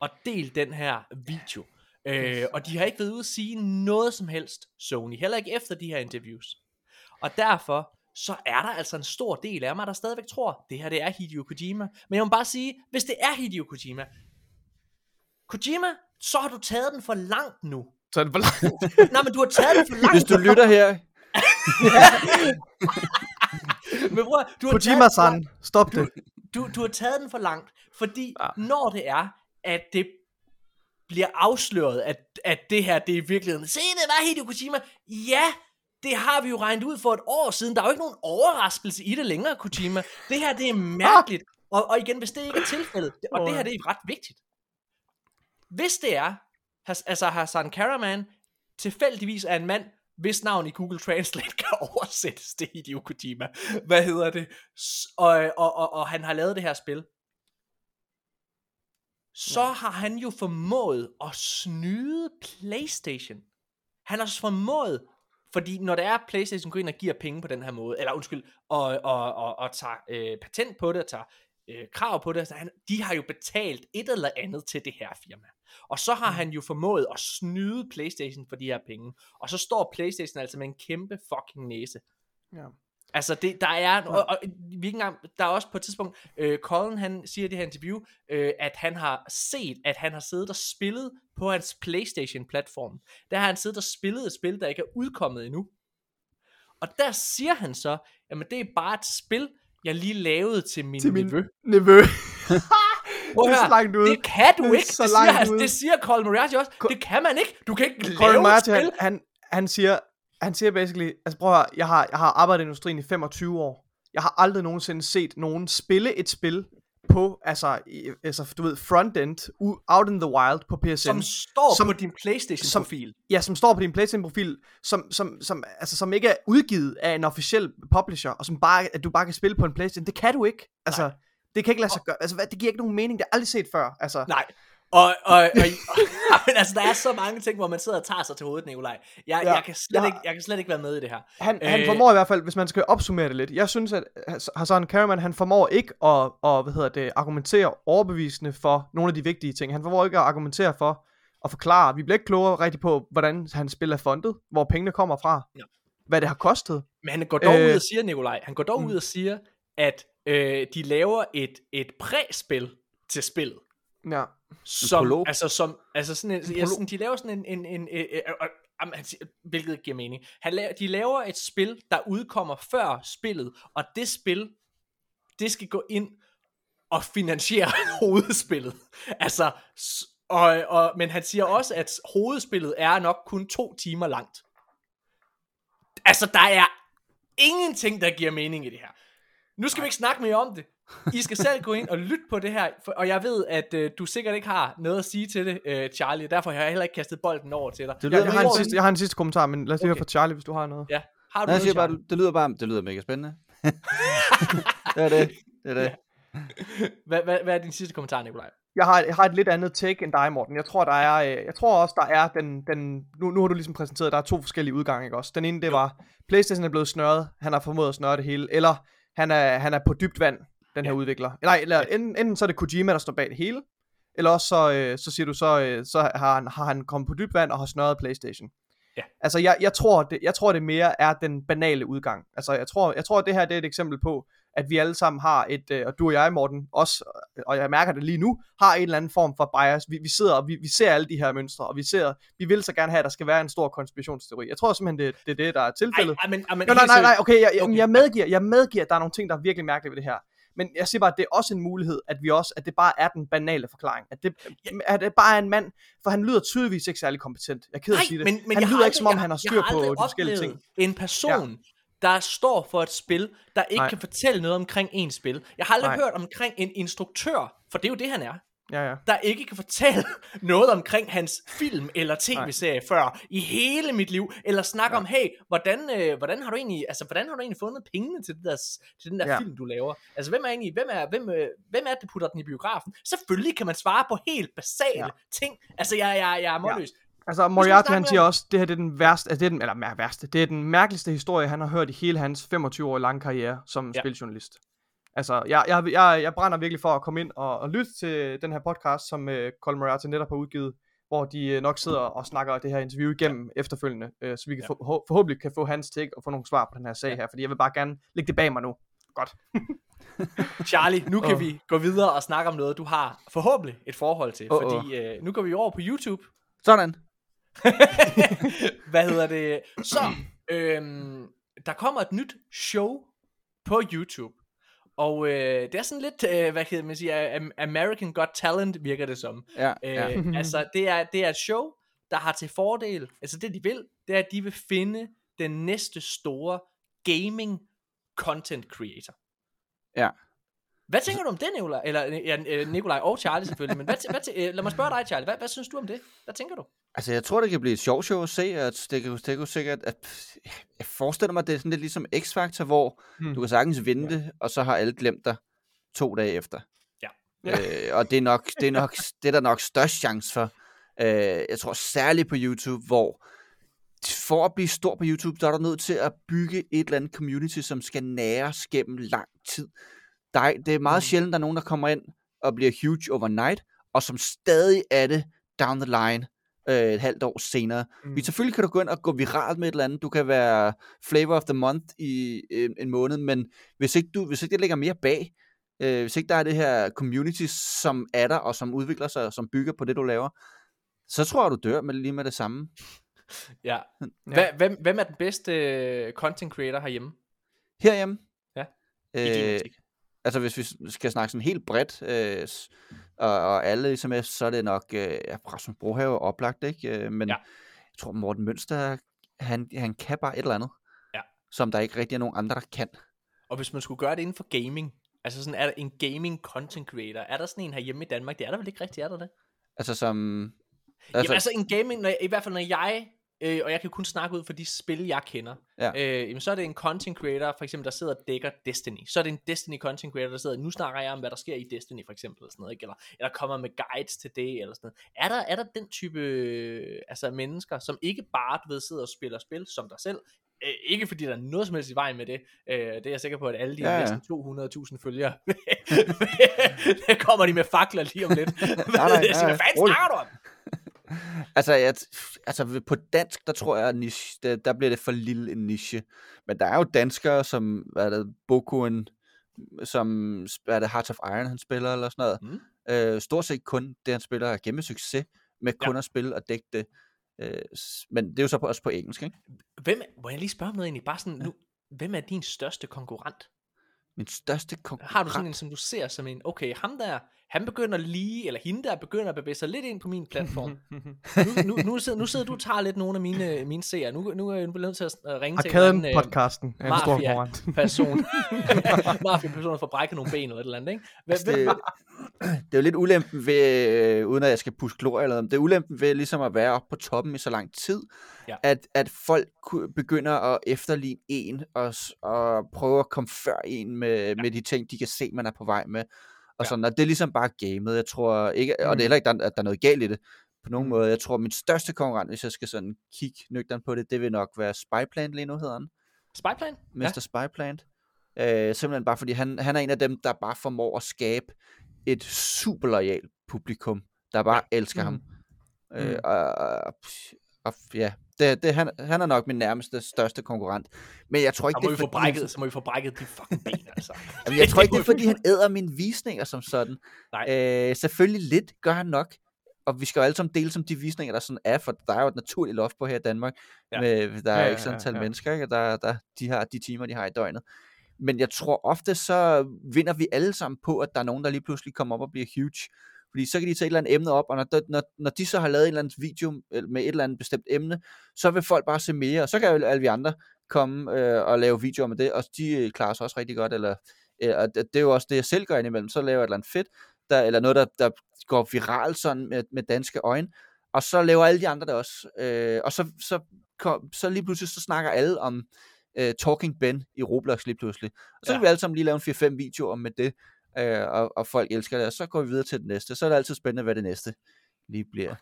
Og del den her video. Øh, og de har ikke været ude at sige noget som helst, Sony. Heller ikke efter de her interviews. Og derfor, så er der altså en stor del af mig, der stadigvæk tror, det her det er Hideo Kojima. Men jeg må bare sige, hvis det er Hideo Kojima, Kojima, så har du taget den for langt nu. Så er den for langt? (laughs) Nej, men du har taget den for langt. Hvis du lytter her. (laughs) men bror, du har Kojima-san, stop det. Du, du har taget den for langt, fordi ja. når det er, at det bliver afsløret, at, at det her, det er i virkeligheden, se det var Hideo Kojima, ja, det har vi jo regnet ud for et år siden. Der er jo ikke nogen overraskelse i det længere, Kojima. Det her, det er mærkeligt. Og, og igen, hvis det ikke er tilfældet, og det her, det er ret vigtigt. Hvis det er, altså Hassan Karaman tilfældigvis er en mand, hvis navn i Google Translate (laughs) kan oversættes til Hideo Kojima. Hvad hedder det? Og, og, og, og han har lavet det her spil. Så ja. har han jo formået at snyde PlayStation. Han har formået fordi når det er, Playstation går ind og giver penge på den her måde, eller undskyld, og, og, og, og tager øh, patent på det, og tager øh, krav på det, så han, de har jo betalt et eller andet til det her firma. Og så har mm. han jo formået at snyde Playstation for de her penge. Og så står Playstation altså med en kæmpe fucking næse. Ja. Altså, det, der er, og, og, vi ikke engang, der er også på et tidspunkt, øh, Colin, han siger i det her interview, øh, at han har set, at han har siddet og spillet på hans Playstation-platform. Der har han siddet og spillet et spil, der ikke er udkommet endnu. Og der siger han så, jamen det er bare et spil, jeg lige lavede til min, Til min nevø. Nevø. (laughs) Prøv det er så langt ude. Det kan du Det ikke. så Det siger, langt ude. det siger Colin Moriarty også. Co- det kan man ikke. Du kan ikke Colin lave et Moriarty, spil. han, han, han siger, han siger basically, altså prøv at høre, jeg har, jeg har arbejdet i industrien i 25 år. Jeg har aldrig nogensinde set nogen spille et spil på, altså, i, altså du ved, frontend, out in the wild på PSN. Som står Som- på din Playstation-profil. ja, som står på din PlayStation-profil, som, som, som, altså, som ikke er udgivet af en officiel publisher, og som bare, at du bare kan spille på en PlayStation. Det kan du ikke. Altså, Nej. det kan ikke lade sig gøre. Altså, hvad, det giver ikke nogen mening. Det har jeg aldrig set før. Altså, Nej. Og, og, og, og (laughs) men altså, der er så mange ting, hvor man sidder og tager sig til hovedet, Nikolaj. Jeg, Ja, jeg, kan slet ja. ikke, jeg kan slet ikke være med i det her. Han, han Øh. formår i hvert fald, hvis man skal opsummere det lidt. Jeg synes, at Hassan Karaman, han formår ikke at, at hvad hedder det, argumentere overbevisende for nogle af de vigtige ting. Han formår ikke at argumentere for at forklare. Vi bliver ikke klogere rigtig på, hvordan han spiller fundet, hvor pengene kommer fra, Ja. hvad det har kostet. Men han går dog Øh. ud og siger, Nikolaj, han går dog Mm. ud og siger, at øh, de laver et, et præspil til spillet. Ja. Som, altså, som, altså sådan en, ja, sådan, de laver sådan en, en, en, en, en, en Jamen, han siger, hvilket giver mening. Han laver, de laver et spil, der udkommer før spillet, og det spil, det skal gå ind og finansiere (laughs) hovedspillet. Altså, og, og, men han siger også, at hovedspillet er nok kun to timer langt. Altså, der er ingenting, der giver mening i det her. Nu skal vi ikke snakke mere om det. I skal selv gå ind og lytte på det her, for, og jeg ved, at øh, du sikkert ikke har noget at sige til det, øh, Charlie, derfor har jeg heller ikke kastet bolden over til dig. Det Jeg, lyder jeg, har en sidste, jeg har en sidste kommentar, men lad os lige Okay. høre fra Charlie, hvis du har noget. Ja, har du Nej, jeg noget, bare, det lyder bare, det lyder mega spændende. (laughs) det er det. Det er det. Hvad, hvad, hvad er din sidste kommentar, Nikolaj? Jeg har, jeg har et lidt andet take end dig, Morten. Jeg tror, der er, øh, jeg tror også, der er den, den nu, nu har du ligesom præsenteret, der er to forskellige udgange, ikke også? Den ene, det var, Playstation er blevet snørret, han har formået at snøre det hele, eller han er, han er på dybt vand, den her Ja. udvikler. Nej, eller enten, enten så er det Kojima, der står bag det hele, eller også så, øh, så siger du så, øh, så har han, har han kommet på dybt vand og har snørret Playstation. Ja. Altså, jeg, jeg, tror, det, jeg tror, det mere er den banale udgang. Altså, jeg tror, jeg tror, at det her det er et eksempel på, at vi alle sammen har et, øh, og du og jeg, Morten, også, og jeg mærker det lige nu, har en eller anden form for bias. Vi, vi sidder og vi, vi ser alle de her mønstre, og vi ser, vi vil så gerne have, at der skal være en stor konspirationsteori. Jeg tror simpelthen, det, det er det, der er tilfældet. Ej, men, ej, men, Jo, nej, nej, nej, okay, jeg, jeg, Okay, jeg, medgiver, jeg medgiver, at der er nogle ting, der er virkelig mærkelige ved det her. Men jeg siger bare, at det er også en mulighed, at vi også, at det bare er den banale forklaring. At det, at det bare er en mand, for han lyder tydeligvis ikke særlig kompetent. Jeg er ked af at sige det. men, men han jeg lyder ikke som om, aldrig- han har jeg- styr jeg har på de forskellige ting. En person, ja. der står for et spil, der ikke Nej. Kan fortælle noget omkring en spil. Jeg har aldrig. Nej. hørt omkring en instruktør, for det er jo det, han er, Ja, ja. der ikke kan fortælle (laughs) noget omkring hans film eller tv-serie før i hele mit liv, eller snakke Ja. ja. om, hey, hvordan, øh, hvordan har du egentlig, altså, hvordan har du egentlig fundet pengene til, det der, til den der Ja. ja. film, du laver? Altså, hvem er egentlig, hvem er, hvem, øh, hvem er det, der putter den i biografen? Selvfølgelig kan man svare på helt basale Ja. ja. ting. Altså, jeg, jeg, jeg er målløs. Altså, Moriarty, han siger også, det her det er den værste, altså det er den, eller værste, det er den mærkeligste historie, han har hørt i hele hans 25 år lange karriere som Ja. spiljournalist. Altså, jeg, jeg, jeg, jeg brænder virkelig for at komme ind og, og lytte til den her podcast, som uh, Colin Moriarty netop har udgivet, hvor de uh, nok sidder og snakker det her interview igennem ja. efterfølgende, uh, så vi kan Ja. forhå- forhåbentlig kan få hans take og få nogle svar på den her sag Ja. her, fordi jeg vil bare gerne lægge det bag mig nu. Godt. (laughs) Charlie, nu kan Åh. vi gå videre og snakke om noget, du har forhåbentlig et forhold til. Åh. Fordi øh, nu går vi over på YouTube. Sådan. (laughs) Hvad hedder det? Så, øhm, der kommer et nyt show på YouTube. Og øh, det er sådan lidt, øh, hvad kan man sige, Am- American Got Talent virker det som. Ja, Øh, ja. (laughs) altså, det er, det er et show, der har til fordel, altså det de vil, det er, at de vil finde den næste store gaming content creator. Ja. Hvad tænker du om det, Nikolaj? Eller ja, øh, Nikolaj og Charlie selvfølgelig, men hvad, hvad, øh, lad mig spørge dig, Charlie. Hvad, hvad synes du om det? Hvad tænker du? Altså, jeg tror, det kan blive et sjovt show at se, at det kan, det kan sikkert, at, jeg forestiller mig, at det er sådan lidt ligesom X-Factor, hvor Hmm. du kan sagtens vinde det, og så har alle glemt dig to dage efter. Ja. Øh, og det er, nok, det, er nok, det er der nok størst chance for. Øh, jeg tror særligt på YouTube, hvor for at blive stor på YouTube, der er du nødt til at bygge et eller andet community, som skal næres gennem lang tid. Der er, det er meget sjældent, der er nogen, der kommer ind og bliver huge overnight, og som stadig er det down the line øh, et halvt år senere. Mm. Selvfølgelig kan du gå ind og gå viralt med et eller andet. Du kan være flavor of the month i en, en måned, men hvis ikke, du, hvis ikke det ligger mere bag, øh, hvis ikke der er det her community, som er der, og som udvikler sig, som bygger på det, du laver, så tror jeg, du dør med lige med det samme. (laughs) Ja. (laughs) ja. Hvem, hvem er den bedste øh, content creator herhjemme? Herhjemme? Ja. Øh, altså hvis vi skal snakke sådan helt bredt, øh, og, og alle ligesom er, så er det nok øh, Rasmus Brohave oplagt, ikke? Øh, men ja. jeg tror Morten Mønster, han, han kan bare et eller andet, ja. som der ikke rigtig er nogen andre, der kan. Og hvis man skulle gøre det inden for gaming, altså sådan er der en gaming content creator, er der sådan en her hjemme i Danmark? Det er der vel ikke rigtig, er der det? Altså som... Altså, Jamen altså en gaming, når jeg, i hvert fald når jeg øh, og jeg kan kun snakke ud for de spil, jeg kender. Ja. Øh, jamen, så er det en content creator, for eksempel, der sidder og dækker Destiny. Så er det en Destiny content creator, der sidder, nu snakker jeg om, hvad der sker i Destiny, for eksempel, eller, sådan noget, ikke? Eller, eller kommer med guides til det, eller sådan noget. Er der, er der den type altså, mennesker, som ikke bare, ved, sidder og spiller spil som dig selv, øh, ikke fordi der er noget som helst i vejen med det. Øh, det er jeg sikker på, at alle de ja, ja. næsten 200.000 følgere, (laughs) der kommer de med fakler lige om lidt. (laughs) nej, nej, (laughs) nej, hvad fanden snakker du om? Altså, jeg, altså på dansk, der tror jeg, at niche, der, der bliver det for lille en niche. Men der er jo danskere, som, hvad er det, Bokuen, som, hvad er det, Heart of Iron, han spiller, eller sådan noget. Mm. Øh, stort set kun det, han spiller, er gennem succes, med kun ja. at spille og dække det. Øh, men det er jo så på, også på engelsk, ikke? Hvem, må jeg lige spørge om noget egentlig? Bare sådan, ja. nu, hvem er din største konkurrent? Min største konkurrent? Har du sådan en, som du ser som en, okay, ham der, han begynder lige, eller hende der begynder at bevæge sig lidt ind på min platform. (laughs) nu, nu, nu, sidder, nu sidder du og tager lidt nogle af mine, mine seere. Nu, nu er jeg nødt til at ringe Arkaden til en podcasten er en stor person. Mafia-person får brækket nogle ben eller et eller andet, ikke? Hvem, altså, det, (clears throat) det er jo lidt ulempen ved, øh, uden at jeg skal puske glorie eller noget, det er ulempen ved ligesom at være oppe på toppen i så lang tid, ja. at, at folk begynder at efterligne en og, og prøve at komme før en med, ja. med de ting, de kan se, man er på vej med. Og, ja. sådan, og det er ligesom bare gamet. Jeg tror ikke, og det er mm. heller ikke, at der, er noget galt i det på nogen mm. måde. Jeg tror, min største konkurrent, hvis jeg skal sådan kigge nøgteren på det, det vil nok være Spyplant lige nu, hedder han. Spyplant? Mr. Ja. Spyplant. Øh, simpelthen bare fordi han, han er en af dem, der bare formår at skabe et super lojalt publikum, der bare ja. elsker mm. ham. Øh, mm. og, og ja, det, det, han, han er nok min nærmeste, største konkurrent. Men jeg tror ikke, så må det er fordi... Brækket, så må vi få brækket de fucking ben, (laughs) altså. Jamen, jeg tror ikke, det er fordi, han (laughs) æder mine visninger som sådan. Nej. Øh, selvfølgelig lidt gør han nok. Og vi skal jo alle sammen dele som de visninger, der sådan er, for der er jo et naturligt loft på her i Danmark. Ja. Med, der er ja, ikke sådan et antal ja, ja. mennesker, ikke? Der, der, de har de timer, de har i døgnet. Men jeg tror ofte, så vinder vi alle sammen på, at der er nogen, der lige pludselig kommer op og bliver huge. Fordi så kan de tage et eller andet emne op, og når, når, når de så har lavet en eller anden video med et eller andet bestemt emne, så vil folk bare se mere, og så kan jo alle vi andre komme øh, og lave videoer med det, og de øh, klarer sig også rigtig godt, eller øh, og det, det er jo også det, jeg selv gør indimellem, så laver jeg et eller andet fedt, der, eller noget, der, der går viralt sådan med, med danske øjne, og så laver alle de andre det også, øh, og så, så, kom, så lige pludselig så snakker alle om øh, Talking Ben i Roblox lige pludselig, og så ja. kan vi alle sammen lige lave en 4-5 videoer med det, øh, og, og folk elsker det, og så går vi videre til det næste. Så er det altid spændende, hvad det næste lige bliver.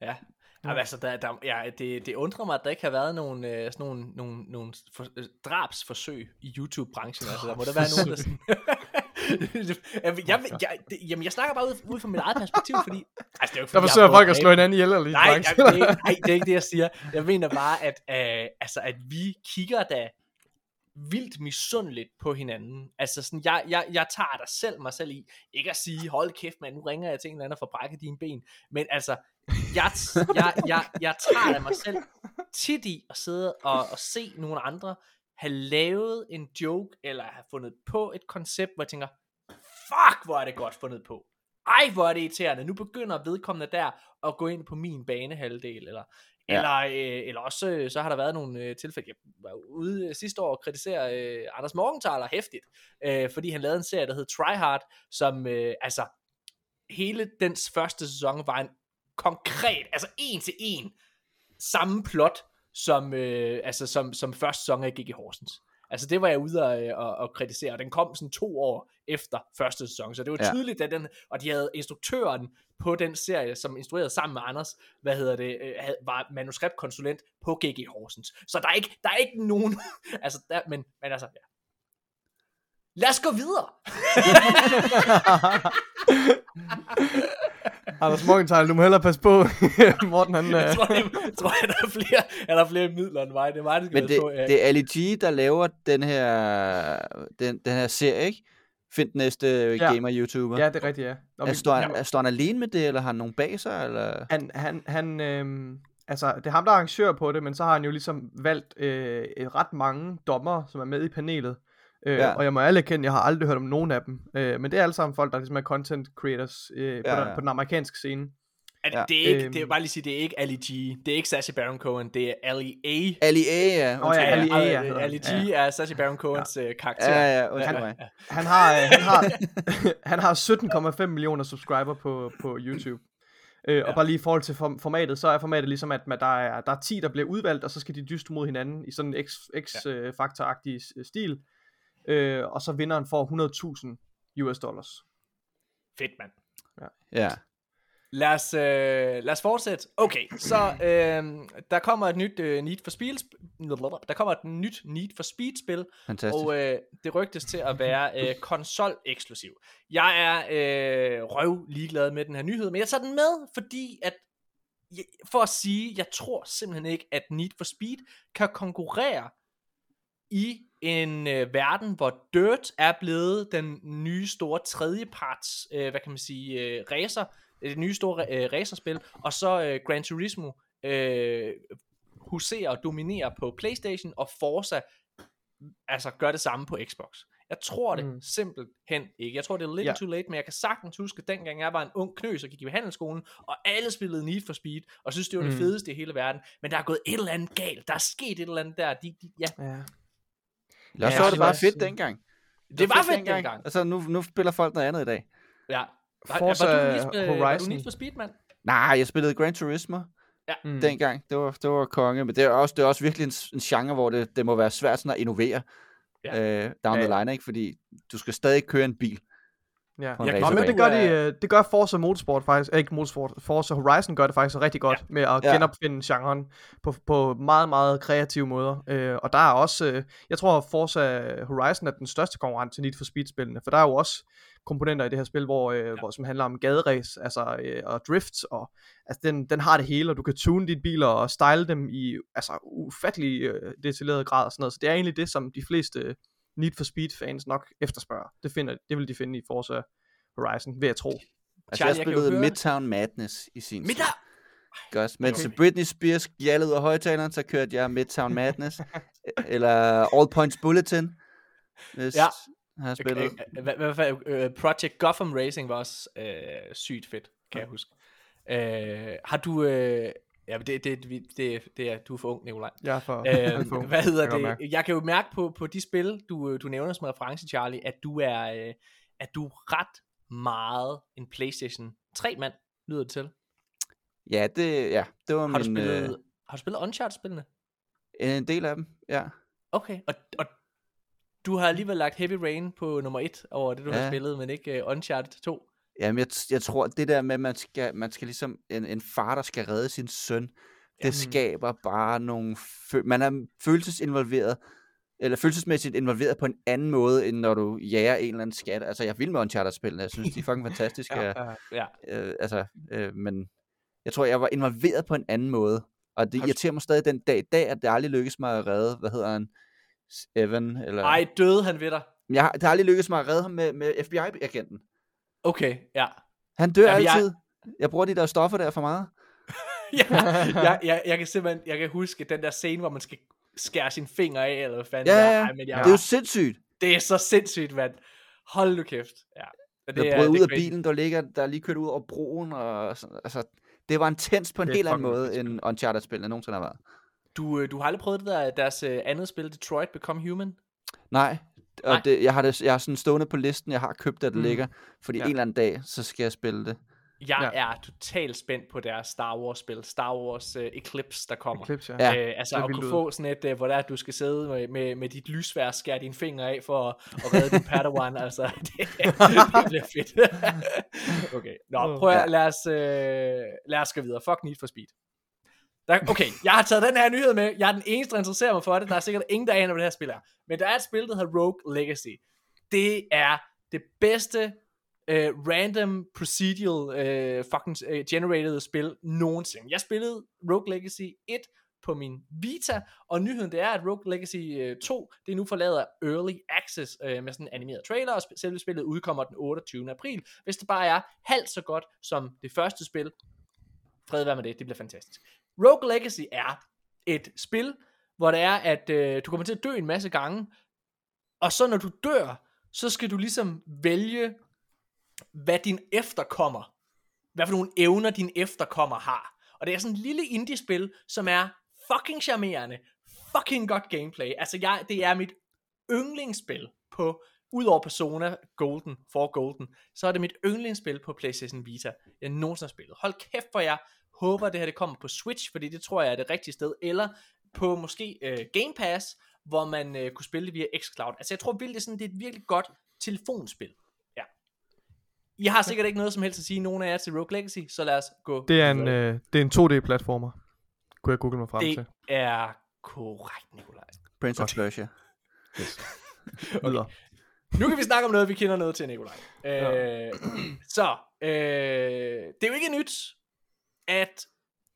Ja, Jamen, altså, der, der, ja, det, det undrer mig, at der ikke har været nogen, øh, sådan nogle, nogle, nogle for, øh, drabsforsøg i YouTube-branchen. Altså, der må der være nogen, der sådan... (laughs) jeg, jeg, jeg, det, jamen, jeg snakker bare ud, ud fra mit eget perspektiv, fordi... Altså, det er jo, fordi der forsøger folk at slå hinanden ihjel lige nej, jamen, det er, nej, det er ikke det, jeg siger. Jeg mener bare, at, øh, altså, at vi kigger da vildt misundeligt på hinanden. Altså sådan, jeg, jeg, jeg tager dig selv mig selv i, ikke at sige, hold kæft mand, nu ringer jeg til en eller anden og får brækket dine ben, men altså, jeg, jeg, jeg, jeg tager mig selv tit i at sidde og, og se nogle andre have lavet en joke, eller have fundet på et koncept, hvor jeg tænker, fuck, hvor er det godt fundet på. Ej, hvor er det irriterende. Nu begynder vedkommende der at gå ind på min banehalvdel, eller Ja. Eller, øh, eller også øh, så har der været nogle øh, tilfælde, jeg var ude øh, sidste år og kritisere øh, Anders Morgenthaler hæftigt, øh, fordi han lavede en serie, der hed Try Hard, som øh, altså hele dens første sæson var en konkret, altså en til en, samme plot, som, øh, altså, som, som første sæson af Gigi Horsens. Altså det var jeg ude og, øh, og, og kritisere, og den kom sådan to år efter første sæson, så det var ja. tydeligt, at den, og de havde instruktøren på den serie, som instruerede sammen med Anders, hvad hedder det, øh, var manuskriptkonsulent på GG Horsens. Så der er ikke, der er ikke nogen, (laughs) altså der, men, men altså, ja. Lad os gå videre! (laughs) Anders Morgenthaler, du må hellere passe på. (laughs) Morten, han... Jeg øh, tror, jeg, jeg tror, der er flere, der er flere midler end mig. Det er mig, der skal Men det, ja. det er Ali G, der laver den her, den, den her serie, ikke? Find den næste Ja. gamer-YouTuber. Ja, det er rigtigt, ja. Og er, står, ja. han, står han alene med det, eller har han nogen bag sig? Eller? Han, han, han øhm, altså, det er ham, der er arrangør på det, men så har han jo ligesom valgt øh, et ret mange dommer, som er med i panelet. Øh, Ja. ja. Og jeg må alle erkende, jeg har aldrig hørt om nogen af dem. Øh, men det er alle sammen folk, der ligesom er content creators øh, på, Ja, den, ja. på den amerikanske scene. Er det, Ja. det, er ikke, Øhm. det er bare lige sige, det er ikke Ali G, det er ikke Sacha Baron Cohen, det er Ali A. Ali A, ja. Nå ja, Ali A, ja, Ali. G er Sacha Baron Cohens ja. karakter. Ja, ja, undskyld Ja, mig. Han har, øh, han har, (laughs) (laughs) han har 17,5 millioner subscriber på, på YouTube. Øh, Ja. og bare lige i forhold til form- formatet, så er formatet ligesom, at man, der, er, der er 10, der bliver udvalgt, og så skal de dyste mod hinanden i sådan en X-faktor-agtig ja. stil. Øh, og så vinderen får 100.000 US dollars. Fedt, mand. Ja. Lad os, øh, lad os fortsætte. Okay, så øh, der kommer et nyt øh, Need for Speed der kommer et nyt Need for Speed spil, Fantastisk. og øh, det rygtes til at være øh, konsol eksklusiv. Jeg er øh, røv ligeglad med den her nyhed, men jeg tager den med, fordi at for at sige, jeg tror simpelthen ikke, at Need for Speed kan konkurrere i en øh, verden, hvor Dirt er blevet den nye store tredjeparts, øh, hvad kan man sige, øh, racer, det nye store øh, racerspil, og så øh, Gran Turismo øh, huserer og dominerer på Playstation, og Forza altså gør det samme på Xbox. Jeg tror det mm. Simpelthen ikke. Jeg tror det er lidt Ja. too late, men jeg kan sagtens huske, at dengang jeg var en ung knøs og gik i handelsskolen, og alle spillede Need for Speed, og synes det var mm. det fedeste i hele verden, men der er gået et eller andet galt. Der er sket et eller andet der. De, de, ja, Ja. Lad os Ja, så var det bare fedt sige- dengang. det var fedt dengang. Altså, nu, nu spiller folk noget andet i dag. Ja. Var, Forza var, du Need, øh, var du Horizon. For Speed, mand? Nej, jeg spillede Gran Turismo Mm. dengang. Det var, det var konge. Men det er også, det er også virkelig en, en genre, hvor det, det må være svært sådan at innovere Ja. ja. øh, down Ja, the line, ikke? Fordi du skal stadig køre en bil. Ja. på en Jeg Nå, kan men racerbane. det gør, de, øh, det gør Forza Motorsport faktisk, eh, ikke Motorsport, Forza Horizon gør det faktisk rigtig godt ja. med at Ja. genopfinde genren på, på meget, meget kreative måder. Øh, og der er også, øh, jeg tror Forza Horizon er den største konkurrent til Need for Speed-spillene, for der er jo også komponenter i det her spil, hvor, øh, ja. hvor som handler om gaderæs, altså øh, og drift, og altså den, den har det hele, og du kan tune dine biler og style dem i altså ufattelig øh, detaljeret grad og sådan noget. Så det er egentlig det, som de fleste Need for Speed fans nok efterspørger. Det, finder, det vil de finde i Forza Horizon, vil jeg tro. Altså, Charlie, jeg jeg spillede høre- Midtown Madness i sin Men tid. der, Godt. Mens Okay. Britney Spears gjaldede ud af højtaleren, så kørte jeg Midtown Madness. (laughs) eller All Points Bulletin. Hvis Ja. ja. har spillet. Øh, hvad, hvad, hvad, øh, Project Gotham Racing var også øh, sygt fedt, kan jeg huske. Øh, har du... Øh, ja, men det, det, det, det, det er, du er for ung, Nikolaj. Jeg er for, Øh, for- hvad hedder jeg det? mærke. Jeg kan jo mærke på, på de spil, du, du nævner som reference, Charlie, at du er, øh, at du er ret meget en PlayStation 3-mand, lyder det til. Ja, det, ja, det var Har du min, spillet, øh, har du spillet Uncharted-spillene? en del af dem. Ja. Okay, og, og du har alligevel lagt Heavy Rain på nummer 1 over det, du ja. har spillet, men ikke uh, Uncharted 2. Jamen, jeg, jeg tror, det der med, at man skal, man skal ligesom, en, en far, der skal redde sin søn, det Ja. skaber bare nogle, fø- man er følelsesinvolveret, eller følelsesmæssigt involveret på en anden måde, end når du jager en eller anden skat. Altså, jeg vil med Uncharted-spillene, jeg synes, de er fucking (laughs) fantastiske. ja. Ja. Ja, øh, altså, øh, men jeg tror, jeg var involveret på en anden måde. Og det Har du- irriterer mig stadig den dag i dag, at det aldrig lykkedes mig at redde, hvad hedder han, Evan, eller... ej, døde han ved dig. Jeg, det har aldrig lykkedes mig at redde ham med, med FBI-agenten. Okay, ja. Han dør Jamen, jeg- altid. Jeg... jeg bruger de der stoffer der for meget. (laughs) ja, jeg, (laughs) jeg, jeg kan simpelthen, jeg kan huske den der scene, hvor man skal skære sine fingre af, eller hvad fanden Ja, det er. ja, Ej, men jeg, Det er jo sindssygt. det er så sindssygt, mand. Hold nu kæft. Ja. Og Det er- brød ud af crazy. bilen, der ligger, der er lige kørt ud over broen, og sådan, altså, det var intens på en helt anden måde, end Uncharted-spillene nogensinde har været. Du, øh, du har aldrig prøvet det der, deres øh, andet spil, Detroit Become Human? Nej, og Nej. Det, jeg har det jeg har sådan stående på listen, jeg har købt det, der Mm. ligger, fordi Ja. en eller anden dag, så skal jeg spille det. Jeg Ja. er totalt spændt på deres Star Wars spil, Star Wars uh, Eclipse, der kommer. Eclipse, Ja. ja. Øh, altså det at kunne ud. få sådan et, uh, hvor der er, at du skal sidde med, med, med dit lysvær og skære dine fingre af for at, at redde din Padawan, (laughs) altså (laughs) det, det bliver fedt. (laughs) okay, nå prøv at, Ja. lad os, øh, lad os gå videre. Fuck Need for Speed. Der, okay, jeg har taget den her nyhed med. Jeg er den eneste, der interesserer mig for det. Der er sikkert ingen, der aner, hvad det her spil er. Men der er et spil, der hedder Rogue Legacy. Det er det bedste uh, random procedural uh, fucking uh, generated spil nogensinde. Jeg spillede Rogue Legacy 1 på min Vita, og nyheden det er, at Rogue Legacy 2, det er nu forlader Early Access øh, med sådan en animeret trailer, og sp- selve spillet udkommer den 28. april. Hvis det bare er halvt så godt som det første spil, fred være med det, det bliver fantastisk. Rogue Legacy er et spil, hvor det er, at øh, du kommer til at dø en masse gange, og så når du dør, så skal du ligesom vælge, hvad din efterkommer, hvad for nogle evner din efterkommer har. Og det er sådan et lille indie-spil, som er fucking charmerende, fucking godt gameplay. Altså jeg, det er mit yndlingsspil på, udover Persona Golden, for Golden, så er det mit yndlingsspil på PlayStation Vita, jeg nogensinde har spillet. Hold kæft for jeg håber, det her det kommer på Switch, fordi det tror jeg er det rigtige sted, eller på måske øh, Game Pass, hvor man øh, kunne spille det via xCloud. Altså jeg tror virkelig, det er, sådan, det er et virkelig godt telefonspil. Ja. I har sikkert ikke noget som helst at sige, nogen af jer til Rogue Legacy, så lad os gå. Det er en, øh, det er en 2D-platformer, kunne jeg google mig frem til. det er korrekt, Nikolaj. Prince of Persia. (laughs) Videre. Nu kan vi snakke om noget, vi kender noget til, Nikolaj. Øh, (clears throat) så, øh, det er jo ikke nyt, at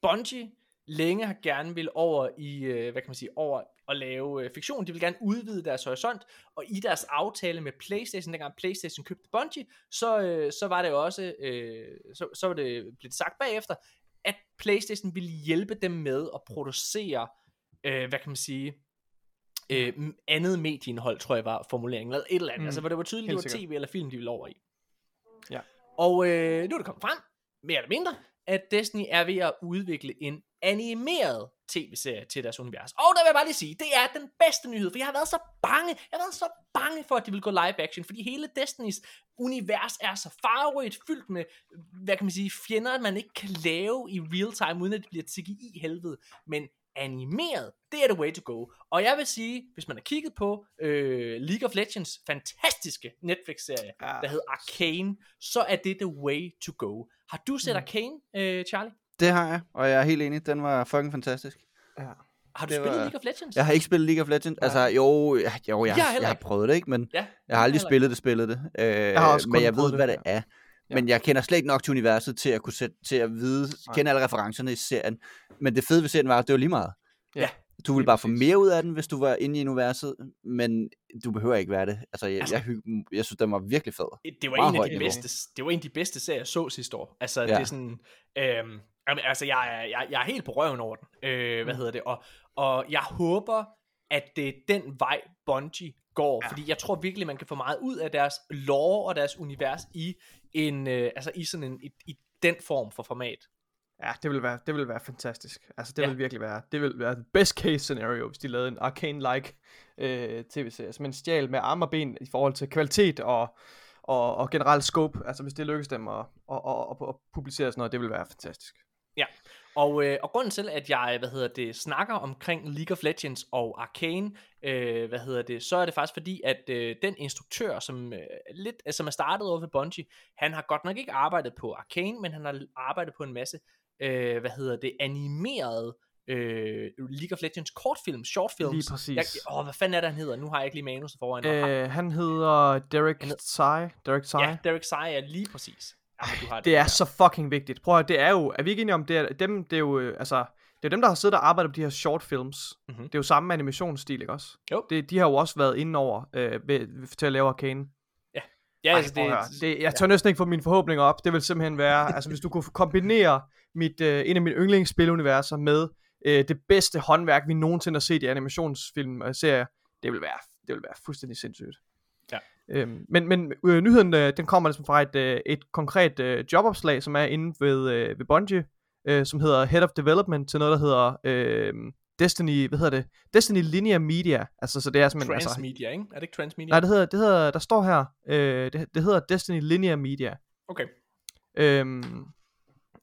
Bungie længe har gerne vil over i, øh, hvad kan man sige, over at lave øh, fiktion. De vil gerne udvide deres horisont, og i deres aftale med PlayStation, dengang PlayStation købte Bungie, så, øh, så var det også, øh, så, så var det blevet sagt bagefter, at PlayStation ville hjælpe dem med at producere, øh, hvad kan man sige, øh, andet medieindhold, tror jeg var formuleringen, eller et eller andet, Mm, altså hvor det var tydeligt, det var tv eller film, de ville over i. Ja. Og øh, nu er det kommet frem, mere eller mindre, at Destiny er ved at udvikle en animeret tv-serie til deres univers. Og der vil jeg bare lige sige, det er den bedste nyhed, for jeg har været så bange, jeg har været så bange for, at de vil gå live action, fordi hele Destinys univers er så farverigt, fyldt med, hvad kan man sige, fjender, man ikke kan lave i real time, uden at det bliver CGI helvede. Men animeret, det er the way to go. Og jeg vil sige, hvis man har kigget på øh, League of Legends fantastiske Netflix-serie, Ja. der hedder Arcane, så er det the way to go. Har du set Mm. Arcane, øh, Charlie? Det har jeg, og jeg er helt enig. Den var fucking fantastisk. Ja. Har du Det spillet var- League of Legends? Jeg har ikke spillet League of Legends. Altså, jo, ja, jo jeg, Jeg jeg har prøvet det, ikke? Men Ja, jeg har aldrig spillet det, spillet det. Øh, jeg har også men jeg ved, prøvet hvad det, det er. Ja. Men jeg kender slet ikke nok til universet til at kunne sætte, til at vide, Nej. kende alle referencerne i serien. Men det fede ved serien var, at det var lige meget. Ja, Du ville bare få mere ud af den, hvis du var inde i universet, men du behøver ikke være det. Altså, jeg, Altså- jeg, jeg, jeg synes, den var virkelig fed. det var Meget en af de niveau. bedste, det var en af de bedste serier, jeg så sidste år. Altså, Ja. det er sådan, øhm, altså, jeg, er- jeg, jeg er helt på røven over den. Øh, hvad Mm. hedder det? Og, og jeg håber, at det er den vej, Bungie går, ja. fordi jeg tror virkelig, man kan få meget ud af deres lore og deres univers i en, øh, altså i sådan en, i, i den form for format. Ja, det vil være, det vil være fantastisk. Altså, det Ja. ja. vil virkelig være, det vil være the best case scenario, hvis de lavede en arcane-like øh, tv-serie. Altså, man stjal med arme og ben i forhold til kvalitet og, og, og generelt scope. Altså, hvis det lykkes dem at, at, at, at, at publicere sådan noget, det vil være fantastisk. Og, øh, og grunden til, at jeg, hvad hedder det, snakker omkring League of Legends og Arcane, øh, hvad hedder det, så er det faktisk fordi, at øh, den instruktør, som, øh, lidt, øh, som er startet over ved Bungie, han har godt nok ikke arbejdet på Arcane, men han har arbejdet på en masse, øh, hvad hedder det, animerede øh, League of Legends kortfilm, shortfilms. Lige præcis. Jeg, åh, hvad fanden er det, han hedder? Nu har jeg ikke lige manuset foran. Øh, han hedder Derek Tsai. Derek Tsai. ja, Derek Sai er lige præcis. Ja, du har Det er der. så fucking vigtigt. Prøv at høre, det er jo, er vi ikke enige om, det er dem, det er jo, øh, altså, det er dem, der har siddet og arbejdet på de her short films. Mhm. Det er jo samme animationsstil, ikke også? Jo. Det, de har jo også været inde over øh, ved, til at lave Arcane. Ja, Ej, altså, det, høre. det, jeg tør næsten ikke få mine forhåbninger op. Det vil simpelthen være, altså hvis du kunne kombinere mit, øh, en af mine yndlingsspiluniverser med øh, det bedste håndværk, vi nogensinde har set i animationsfilm og serier, det vil være, det vil være fuldstændig sindssygt. Øhm, men men øh, nyheden, øh, den kommer ligesom fra et, øh, et konkret øh, jobopslag, som er inde ved, øh, ved Bungie, øh, som hedder Head of Development til noget, der hedder øh, Destiny, hvad hedder det? Destiny Linear Media. Altså, så det er simpelthen... altså, Transmedia, ikke? Er det ikke Transmedia? Nej, det hedder, det hedder, der står her, øh, det, det hedder Destiny Linear Media. Okay. Øhm,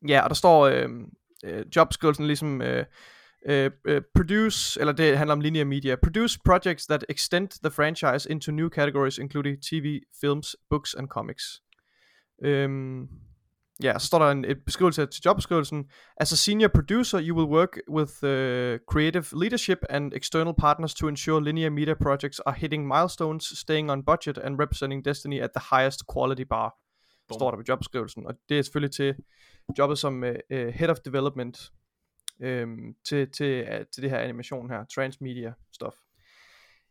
ja, og der står øhm, øh, jobskrivelsen ligesom øh, øh, produce, eller det handler om linear media, produce projects that extend the franchise into new categories including TV, films, books and comics. Øhm, ja, så står der en et beskrivelse til jobbeskrivelsen. As a senior producer, you will work with uh, creative leadership and external partners to ensure linear media projects are hitting milestones, staying on budget and representing Destiny at the highest quality bar. Boom. står der på jobskrivelsen. Og det er selvfølgelig til jobbet som uh, Head of Development øhm, til, til, uh, til det her animation her, transmedia stuff.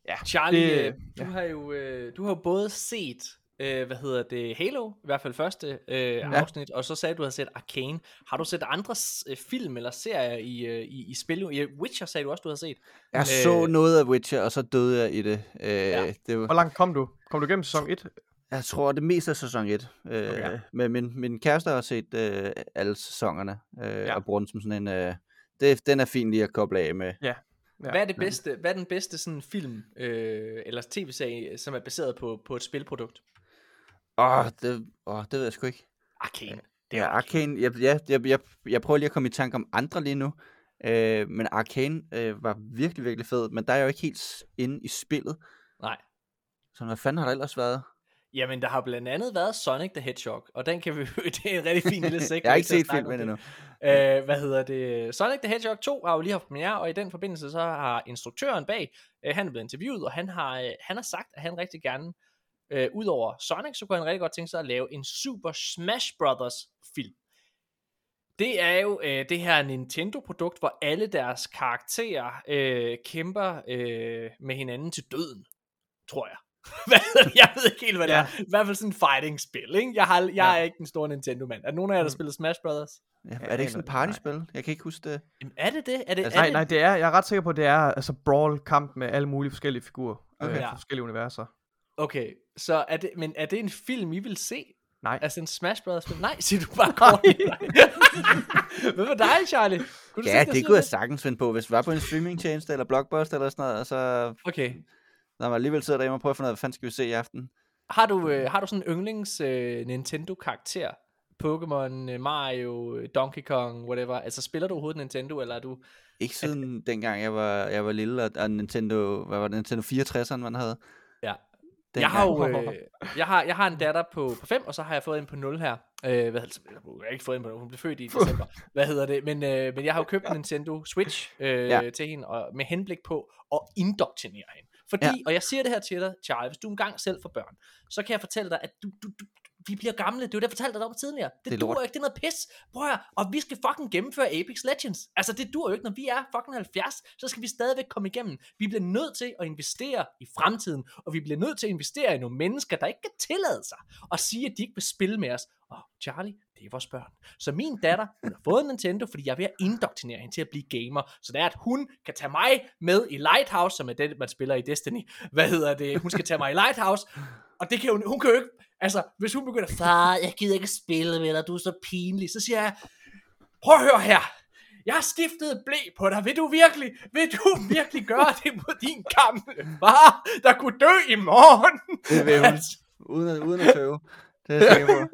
Ja, Charlie, det, du ja. har jo øh, du har jo både set øh, hvad hedder det, Halo, i hvert fald første øh, ja. afsnit, og så sagde du, at du havde set Arcane. Har du set andre øh, film eller serier i, øh, i, i spil? I Witcher sagde du også, du havde set. Jeg øh, så noget af Witcher, og så døde jeg i det. Øh, ja. det var... Hvor langt kom du? Kom du gennem sæson 1? Jeg tror, det meste af sæson 1. Øh, okay. Men min, min kæreste har set øh, alle sæsonerne, øh, ja. og bruger den som sådan en... Øh, det, den er fin lige at koble af med. Ja. Ja. Hvad er det bedste, hvad er den bedste sådan film øh, eller tv-serie, som er baseret på, på et spilprodukt? Åh, oh, det, oh, det ved jeg sgu ikke. Arcane. Det er ja, Arcane. Jeg, jeg, jeg, jeg, jeg prøver lige at komme i tanke om andre lige nu. Øh, men Arcane øh, var virkelig, virkelig fed. Men der er jo ikke helt inde i spillet. Nej. Så hvad fanden har der ellers været? Jamen, der har blandt andet været Sonic the Hedgehog, og den kan vi (laughs) det er en rigtig fin lille segment. (laughs) jeg har ikke set filmen endnu. Øh, hvad hedder det? Sonic the Hedgehog 2 har jo lige haft premiere, og i den forbindelse så har instruktøren bag, øh, han er blevet interviewet, og han har, øh, han har sagt, at han rigtig gerne øh, udover Sonic, så kunne han rigtig godt tænke sig at lave en Super Smash Brothers film. Det er jo øh, det her Nintendo-produkt, hvor alle deres karakterer øh, kæmper øh, med hinanden til døden, tror jeg. (laughs) jeg ved ikke helt, hvad det ja. er. I hvert fald sådan en fighting-spil, ikke? Jeg, har, jeg ja. er ikke den store Nintendo-mand. Er nogen af jer, der mm. spiller Smash Brothers? Ja, er det ikke sådan et partyspil? Jeg kan ikke huske det. Jamen, er det det? Er det, altså, er nej, det? nej, det er, jeg er ret sikker på, at det er altså brawl-kamp med alle mulige forskellige figurer. Okay. Øh, ja. forskellige universer. Okay, så er det, men er det en film, I vil se? Nej. Altså en Smash Brothers film? Nej, siger du bare kort. (laughs) Hvad var dig, Charlie? Kunne ja, det, det kunne jeg sagtens finde på, hvis det var på en streamingtjeneste eller blockbuster eller sådan noget, så... Okay. Når man alligevel sidder derhjemme og prøver at finde ud af, hvad fanden skal vi se i aften? Har du, øh, har du sådan en yndlings øh, Nintendo-karakter? Pokémon, øh, Mario, øh, Donkey Kong, whatever. Altså spiller du overhovedet Nintendo, eller er du... Ikke siden er... dengang jeg var, jeg var lille, og Nintendo, hvad var det, Nintendo 64'eren, man havde. Ja, jeg har jo, øh, (laughs) jeg, har, jeg har en datter på, på 5, og så har jeg fået en på 0 her. Øh, hvad, altså, jeg har ikke fået en på 0, hun blev født i december. (laughs) Hvad hedder det? Men, øh, men jeg har jo købt en Nintendo Switch øh, ja. til hende, og med henblik på at indoktrinere hende. Fordi, ja. og jeg siger det her til dig, Charlie, hvis du engang selv får børn, så kan jeg fortælle dig, at du, du, du, vi bliver gamle. Det er jo det, jeg fortalte dig om tidligere. Det, det duer ikke, det er noget pis. Prøv at, og vi skal fucking gennemføre Apex Legends. Altså, det duer jo ikke, når vi er fucking 70, så skal vi stadigvæk komme igennem. Vi bliver nødt til at investere i fremtiden, og vi bliver nødt til at investere i nogle mennesker, der ikke kan tillade sig at sige, at de ikke vil spille med os. Og Charlie, det er vores børn. Så min datter, hun har fået en Nintendo, fordi jeg er ved at indoktrinere hende til at blive gamer. Så det er, at hun kan tage mig med i Lighthouse, som er det, man spiller i Destiny. Hvad hedder det? Hun skal tage mig i Lighthouse, og det kan hun, hun kan jo ikke, altså, hvis hun begynder, far, jeg gider ikke spille med dig, du er så pinlig, så siger jeg, prøv at høre her, jeg har skiftet blæ på dig, vil du virkelig, vil du virkelig gøre det mod din gamle far, der kunne dø i morgen? Det vil hun, altså. uden, at, uden at tøve, det er jeg.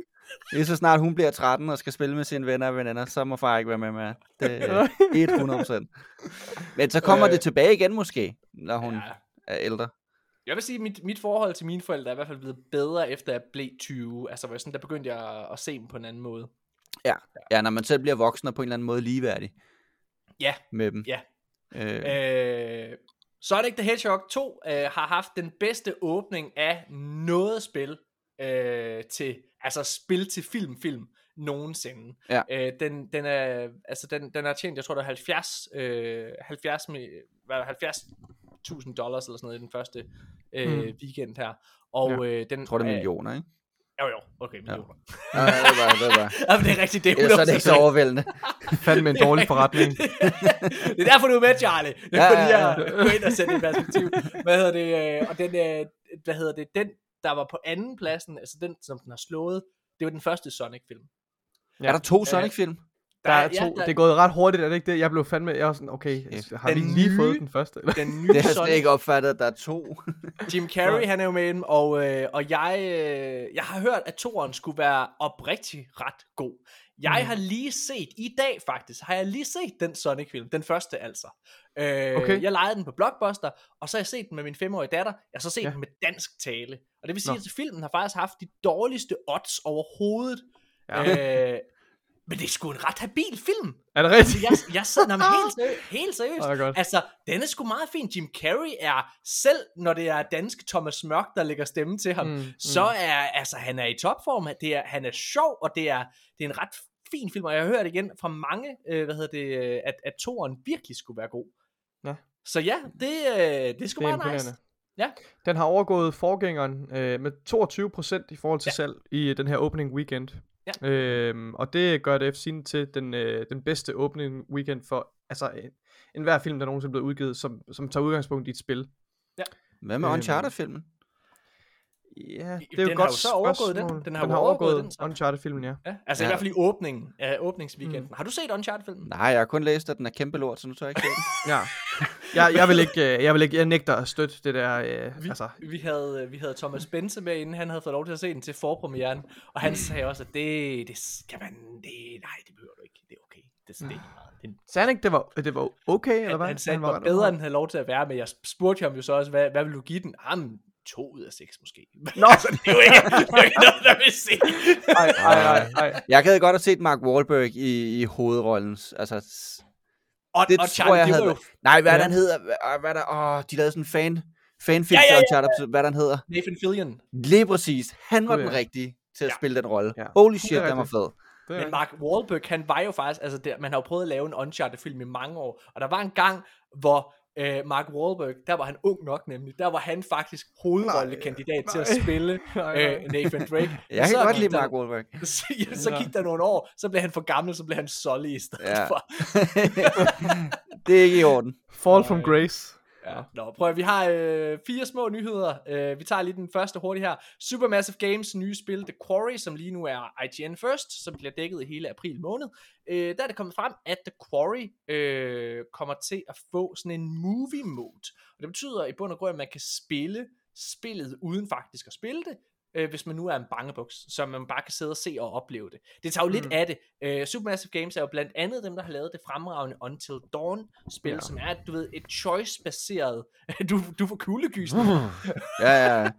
Lige så snart hun bliver 13 og skal spille med sine venner og veninder, så må far ikke være med med. Det er (laughs) 100%. Men så kommer øh, det tilbage igen måske, når hun ja. er ældre. Jeg vil sige, at mit, mit forhold til mine forældre er i hvert fald blevet bedre, efter jeg blev 20. Altså, hvor jeg sådan, der begyndte jeg at, at se dem på en anden måde. Ja. ja, når man selv bliver voksen og på en eller anden måde ligeværdig. Ja. Med dem. Ja. Øh. Øh, Sonic the Hedgehog 2 øh, har haft den bedste åbning af noget spil øh, til, altså spil til film, film nogensinde. Ja. Øh, den, den, er, altså den, den er tjent, jeg tror det er 70, øh, 70, med, hvad, 70 1000 dollars eller sådan noget i den første øh, mm. weekend her. Og ja. øh, den jeg tror det er millioner, ikke? Jo jo, okay, millioner. Ja, ja det er bare, det er bare. (laughs) Jamen, det er rigtigt, det er Ellers er det ikke så overvældende. (laughs) Fandme en dårlig forretning. (laughs) det er derfor, du er med, Charlie. Det er ja, fordi, jeg ja. gå ind og sætte i perspektiv. Hvad hedder det? Øh, og den, øh, hvad hedder det? Den, der var på anden pladsen, altså den, som den har slået, det var den første Sonic-film. Ja. Er der to Sonic-film? Der er to, ja, der... det er gået ret hurtigt, er det ikke det? Jeg blev fandme, jeg var sådan, okay, ja. har den vi lige nye, fået den første? Eller? Den (laughs) nye det har jeg ikke opfattet, at der er to. (laughs) Jim Carrey, han er jo med dem, og, øh, og jeg, øh, jeg har hørt, at toeren skulle være oprigtig ret god. Jeg mm. har lige set, i dag faktisk, har jeg lige set den Sonic-film, den første altså. Øh, okay. Jeg lejede den på Blockbuster, og så har jeg set den med min femårige datter, jeg har så set ja. den med dansk tale. Og det vil sige, Nå. at filmen har faktisk haft de dårligste odds overhovedet. Ja. Øh, Men det er sgu en ret habil film. Er det Altså, rigtigt? jeg, jeg sidder jamen, (laughs) helt, helt seriøst. Godt. Altså, den er sgu meget fin. Jim Carrey er, selv når det er danske Thomas Mørk, der lægger stemme til ham, Mm, mm, så er, altså, han er i topform. Det er, han er sjov, og det er, det er en ret fin film, og jeg har hørt igen fra mange, øh, hvad hedder det, øh, at, at toeren virkelig skulle være god. Ja. Så ja, det, øh, det er sgu Det er meget nice. imponerende. Ja. Den har overgået forgængeren øh, med 22% i forhold til ja. salg i den her opening weekend. Ja. Øhm, og det gør det sin til den, øh, den bedste opening weekend for altså en, en hver film, der nogensinde er blevet udgivet, som, som tager udgangspunkt i et spil. Hvad med Øhm, Uncharted-filmen? Ja, det er Den jo har godt jo så overgået den. spørgsmål. Den har jo overgået den, så. Uncharted-filmen, ja. Ja, altså Ja. i hvert fald i åbningen af åbningsweekenden. Mm. Har du set Uncharted-filmen? Nej, jeg har kun læst, at den er kæmpe lort, så nu tør jeg ikke se den. (laughs) ja. Jeg, jeg, vil ikke, øh, jeg vil ikke, jeg nægter at støtte det der, øh, Vi, altså, vi, havde, øh, vi havde Thomas Bense med, inden han havde fået lov til at se den til forpremieren, og han sagde også, at det, det kan man, det, nej, det behøver du ikke, det er okay. Det, det er ikke meget. Det, sagde han ikke, det var, det var okay, eller han, hvad? han sagde, at var det var ret bedre, end han havde lov til at være, men jeg spurgte ham jo så også, hvad, hvad vil du give den? Jamen, to ud af seks måske. (laughs) Nå. altså, det er jo ikke, det er ikke noget, der vil se. Ej, ej, ej, ej. Jeg gad godt have set Mark Wahlberg i, i hovedrollen. Altså, Og, det og tror Charlie, jeg det havde jo Nej, hvad Ja. den hedder? Hvad, der, åh, de lavede sådan en fan, fanfilm Ja, ja, ja, ja, hvad den hedder. Nathan Fillion. Lige præcis. Han var den rigtige til at Ja. spille den rolle. Ja. Holy shit, den var fed. Men Mark Wahlberg, han var jo faktisk, altså der, man har jo prøvet at lave en Uncharted-film i mange år, og der var en gang, hvor øh, Mark Wahlberg, der var han ung nok nemlig, der var han faktisk hovedrollekandidat til at spille (laughs) øh, Nathan Drake. (laughs) Jeg kan Så godt lide der- Mark Wahlberg. (laughs) Så, ja, så gik der nogle år, så blev han for gammel, så blev han Sully i stedet Ja. for. det er ikke i orden. Fall from. Grace. Ja. Nå, prøv at, vi har øh, fire små nyheder. Øh, vi tager lige den første hurtigt her. Supermassive Games nye spil, The Quarry, som lige nu er IGN First, som bliver dækket i hele april måned. Øh, der er det kommet frem, at The Quarry øh, kommer til at få sådan en movie mode. Og det betyder i bund og grund, at man kan spille spillet uden faktisk at spille det, øh, hvis man nu er en bangebuks, så man bare kan sidde og se og opleve det. Det tager jo mm. lidt Mm. af det. Øh, Supermassive Games er jo blandt andet dem, der har lavet det fremragende Until Dawn-spil, ja. Som er, du ved, et choice-baseret... (laughs) du, du får kuldegys. (laughs) Ja, ja.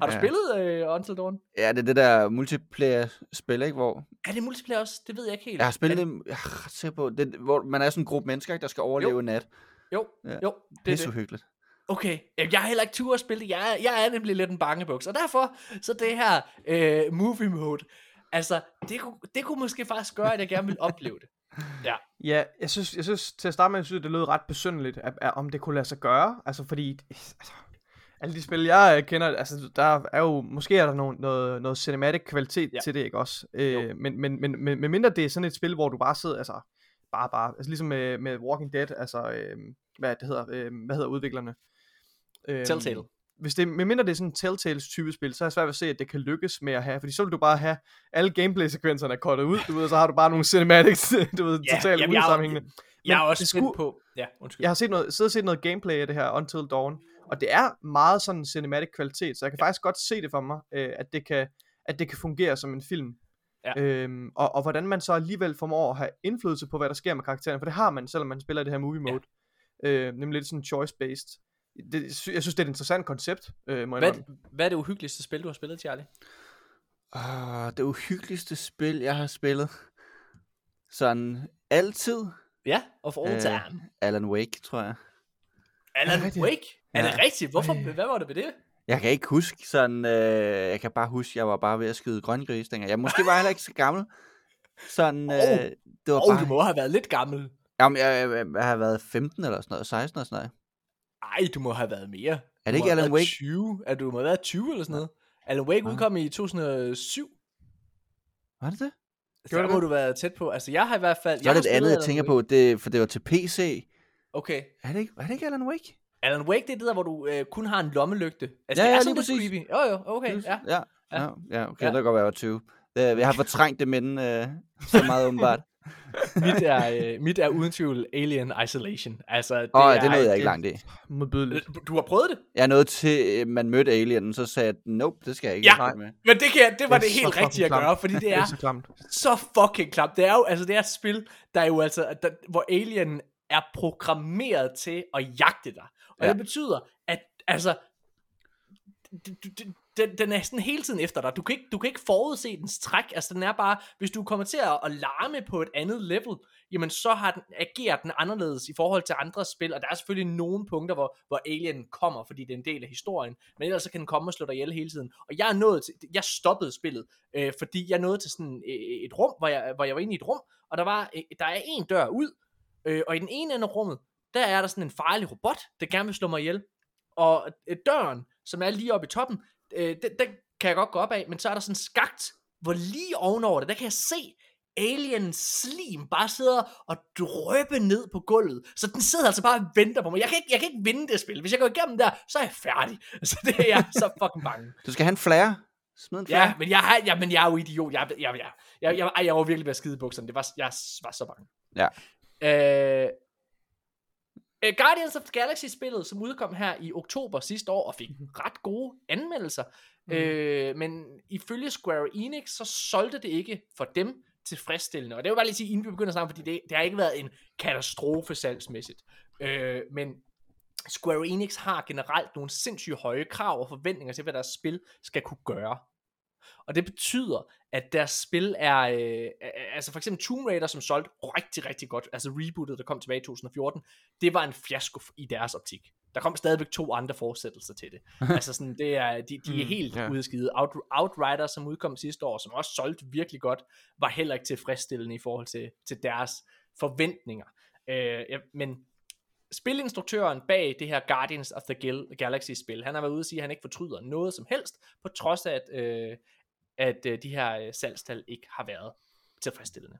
Har du Ja. spillet øh, Until Dawn? Ja, det er det der multiplayer-spil, ikke? Hvor Er det multiplayer også? Det ved jeg ikke helt. jeg har spillet det, jeg er ret på, det, hvor man er sådan en gruppe mennesker, ikke, der skal overleve Jo. en nat. Jo, Ja. jo, det er Pisse det. Okay, jeg har heller ikke tur at spille det. Jeg er, jeg er nemlig lidt en bangebuks. Og derfor, så det her øh, movie mode, altså, det kunne, det kunne måske faktisk gøre, at jeg gerne vil opleve det. (laughs) Ja. Ja, jeg synes, jeg synes til at starte med, jeg synes, det lød ret besynderligt, at, at, om det kunne lade sig gøre. Altså, fordi altså, alle de spil, jeg øh, kender, altså, der er jo, måske er der noget, noget, noget cinematic kvalitet Ja. til det, ikke også? Øh, men, men, men, men, men mindre det er sådan et spil, hvor du bare sidder, altså, bare, bare, altså ligesom med, med Walking Dead, altså, øh, hvad det hedder, øh, hvad hedder udviklerne? Øh, Telltale. Hvis det, medmindre det er sådan en Telltales type spil, så er jeg svært ved at se, at det kan lykkes med at have, fordi så vil du bare have alle gameplay-sekvenserne kortet ud, du ved, og så har du bare nogle cinematics, (laughs) du ved, Ja, totalt jamen, jeg er usammenhængende. Jeg er Men også skulle- på... Ja, undskyld. Jeg har set noget, siddet og set noget gameplay af det her Until Dawn, og det er meget sådan cinematic kvalitet, så jeg kan faktisk godt se det for mig, øh, at, det kan, at det kan fungere som en film. Ja. Øhm, og, og hvordan man så alligevel formår at have indflydelse på, hvad der sker med karakteren, for det har man, selvom man spiller det her movie Ja. mode. Øh, nemlig lidt sådan choice-based. Det, jeg synes, det er et interessant koncept, øh, må jeg Hvad, hvad er det uhyggeligste spil, du har spillet, Charlie? Uh, det uhyggeligste spil, jeg har spillet. Sådan altid. Ja, of all Øh, time. Alan Wake, tror jeg. Alan rigtigt? Wake? Er det Ja. rigtigt? Hvorfor, hvad var det ved det? Jeg kan ikke huske sådan, øh, jeg kan bare huske, jeg var bare ved at skyde grøngris dengang. Jeg måske var heller ikke så gammel. Sådan, (laughs) øh, Åh. det var oh, bare... du må have været lidt gammel. Jamen, jeg, jeg, jeg, har været 15 eller sådan noget, 16 eller sådan noget. Ej, du må have været mere. Er det ikke Alan Wake? 20. Er du må have været 20 eller sådan noget. Alan Wake Ah. udkom i 2007. Var det det? Så der det må du være tæt på. Altså, jeg har i hvert fald... Så jeg er har det et andet, jeg tænker Wake. på, det, for det var til PC. Okay. Er det ikke, er det ikke Alan Wake? Alan Wake, det er det der, hvor du øh, kun har en lommelygte. Altså, Ja, det er ja, sådan lige lidt præcis. creepy. Jo, jo, okay, ja. Ja, Ja. ja, ja okay, Ja. det kan godt være, jeg var 20. Øh, Jeg har (laughs) fortrængt det minde øh, så meget åbenbart. (laughs) Mit er, øh, mit er uden tvivl Alien Isolation. Altså, det Åh, er, oh, det nåede jeg ikke langt i. Modbydeligt. Du har prøvet det? Jeg nåede til, øh, man mødte alienen, så sagde jeg, nope, det skal jeg ikke. Ja. have med. Men det, kan, jeg- det var Det det, er helt rigtige at klamt. gøre, fordi det Det er er så klamt. så fucking klamt. Det er jo, altså det er et spil, der er jo altså, der, hvor alien er programmeret til at jagte dig. Og Ja. ja. det betyder, at altså, den, den er sådan hele tiden efter dig. Du kan, ikke, du kan ikke forudse dens træk. Altså den er bare, hvis du kommer til at, at larme på et andet level, jamen så har den, agerer den anderledes i forhold til andre spil, og der er selvfølgelig nogle punkter, hvor, hvor Alien kommer, fordi det er en del af historien, men ellers så kan den komme og slå dig ihjel hele tiden. Og jeg er nået til, jeg stoppede spillet, øh, fordi jeg nåede til sådan et, et rum, hvor jeg, hvor jeg var inde i et rum, og der var, øh, der er en dør ud, øh, og i den ene ende af rummet, der er der sådan en farlig robot, der gerne vil slå mig ihjel. Og øh, døren, som er lige oppe i toppen, øh, den, den kan jeg godt gå op af, men så er der sådan skagt, hvor lige ovenover det, der kan jeg se alien slim bare sidder og drøbe ned på gulvet. Så den sidder altså bare og venter på mig. Jeg kan ikke, jeg kan ikke vinde det spil. Hvis jeg går igennem der, så er jeg færdig. (laughs) Så det er jeg så fucking bange. Du skal have en flare. Smid en flare. Ja, men jeg, har, ja, men jeg er jo idiot. Jeg, jeg, jeg, jeg, jeg, jeg, jeg var virkelig ved at skide bukserne. Det var, jeg var så bange. Ja. Øh, Guardians of the Galaxy-spillet, som udkom her i oktober sidste år, og fik ret gode anmeldelser. Mm. Uh, men ifølge Square Enix, så solgte det ikke for dem tilfredsstillende. Og det vil bare lige sige, inden vi begynder sammen, fordi det, det har ikke været en katastrofe salgsmæssigt. Uh, men Square Enix har generelt nogle sindssygt høje krav og forventninger til, hvad deres spil skal kunne gøre. Og det betyder, at deres spil er, øh, altså for eksempel Tomb Raider, som solgte rigtig, rigtig godt, altså rebootet, der kom tilbage i 2014, det var en fiasko i deres optik. Der kom stadigvæk to andre fortsættelser til det. (laughs) altså sådan, det er, de, de er helt mm, yeah. udskidet. Out, Outrider, som udkom sidste år, som også solgte virkelig godt, var heller ikke tilfredsstillende i forhold til, til deres forventninger. Øh, ja, men spilinstruktøren bag det her Guardians of the Galaxy spil, han har været ude og sige, at han ikke fortryder noget som helst, på trods af, at, øh, at øh, de her øh, salgstal ikke har været tilfredsstillende.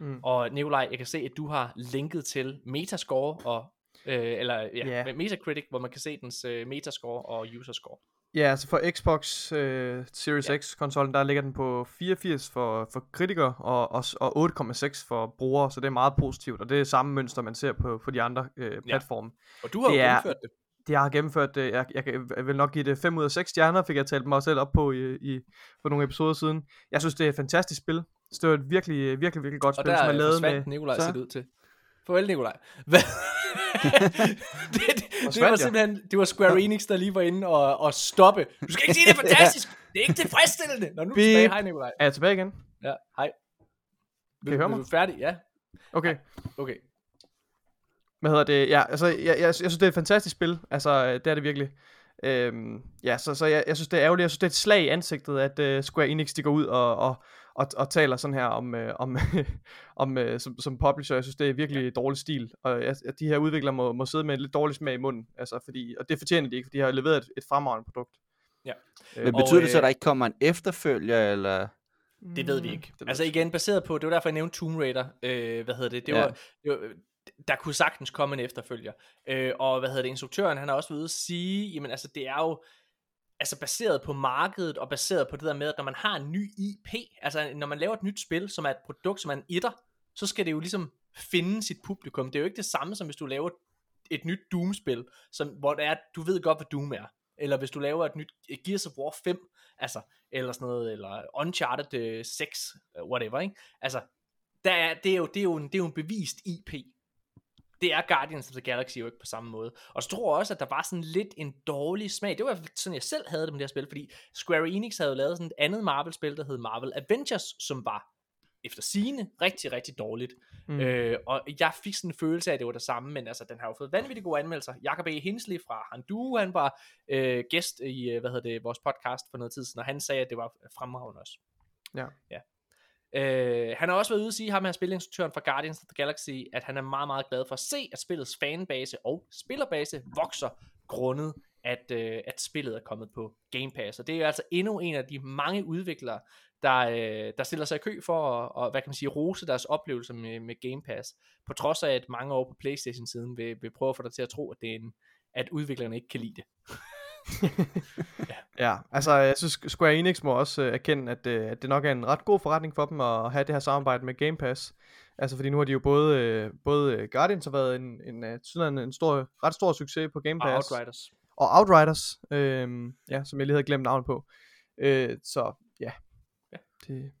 Mm. Og Nikolaj, jeg kan se, at du har linket til Metascore, og, øh, eller ja, yeah. Metacritic, hvor man kan se dens øh, Metascore og Userscore. Ja, altså for Xbox øh, Series ja. X konsollen, der ligger den på 84 for, for kritikere og, og, og 8,6 for brugere, så det er meget positivt, og det er samme mønster, man ser på, på de andre øh, platforme. Ja. Og du har det jo gennemført det det jeg har gennemført det. Jeg, jeg, jeg vil nok give det 5 ud af 6 stjerner, fik jeg talt mig selv op på i, i, for nogle episoder siden. Jeg synes, det er et fantastisk spil. det er et virkelig, virkelig, virkelig godt og spil, som er lavet med... Nikolaj så? ud til. Farvel, Nikolaj. Hvad? (laughs) det, det, det, var simpelthen, det var Square Enix, der lige var inde og, og stoppe. Du skal ikke sige, det er (laughs) fantastisk. Det er ikke tilfredsstillende. Når nu er tilbage. Hej, Nikolaj. Er jeg tilbage igen? Ja, hej. Vil, kan I høre mig? Er du færdig? Ja. Okay. Okay hvad hedder det, ja, altså, jeg, jeg, jeg synes, det er et fantastisk spil, altså, det er det virkelig. Øhm, ja, så, så jeg, jeg synes, det er ærgerligt, jeg synes, det er et slag i ansigtet, at uh, Square Enix, de går ud og, og, og, og taler sådan her om, uh, om, (laughs) om uh, som, som publisher, jeg synes, det er virkelig ja. dårlig stil, og jeg, de her udviklere må, må sidde med et lidt dårligt smag i munden, altså, fordi, og det fortjener de ikke, for de har leveret et, et fremragende produkt. Ja. Men betyder og, det så, at der ikke kommer en efterfølger, eller... Det ved vi ikke. Altså igen, baseret på, det var derfor, jeg nævnte Tomb Raider. Øh, hvad hedder det? Det, ja. var, det var, der kunne sagtens komme en efterfølger. Øh, og hvad hedder det, instruktøren, han har også ved at sige, jamen altså det er jo, altså baseret på markedet, og baseret på det der med, at når man har en ny IP, altså når man laver et nyt spil, som er et produkt, som er en etter, så skal det jo ligesom finde sit publikum. Det er jo ikke det samme, som hvis du laver et nyt Doom-spil, som, hvor det er, du ved godt, hvad Doom er. Eller hvis du laver et nyt Gears of War 5, altså, eller sådan noget, eller Uncharted øh, 6, øh, whatever, ikke? Altså, der er, det, er jo, det, er jo en, det er jo en bevist IP det er Guardians of the Galaxy jo ikke på samme måde. Og så tror jeg også, at der var sådan lidt en dårlig smag. Det var sådan, jeg selv havde det med det her spil, fordi Square Enix havde jo lavet sådan et andet Marvel-spil, der hed Marvel Avengers, som var efter sine rigtig, rigtig dårligt. Mm. Øh, og jeg fik sådan en følelse af, at det var det samme, men altså, den har jo fået vanvittigt gode anmeldelser. Jakob E. Hinsley fra Handu, han var øh, gæst i, øh, hvad hedder det, vores podcast for noget tid siden, og han sagde, at det var fremragende også. Ja. ja. Øh, han har også været ude at sige, ham her spilinstruktøren fra Guardians of the Galaxy, at han er meget, meget glad for at se, at spillets fanbase og spillerbase vokser grundet, at, øh, at spillet er kommet på Game Pass. Og det er altså endnu en af de mange udviklere, der, øh, der stiller sig i kø for at og, hvad kan man sige, rose deres oplevelser med, med Game Pass. På trods af, at mange år på Playstation-siden vil, vil prøve at få dig til at tro, at, det er en, at udviklerne ikke kan lide det. (laughs) ja. (laughs) ja, altså jeg synes Square Enix må også uh, erkende, at, uh, at det nok er en ret god forretning for dem at have det her samarbejde med Game Pass. Altså fordi nu har de jo både, uh, både Guardians har været en, en, en, en stor, ret stor succes på Game Pass. Og Outriders. Og Outriders, øh, ja, som jeg lige havde glemt navnet på. Uh, så ja. ja. Det...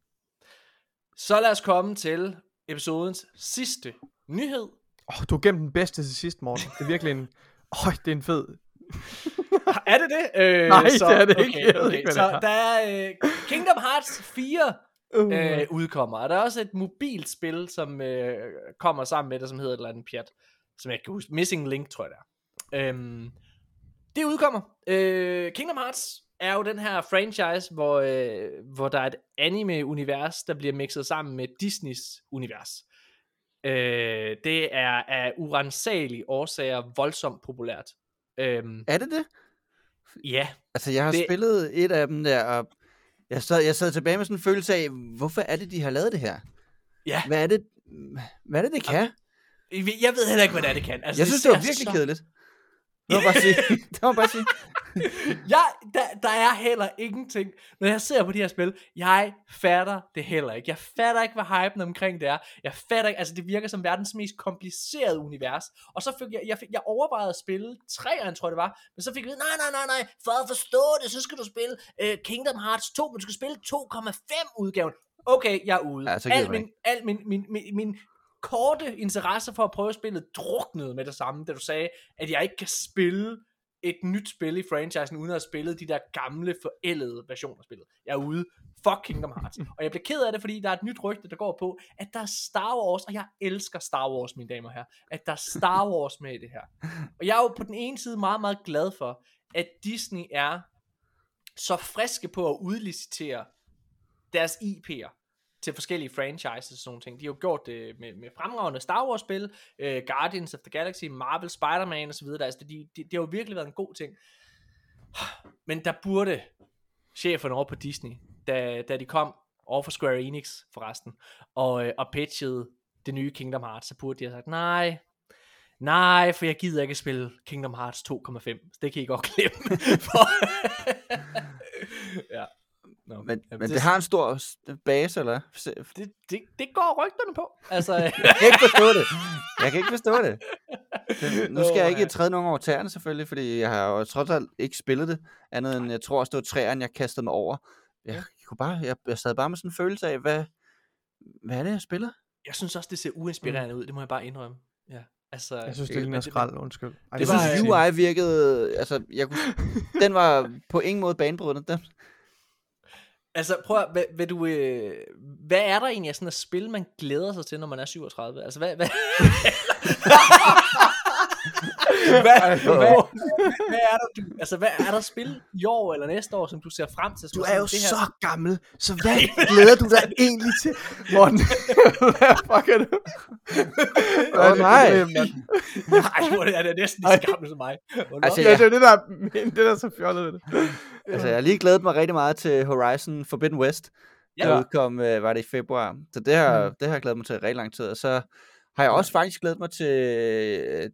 Så lad os komme til episodens sidste nyhed. Åh, oh, du har gemt den bedste til sidst, Morten. Det er virkelig en... (laughs) Åh, oh, det er en fed (laughs) er det det? Øh, Nej, det er det ikke. Okay, okay. ikke, så det er. der er øh, Kingdom Hearts 4 Uh, øh, udkommer, og der er også et mobilt spil, som øh, kommer sammen med det, som hedder et eller andet pjat, som jeg kan huske. Missing Link, tror jeg det er. Øhm, det udkommer. Øh, Kingdom Hearts er jo den her franchise, hvor, øh, hvor der er et anime-univers, der bliver mixet sammen med Disneys univers. Øh, det er af urensagelige årsager voldsomt populært. Øhm, Er det det? ja, Altså, jeg har Det- det... spillet et af dem der, og jeg sad, jeg sad tilbage med sådan en følelse af, hvorfor er det, de har lavet det her? ja. Hvad er det, hvad er det, det kan? Jeg ved heller ikke, hvad det er, det kan. Altså, Jeg synes, det var virkelig så kedeligt. Det må bare sige. (laughs) det må bare sige. jeg, der, der er heller ingenting, når jeg ser på de her spil, jeg fatter det heller ikke. Jeg fatter ikke, hvad hypen omkring det er. Jeg fatter ikke, altså det virker som verdens mest komplicerede univers. Og så fik jeg, jeg, fik, jeg overvejede at spille træerne, tror jeg det var, men så fik jeg nej, nej, nej, nej, for at forstå det, så skal du spille uh, Kingdom Hearts 2, men du skal spille 2,5 udgaven. Okay, jeg er ude. Ja, al min, al min, min, min, min korte interesse for at prøve spillet druknede med det samme, da du sagde, at jeg ikke kan spille et nyt spil i franchisen, uden at have spillet de der gamle, forældede versioner af spillet. Jeg er ude. Fuck Kingdom Hearts. (laughs) Og jeg bliver ked af det, fordi der er et nyt rygte, der går på, at der er Star Wars, og jeg elsker Star Wars, mine damer og herrer, at der er Star (laughs) Wars med i det her. Og jeg er jo på den ene side meget, meget glad for, at Disney er så friske på at udlicitere deres IP'er til forskellige franchises og sådan nogle ting. De har jo gjort det med, med fremragende Star Wars spil, uh, Guardians of the Galaxy, Marvel, Spider-Man osv. Altså, det, de, det har jo virkelig været en god ting. Men der burde cheferne over på Disney, da, da de kom over for Square Enix forresten, og, øh, og pitchede det nye Kingdom Hearts, så burde de have sagt, nej, nej, for jeg gider ikke spille Kingdom Hearts 2,5, så det kan I godt glemme. (laughs) (laughs) Ja. Nå, Men, jamen, men det har en stor base, eller det, det, det går rygterne på. Altså, (laughs) Jeg kan ikke forstå det. Jeg kan ikke forstå det. (laughs) det nu skal jeg ikke træde nogen over tæerne, selvfølgelig, fordi jeg har jo trods alt ikke spillet det, andet end, jeg tror også, det var træerne, jeg kastede mig over. Jeg, Ja. kunne bare, jeg, jeg sad bare med sådan en følelse af, hvad, hvad er det, jeg spiller? jeg synes også, det ser uinspirerende ud, det må jeg bare indrømme. Ja. Altså, jeg synes, det øh, ligner skrald, undskyld. Ej, Jeg Det var, synes, UI virkede, altså, jeg kunne, den var på ingen måde banebrydende. Den, Altså, prøv at, hvad, hvad, du, øh, hvad er der egentlig af sådan et spil, man glæder sig til, når man er 37? Altså, hvad, hvad, (laughs) (laughs) hvad, hvad, hvad er der, du, altså, hvad er der spil i år eller næste år, som du ser frem til? Du er jo det her, så gammel, så hvad glæder du dig egentlig til? Morten, (laughs) hvad fuck er det? Hvad er Åh, dit nej. Nej, hvor er det næsten lige så gammel som mig. Hvornår? Altså, Ja, det er det der, men (laughs) det der er så fjollet ved det. altså, jeg har lige glædet mig rigtig meget til Horizon Forbidden West, der Ja. udkom, øh, var det i februar. Så det har, Mm. det har jeg glædet mig til rigtig lang tid. Og så har jeg også faktisk glædet mig til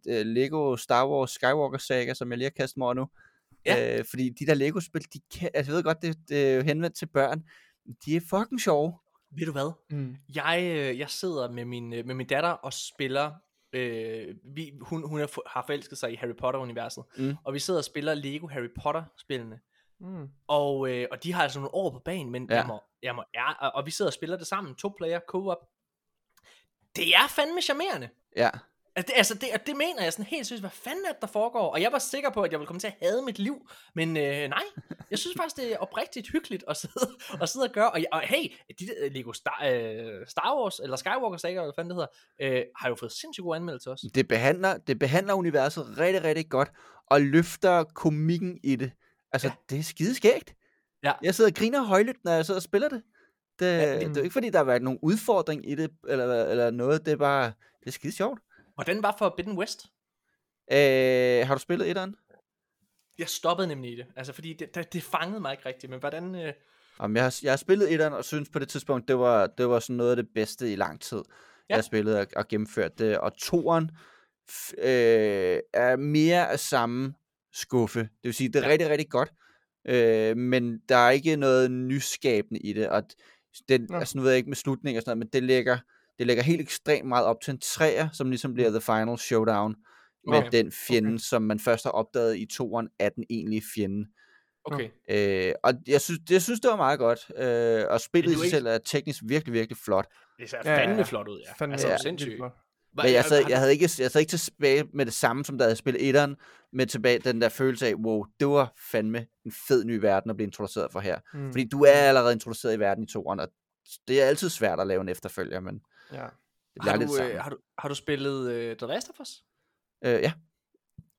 øh, Lego Star Wars Skywalker Saga, som jeg lige har kastet mig over nu. Ja. Øh, fordi de der Lego-spil, de kan, altså, jeg ved godt, det, det er jo henvendt til børn. De er fucking sjove. Ved du hvad? Mm. Jeg, øh, jeg sidder med min, øh, med min datter og spiller, øh, vi, hun, hun er, har forelsket sig i Harry Potter-universet, Mm. og vi sidder og spiller Lego Harry Potter-spillene, Mm. og, øh, og de har altså nogle år på banen, men Ja. jeg må, jeg må, ja, og, og vi sidder og spiller det sammen, to player, co-op. Det er fandme charmerende. Ja. Altså det, altså det, og det mener jeg sådan helt seriøst, hvad fanden er det, der foregår? Og jeg var sikker på, at jeg ville komme til at hade mit liv, men øh, nej, jeg synes faktisk, det er oprigtigt hyggeligt at sidde (laughs) og, sidde og gøre. Og, og hey, de der Lego Star, øh, Star Wars, eller Skywalker Saga, eller hvad fanden det hedder, øh, har jo fået sindssygt gode anmeldelser også. Det behandler, det behandler universet rigtig, rigtig godt, og løfter komikken i det. Altså, ja. det er skideskægt. Ja. Jeg sidder og griner højlydt, når jeg sidder og spiller det. Det, Ja, det- det, er jo ikke, fordi der har været nogen udfordring i det, eller, eller noget. Det er bare, det er skide sjovt. Hvordan var Forbidden West? Øh, har du spillet etteren? Jeg stoppede nemlig i det, altså fordi det, det, det fangede mig ikke rigtigt, men hvordan... Øh, Jamen, jeg, har, jeg har spillet etteren, og synes på det tidspunkt, det var, det var sådan noget af det bedste i lang tid, ja. jeg har spillet og, og gennemført det. Og toeren øh, er mere af samme skuffe. Det vil sige, det er ja. rigtig, rigtig godt, øh, men der er ikke noget nyskabende i det. Og den, Nå. altså, nu ved jeg ikke med slutning og sådan noget, men det lægger, det lægger helt ekstremt meget op til en træer, som ligesom bliver The Final Showdown med Okay, den fjende, okay. som man først har opdaget i toeren, er den egentlige fjende. okay, Øh, og jeg synes, jeg synes, det var meget godt. Øh, og spillet i sig ikke- selv er teknisk virkelig, virkelig flot. det ser Ja, ja, fandme ja. flot ud, ja. Fandme altså, ja, sindssygt. Men jeg, sad, jeg, havde ikke, jeg sad ikke tilbage med det samme, som da jeg spillet etteren, med tilbage den der følelse af, wow, det var fandme en fed ny verden at blive introduceret for her. Mm. Fordi du er allerede introduceret i verden i toeren, og det er altid svært at lave en efterfølger, men Ja. det Har du, øh, har, du, har du spillet øh, The Last of Us? Øh, ja,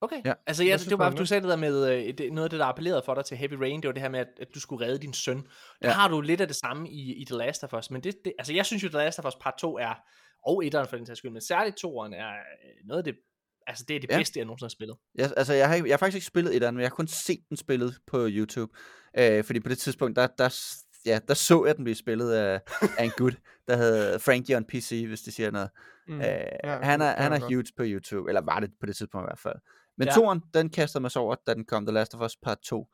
Okay. Ja. Altså, jeg, synes det var bare, du sagde det der med, øh, det, noget af det, der appellerede for dig til Heavy Rain, det var det her med, at, at du skulle redde din søn. Der Ja. har du lidt af det samme i, i The Last of Us, men det, det, altså, jeg synes jo, The Last of Us part 2 er, og etteren for den sags skyld, men særligt toeren er øh, noget af det, altså det er det Ja. bedste, jeg nogensinde har spillet. jeg, altså, jeg, har, jeg har faktisk ikke spillet etteren, men jeg har kun set den spillet på YouTube. Øh, fordi på det tidspunkt, der, der, ja, der så jeg den blive spillet af, af en gut, der hed Frankie on PC, hvis det siger noget. Mm. Øh, Ja, han er, han er godt. huge på YouTube, eller var det på det tidspunkt i hvert fald. Men Ja. ja. toren, den kastede mig så over, da den kom, The Last of Us Part 2.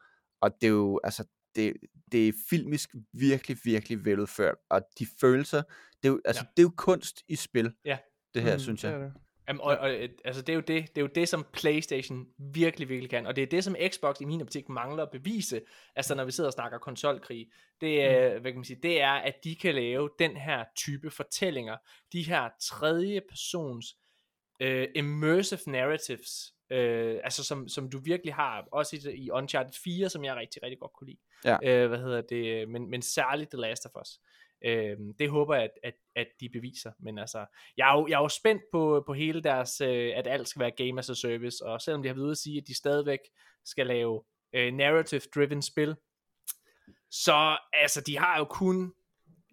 Og det er jo, altså, det, det er filmisk virkelig, virkelig veludført. Og de følelser, det er jo, altså, Ja. det er jo kunst i spil, Ja. det her, Mm, synes det jeg. er det. Jamen, og, og, øh, altså, det er, jo det, det er jo det, som Playstation virkelig, virkelig kan, og det er det, som Xbox i min optik mangler at bevise, altså når vi sidder og snakker konsolkrig, det er, hvad kan man sige, det er, at de kan lave den her type fortællinger, de her tredje persons øh, immersive narratives, øh, altså som, som du virkelig har, også i, i Uncharted 4, som jeg rigtig, rigtig godt kunne lide. Ja. Øh, hvad hedder det, men, men særligt The Last of Us. Øh, det håber jeg, at, at, at de beviser, men altså, jeg er jo, jeg er jo spændt på, på hele deres, øh, at alt skal være game as a service, og selvom de har været ude at sige, at de stadigvæk skal lave øh, narrative-driven spil, så altså, de har jo kun,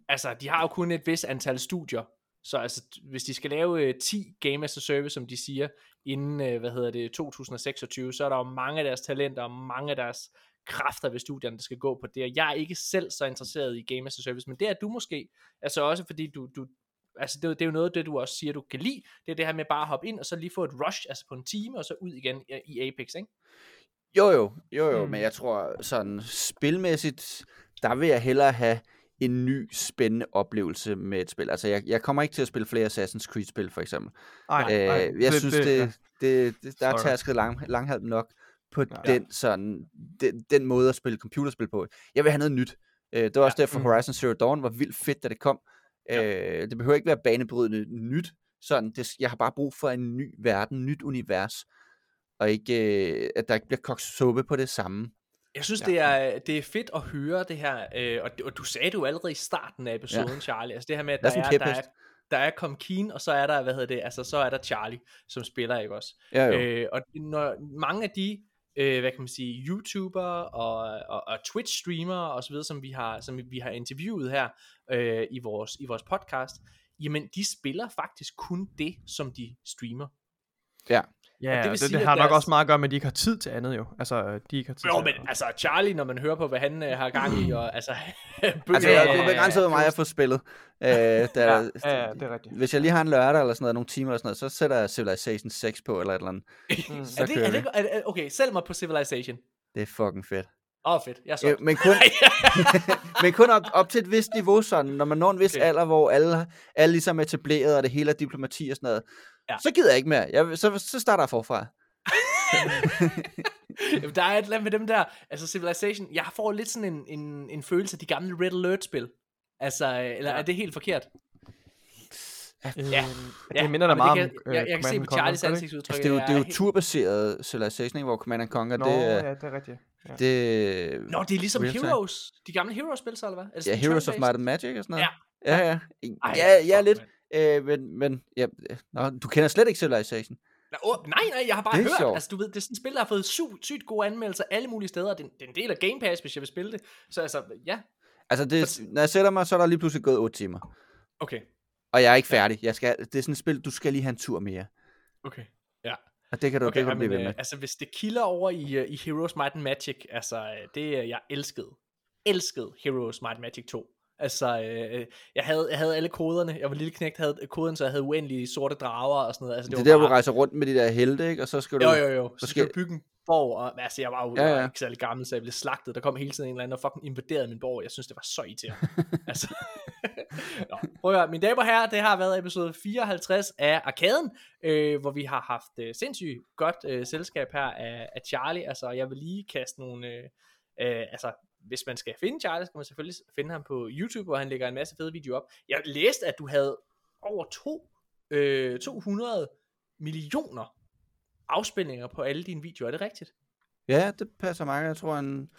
altså, de har jo kun et vis antal studier, så altså, hvis de skal lave øh, 10 game as a service, som de siger, inden, øh, hvad hedder det, 2026, så er der jo mange af deres talenter, og mange af deres kræfter ved studierne, der skal gå på det, og jeg er ikke selv så interesseret i game as a service, men det er du måske, altså også fordi du, du altså det, er jo- det er jo noget af det, du også siger, du kan lide, det er det her med bare at hoppe ind, og så lige få et rush, altså på en time, og så ud igen i, Apex, ikke? Jo jo, jo jo, mm. men jeg tror sådan spilmæssigt, der vil jeg hellere have en ny spændende oplevelse med et spil. Altså jeg, jeg kommer ikke til at spille flere Assassin's Creed spil for eksempel. Ej, Øh, ej, jeg synes det, ja. det, det, det der er tærsket lang, langhalm nok på Ja. den sådan den, den måde at spille computerspil på. Jeg vil have noget nyt. Øh, det var også derfor mm. Horizon Zero Dawn var vildt fedt da det kom. Øh, det behøver ikke være banebrydende nyt. Sådan, det, jeg har bare brug for en ny verden, nyt univers og ikke øh, at der ikke bliver kogt suppe på det samme. Jeg synes, Ja. det, er, det er fedt at høre det her, øh, og, og du sagde det jo allerede i starten af episoden, ja. Charlie, altså det her med, at der er, der, er, der er Kom Keen, og så er der, hvad hedder det, altså så er der Charlie, som spiller, ikke også? Ja, jo. Øh, og når mange af de, øh, hvad kan man sige, YouTuber og, og, og Twitch-streamere og så videre, som vi har, som vi har interviewet her øh, i, vores, i vores podcast, jamen de spiller faktisk kun det, som de streamer. Ja, Og det vil det, sige, det har nok deres- også meget at gøre med, at de ikke har tid til andet jo. Altså, de ikke har tid Jo, til men altså Charlie, når man hører på, hvad han øh, har gang i, og altså... (laughs) Altså, bøger jeg, og- det er begrænset for mig at få spillet. Øh, (laughs) der, Ja, ja, ja, det er rigtigt. Hvis jeg lige har en lørdag eller sådan noget, nogle timer eller sådan noget, så sætter jeg Civilization 6 på eller et eller andet. Mm. (laughs) Så er det, kører er det, er det, okay, sælg mig på Civilization. Det er fucking fedt. Åh, oh, fedt. Jeg er Ja, solgt. men kun, men kun op, op til et vist niveau, sådan, når man når en vis okay. alder, hvor alle, alle ligesom er etableret, og det hele er diplomati og sådan noget, Ja. ja. så gider jeg ikke mere. Jeg, så, så starter jeg forfra. (laughs) Jamen, der er et eller andet med dem der, altså Civilization, jeg får lidt sådan en, en, en følelse af de gamle Red Alert-spil. Altså, øh, eller Ja. er det helt forkert? Øh, Ja. Det minder da meget kan, om jeg, jeg, jeg kan se på Charlies Altså, ansigtsudtryk. det er jo, det er jo helt- turbaseret Civilization, ikke, hvor Command and Conquer, Nå, det, er- ja, det er rigtigt. Ja. det, Nå, det er ligesom Real time. Heroes. De gamle Heroes-spil, så, eller hvad? Er det ja, Heroes of? Might and Magic og sådan noget. Ja. Ja, ja. Ej, Ja, ja, fuck, lidt. Øh, men, men ja, nå, du kender slet ikke Civilization. Åh, nej, nej, jeg har bare hørt, sjovt. altså du ved, det er sådan et spil, der har fået sygt, sygt gode anmeldelser alle mulige steder, det, er en- det er en del af Game Pass, hvis jeg vil spille det, så altså, ja, Altså, det, når jeg sætter mig, så er der lige pludselig gået 8 timer. okay, Og jeg er ikke færdig. Jeg skal, det er sådan et spil, du skal lige have en tur mere. okay, ja. Og det kan du, Okay, det kan blive ved med. øh, altså hvis det kilder over i, øh, i Heroes Might and Magic, altså øh, det er jeg elskede. Elskede Heroes Might and Magic 2. Altså, øh, jeg, havde, jeg havde alle koderne. Jeg var lille knægt, havde koden, så jeg havde uendelige sorte drager og sådan noget. Altså, Det, det, er var der, du bare, rejser rundt med de der helte, ikke? Og så skal du... Jo, jo, jo. Så skal- du bygge en borg, og altså, jeg var jo Ja, ja, ja. ikke særlig gammel, så jeg blev slagtet. Der kom hele tiden en eller anden og fucking invaderede min borg. Jeg synes, det var så irriterende. (laughs) altså. (laughs) Nå, prøv at høre. Mine damer og herrer, det har været episode 54 af Arkaden, øh, hvor vi har haft øh, sindssygt godt øh, selskab her af, af Charlie. Altså, jeg vil lige kaste nogle... Øh, øh, altså, hvis man skal finde Charlie, kan man selvfølgelig finde ham på YouTube, hvor han lægger en masse fede videoer op. Jeg læste, at du havde over to øh, 200 millioner afspilninger på alle dine videoer. Er det rigtigt? Ja, det passer meget. Jeg tror, en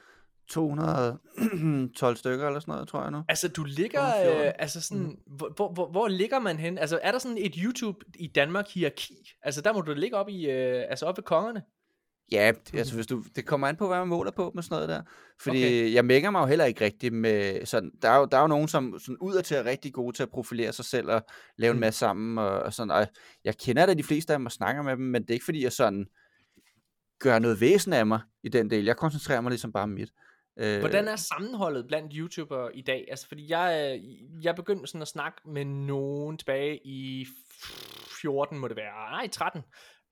212 (clears throat) stykker eller sådan noget, tror jeg nu. Altså, du ligger, øh, altså sådan, mm. hvor, hvor, hvor, hvor ligger man hen? Altså, er der sådan et YouTube i Danmark hierarki? Altså, der må du ligge op i, øh, altså op ved kongerne. Ja, altså hvis du, det kommer an på, hvad man måler på med sådan noget der. Fordi okay. jeg mækker mig jo heller ikke rigtigt med sådan, der er jo, der er jo nogen, som sådan ud til er rigtig gode til at profilere sig selv og lave mm. en masse sammen og, og sådan. Og jeg kender da de fleste af dem og snakker med dem, men det er ikke fordi, jeg sådan gør noget væsen af mig i den del. Jeg koncentrerer mig ligesom bare om mit. Øh, Hvordan er sammenholdet blandt YouTubere i dag? Altså, fordi jeg, jeg begyndte sådan at snakke med nogen tilbage i 14, må det være, nej, 13,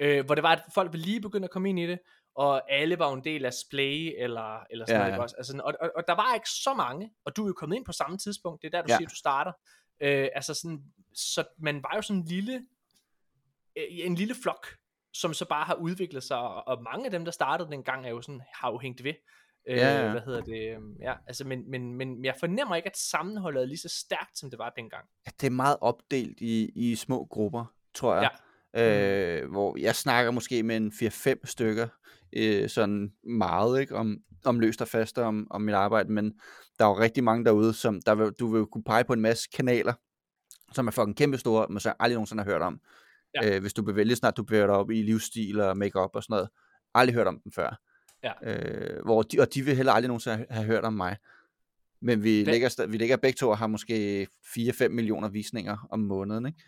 øh, hvor det var, at folk ville lige begynde at komme ind i det, og alle var en del af Splay, eller, eller sådan ja, noget, ja. også? Altså, og, og, og, der var ikke så mange, og du er jo kommet ind på samme tidspunkt, det er der, du ja. siger, du starter. Øh, altså sådan, så man var jo sådan en lille, øh, en lille flok, som så bare har udviklet sig, og mange af dem, der startede dengang, er jo sådan, har jo hængt ved. Øh, ja, ja. Hvad hedder det? Øhm, ja, altså, men, men, men jeg fornemmer ikke, at sammenholdet er lige så stærkt, som det var dengang. Ja, det er meget opdelt i, i små grupper, tror jeg. Ja. Øh, hvor jeg snakker måske med en 4-5 stykker, øh, sådan meget, ikke, om, om løst og fast om, om mit arbejde, men der er jo rigtig mange derude, som der vil, du vil kunne pege på en masse kanaler, som er fucking kæmpe store, men så aldrig nogensinde har hørt om. Ja. Øh, hvis du bevæger snart, du bevæger dig op i livsstil og makeup og sådan noget. Aldrig hørt om dem før. Ja. Øh, hvor de, og de vil heller aldrig nogensinde have, have hørt om mig. Men vi ligger, vi ligger begge to og har måske 4-5 millioner visninger om måneden, ikke?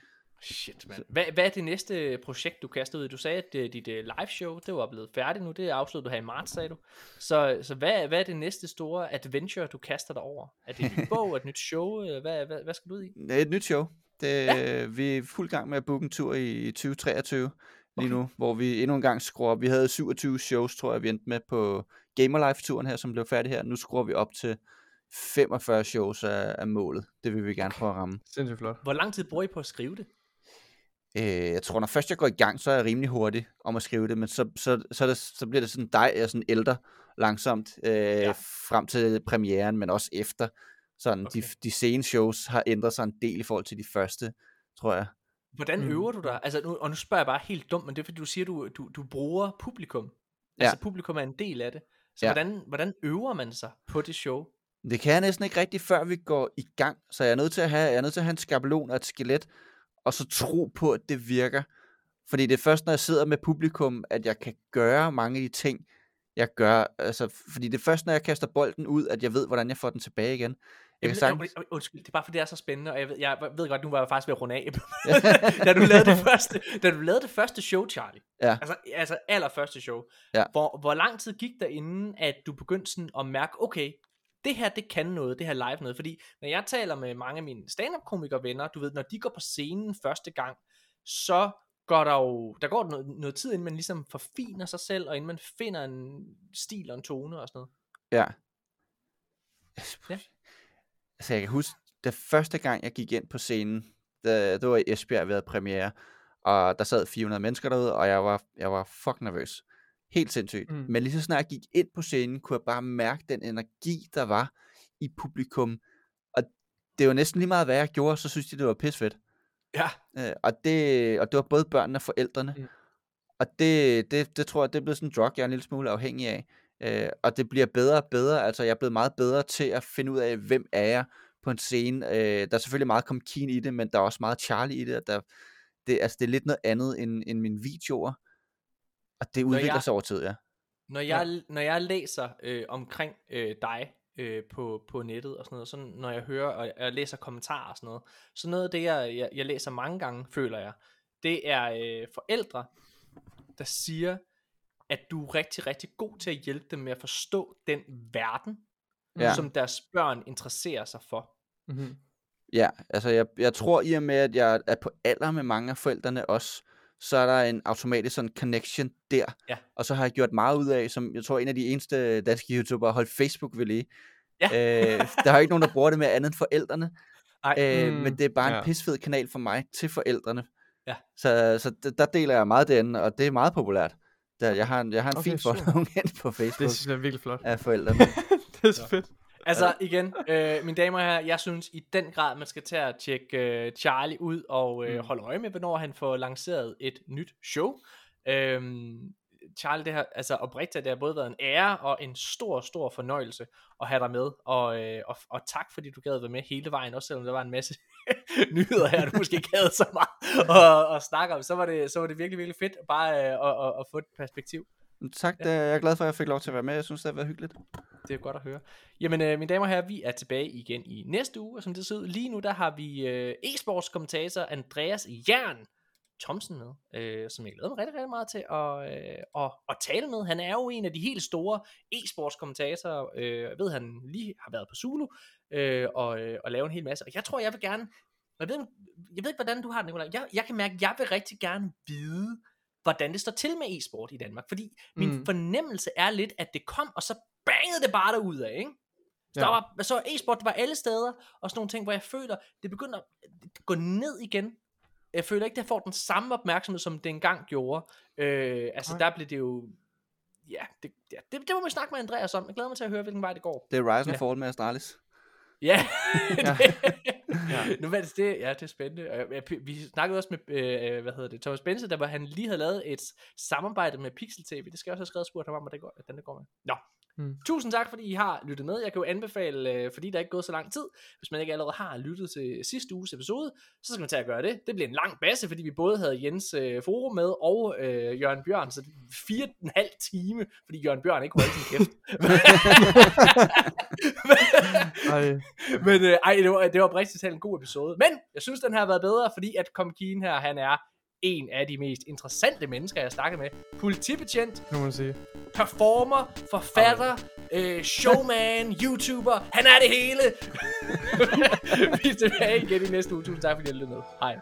Shit, man. Hvad, hvad er det næste projekt, du kaster ud? Du sagde, at uh, dit uh, live show, det var blevet færdigt nu. Det er afsluttet du her i marts, sagde du. Så, så hvad, hvad er det næste store adventure, du kaster dig over? Er det en (laughs) bog, et nyt show? Hvad, hvad, hvad skal du ud i? Et nyt show. Det, ja. Vi er fuld gang med at booke en tur i 2023 lige okay. nu, hvor vi endnu en gang skruer op. Vi havde 27 shows, tror jeg, vi endte med på Gamer Life-turen her, som blev færdig her. Nu skruer vi op til 45 shows af, af målet. Det vil vi gerne prøve at ramme. Sindssygt flot. Hvor lang tid bruger I på at skrive det? Øh, jeg tror, når først jeg går i gang, så er jeg rimelig hurtig om at skrive det, men så, så, så, det, så bliver det sådan dig, jeg sådan ældre langsomt, øh, ja. frem til premieren, men også efter. Sådan, okay. de, de sene shows har ændret sig en del i forhold til de første, tror jeg. Hvordan mm. øver du dig? Altså, nu, og nu spørger jeg bare helt dumt, men det er fordi, du siger, du, du, du bruger publikum. Altså, ja. publikum er en del af det. Så ja. hvordan, hvordan øver man sig på det show? Det kan jeg næsten ikke rigtigt, før vi går i gang. Så jeg er nødt til at have, jeg er nødt til at have en skabelon og et skelet, og så tro på, at det virker. Fordi det er først, når jeg sidder med publikum, at jeg kan gøre mange af de ting, jeg gør. Altså, fordi det er først, når jeg kaster bolden ud, at jeg ved, hvordan jeg får den tilbage igen. Jeg kan sagtens... Undskyld, det er bare fordi det er så spændende, og jeg ved, jeg ved godt, nu var jeg faktisk ved at runde af. (laughs) (laughs) da, du lavede det første, da du lavede det første show, Charlie, ja. altså, altså allerførste show, ja. hvor, hvor lang tid gik der inden, at du begyndte sådan at mærke, okay, det her, det kan noget, det her live noget, fordi når jeg taler med mange af mine stand-up komiker venner, du ved, når de går på scenen første gang, så går der jo, der går noget, noget tid, inden man ligesom forfiner sig selv, og inden man finder en stil og en tone og sådan noget. Ja. ja. Altså jeg kan huske, det første gang jeg gik ind på scenen, det, det var i Esbjerg ved premiere, og der sad 400 mennesker derude, og jeg var, jeg var fucking nervøs. Helt sindssygt. Mm. Men lige så snart jeg gik ind på scenen, kunne jeg bare mærke den energi, der var i publikum. Og det var næsten lige meget, hvad jeg gjorde, så synes de, det var pisfedt. Ja. Øh, og, det, og det var både børnene og forældrene. Mm. Og det, det, det tror jeg, det er blevet sådan en drug, jeg er en lille smule afhængig af. Øh, og det bliver bedre og bedre. Altså, jeg er blevet meget bedre til at finde ud af, hvem er jeg på en scene. Øh, der er selvfølgelig meget Kom Keen i det, men der er også meget Charlie i det. Der, det, altså, det er lidt noget andet end, end mine videoer. Og det udvikler jeg, sig over tid, ja. Når jeg, ja. når jeg læser øh, omkring øh, dig øh, på, på nettet og sådan noget, så når jeg hører og jeg læser kommentarer og sådan noget, så noget af det, jeg, jeg, jeg læser mange gange, føler jeg, det er øh, forældre, der siger, at du er rigtig, rigtig god til at hjælpe dem med at forstå den verden, ja. som deres børn interesserer sig for. Mm-hmm. Ja, altså jeg, jeg tror i og med, at jeg er på alder med mange af forældrene også, så er der en automatisk sådan connection der. Ja. Og så har jeg gjort meget ud af, som jeg tror en af de eneste danske YouTubere holdt Facebook ved lige. Ja. øh, der er ikke nogen, der bruger det med andet end forældrene. Ej, øh, mm, men det er bare en ja. pisfed kanal for mig til forældrene. Ja. Så, så der deler jeg meget den, og det er meget populært. Der, jeg har en, jeg har en okay, fin following på Facebook. Det synes jeg er virkelig flot. Af forældrene. (laughs) det er så fedt. Altså igen, øh, mine damer og herrer, jeg synes i den grad, man skal tage at tjekke øh, Charlie ud og øh, Mm. holde øje med, hvornår han får lanceret et nyt show. Øhm, Charlie, det har altså oprigtigt, det har både været en ære og en stor, stor fornøjelse at have dig med, og, øh, og, og tak fordi du gad være med hele vejen, også selvom der var en masse (laughs) nyheder her, du måske ikke havde så meget at, at snakke om, så var det, så var det virkelig, virkelig fedt bare øh, at, at, at få et perspektiv. Tak, det, jeg er glad for, at jeg fik lov til at være med. Jeg synes, det har været hyggeligt. Det er godt at høre. Jamen, øh, mine damer og herrer, vi er tilbage igen i næste uge, og som det ser ud lige nu, der har vi øh, e-sports kommentator Andreas Jern Thomsen med, øh, som jeg glæder mig rigtig, rigtig meget til at, øh, at, at tale med. Han er jo en af de helt store e-sports kommentatorer. Øh, jeg ved, han lige har været på Zulu øh, og, øh, og lavet en hel masse. Og jeg tror, jeg vil gerne... Jeg ved, jeg ved ikke, hvordan du har det, Nicolaj. Jeg, jeg kan mærke, at jeg vil rigtig gerne vide, hvordan det står til med e-sport i Danmark. Fordi min Mm. mm. fornemmelse er lidt, at det kom, og så bangede det bare derud af, ikke? Så, Ja. der var, så e-sport, det var alle steder, og sådan nogle ting, hvor jeg føler, det begynder at gå ned igen. Jeg føler ikke, det får den samme opmærksomhed, som det engang gjorde. Øh, altså, Nej. der blev det jo... Ja, det, ja det, det må vi snakke med Andreas om. Jeg glæder mig til at høre, hvilken vej det går. Det er and Ja. Fall med Astralis. Ja, (laughs) Ja. (laughs) ja. nu var det, det, ja, det er spændende. Og jeg- jeg- Vi snakkede også med, øh, hvad hedder det, Thomas Bense, der hvor han lige havde lavet et samarbejde med Pixel TV. Det skal jeg også have skrevet og spurgt ham om, hvordan det går, hvordan det går med. Nå. Mm. Tusind tak, fordi I har lyttet med. Jeg kan jo anbefale, øh, fordi der er ikke gået så lang tid, hvis man ikke allerede har lyttet til sidste uges episode, så skal man tage at gøre det. Det bliver en lang basse, fordi vi både havde Jens øh, Forum med og øh, Jørgen Bjørn, så fire og en halv time, fordi Jørgen Bjørn ikke holdt sin kæft. (laughs) (laughs) Men øh, ej, det var, det var oprigtigt talt en god episode. Men jeg synes, den her har været bedre, fordi at Kom her, han er en af de mest interessante mennesker, jeg har snakket med. Politibetjent, nu må man sige. performer, forfatter, øh, showman, (laughs) YouTuber. Han er det hele. (laughs) Vi er tilbage igen i næste uge. Tusind tak, fordi I lyttede med. Hej.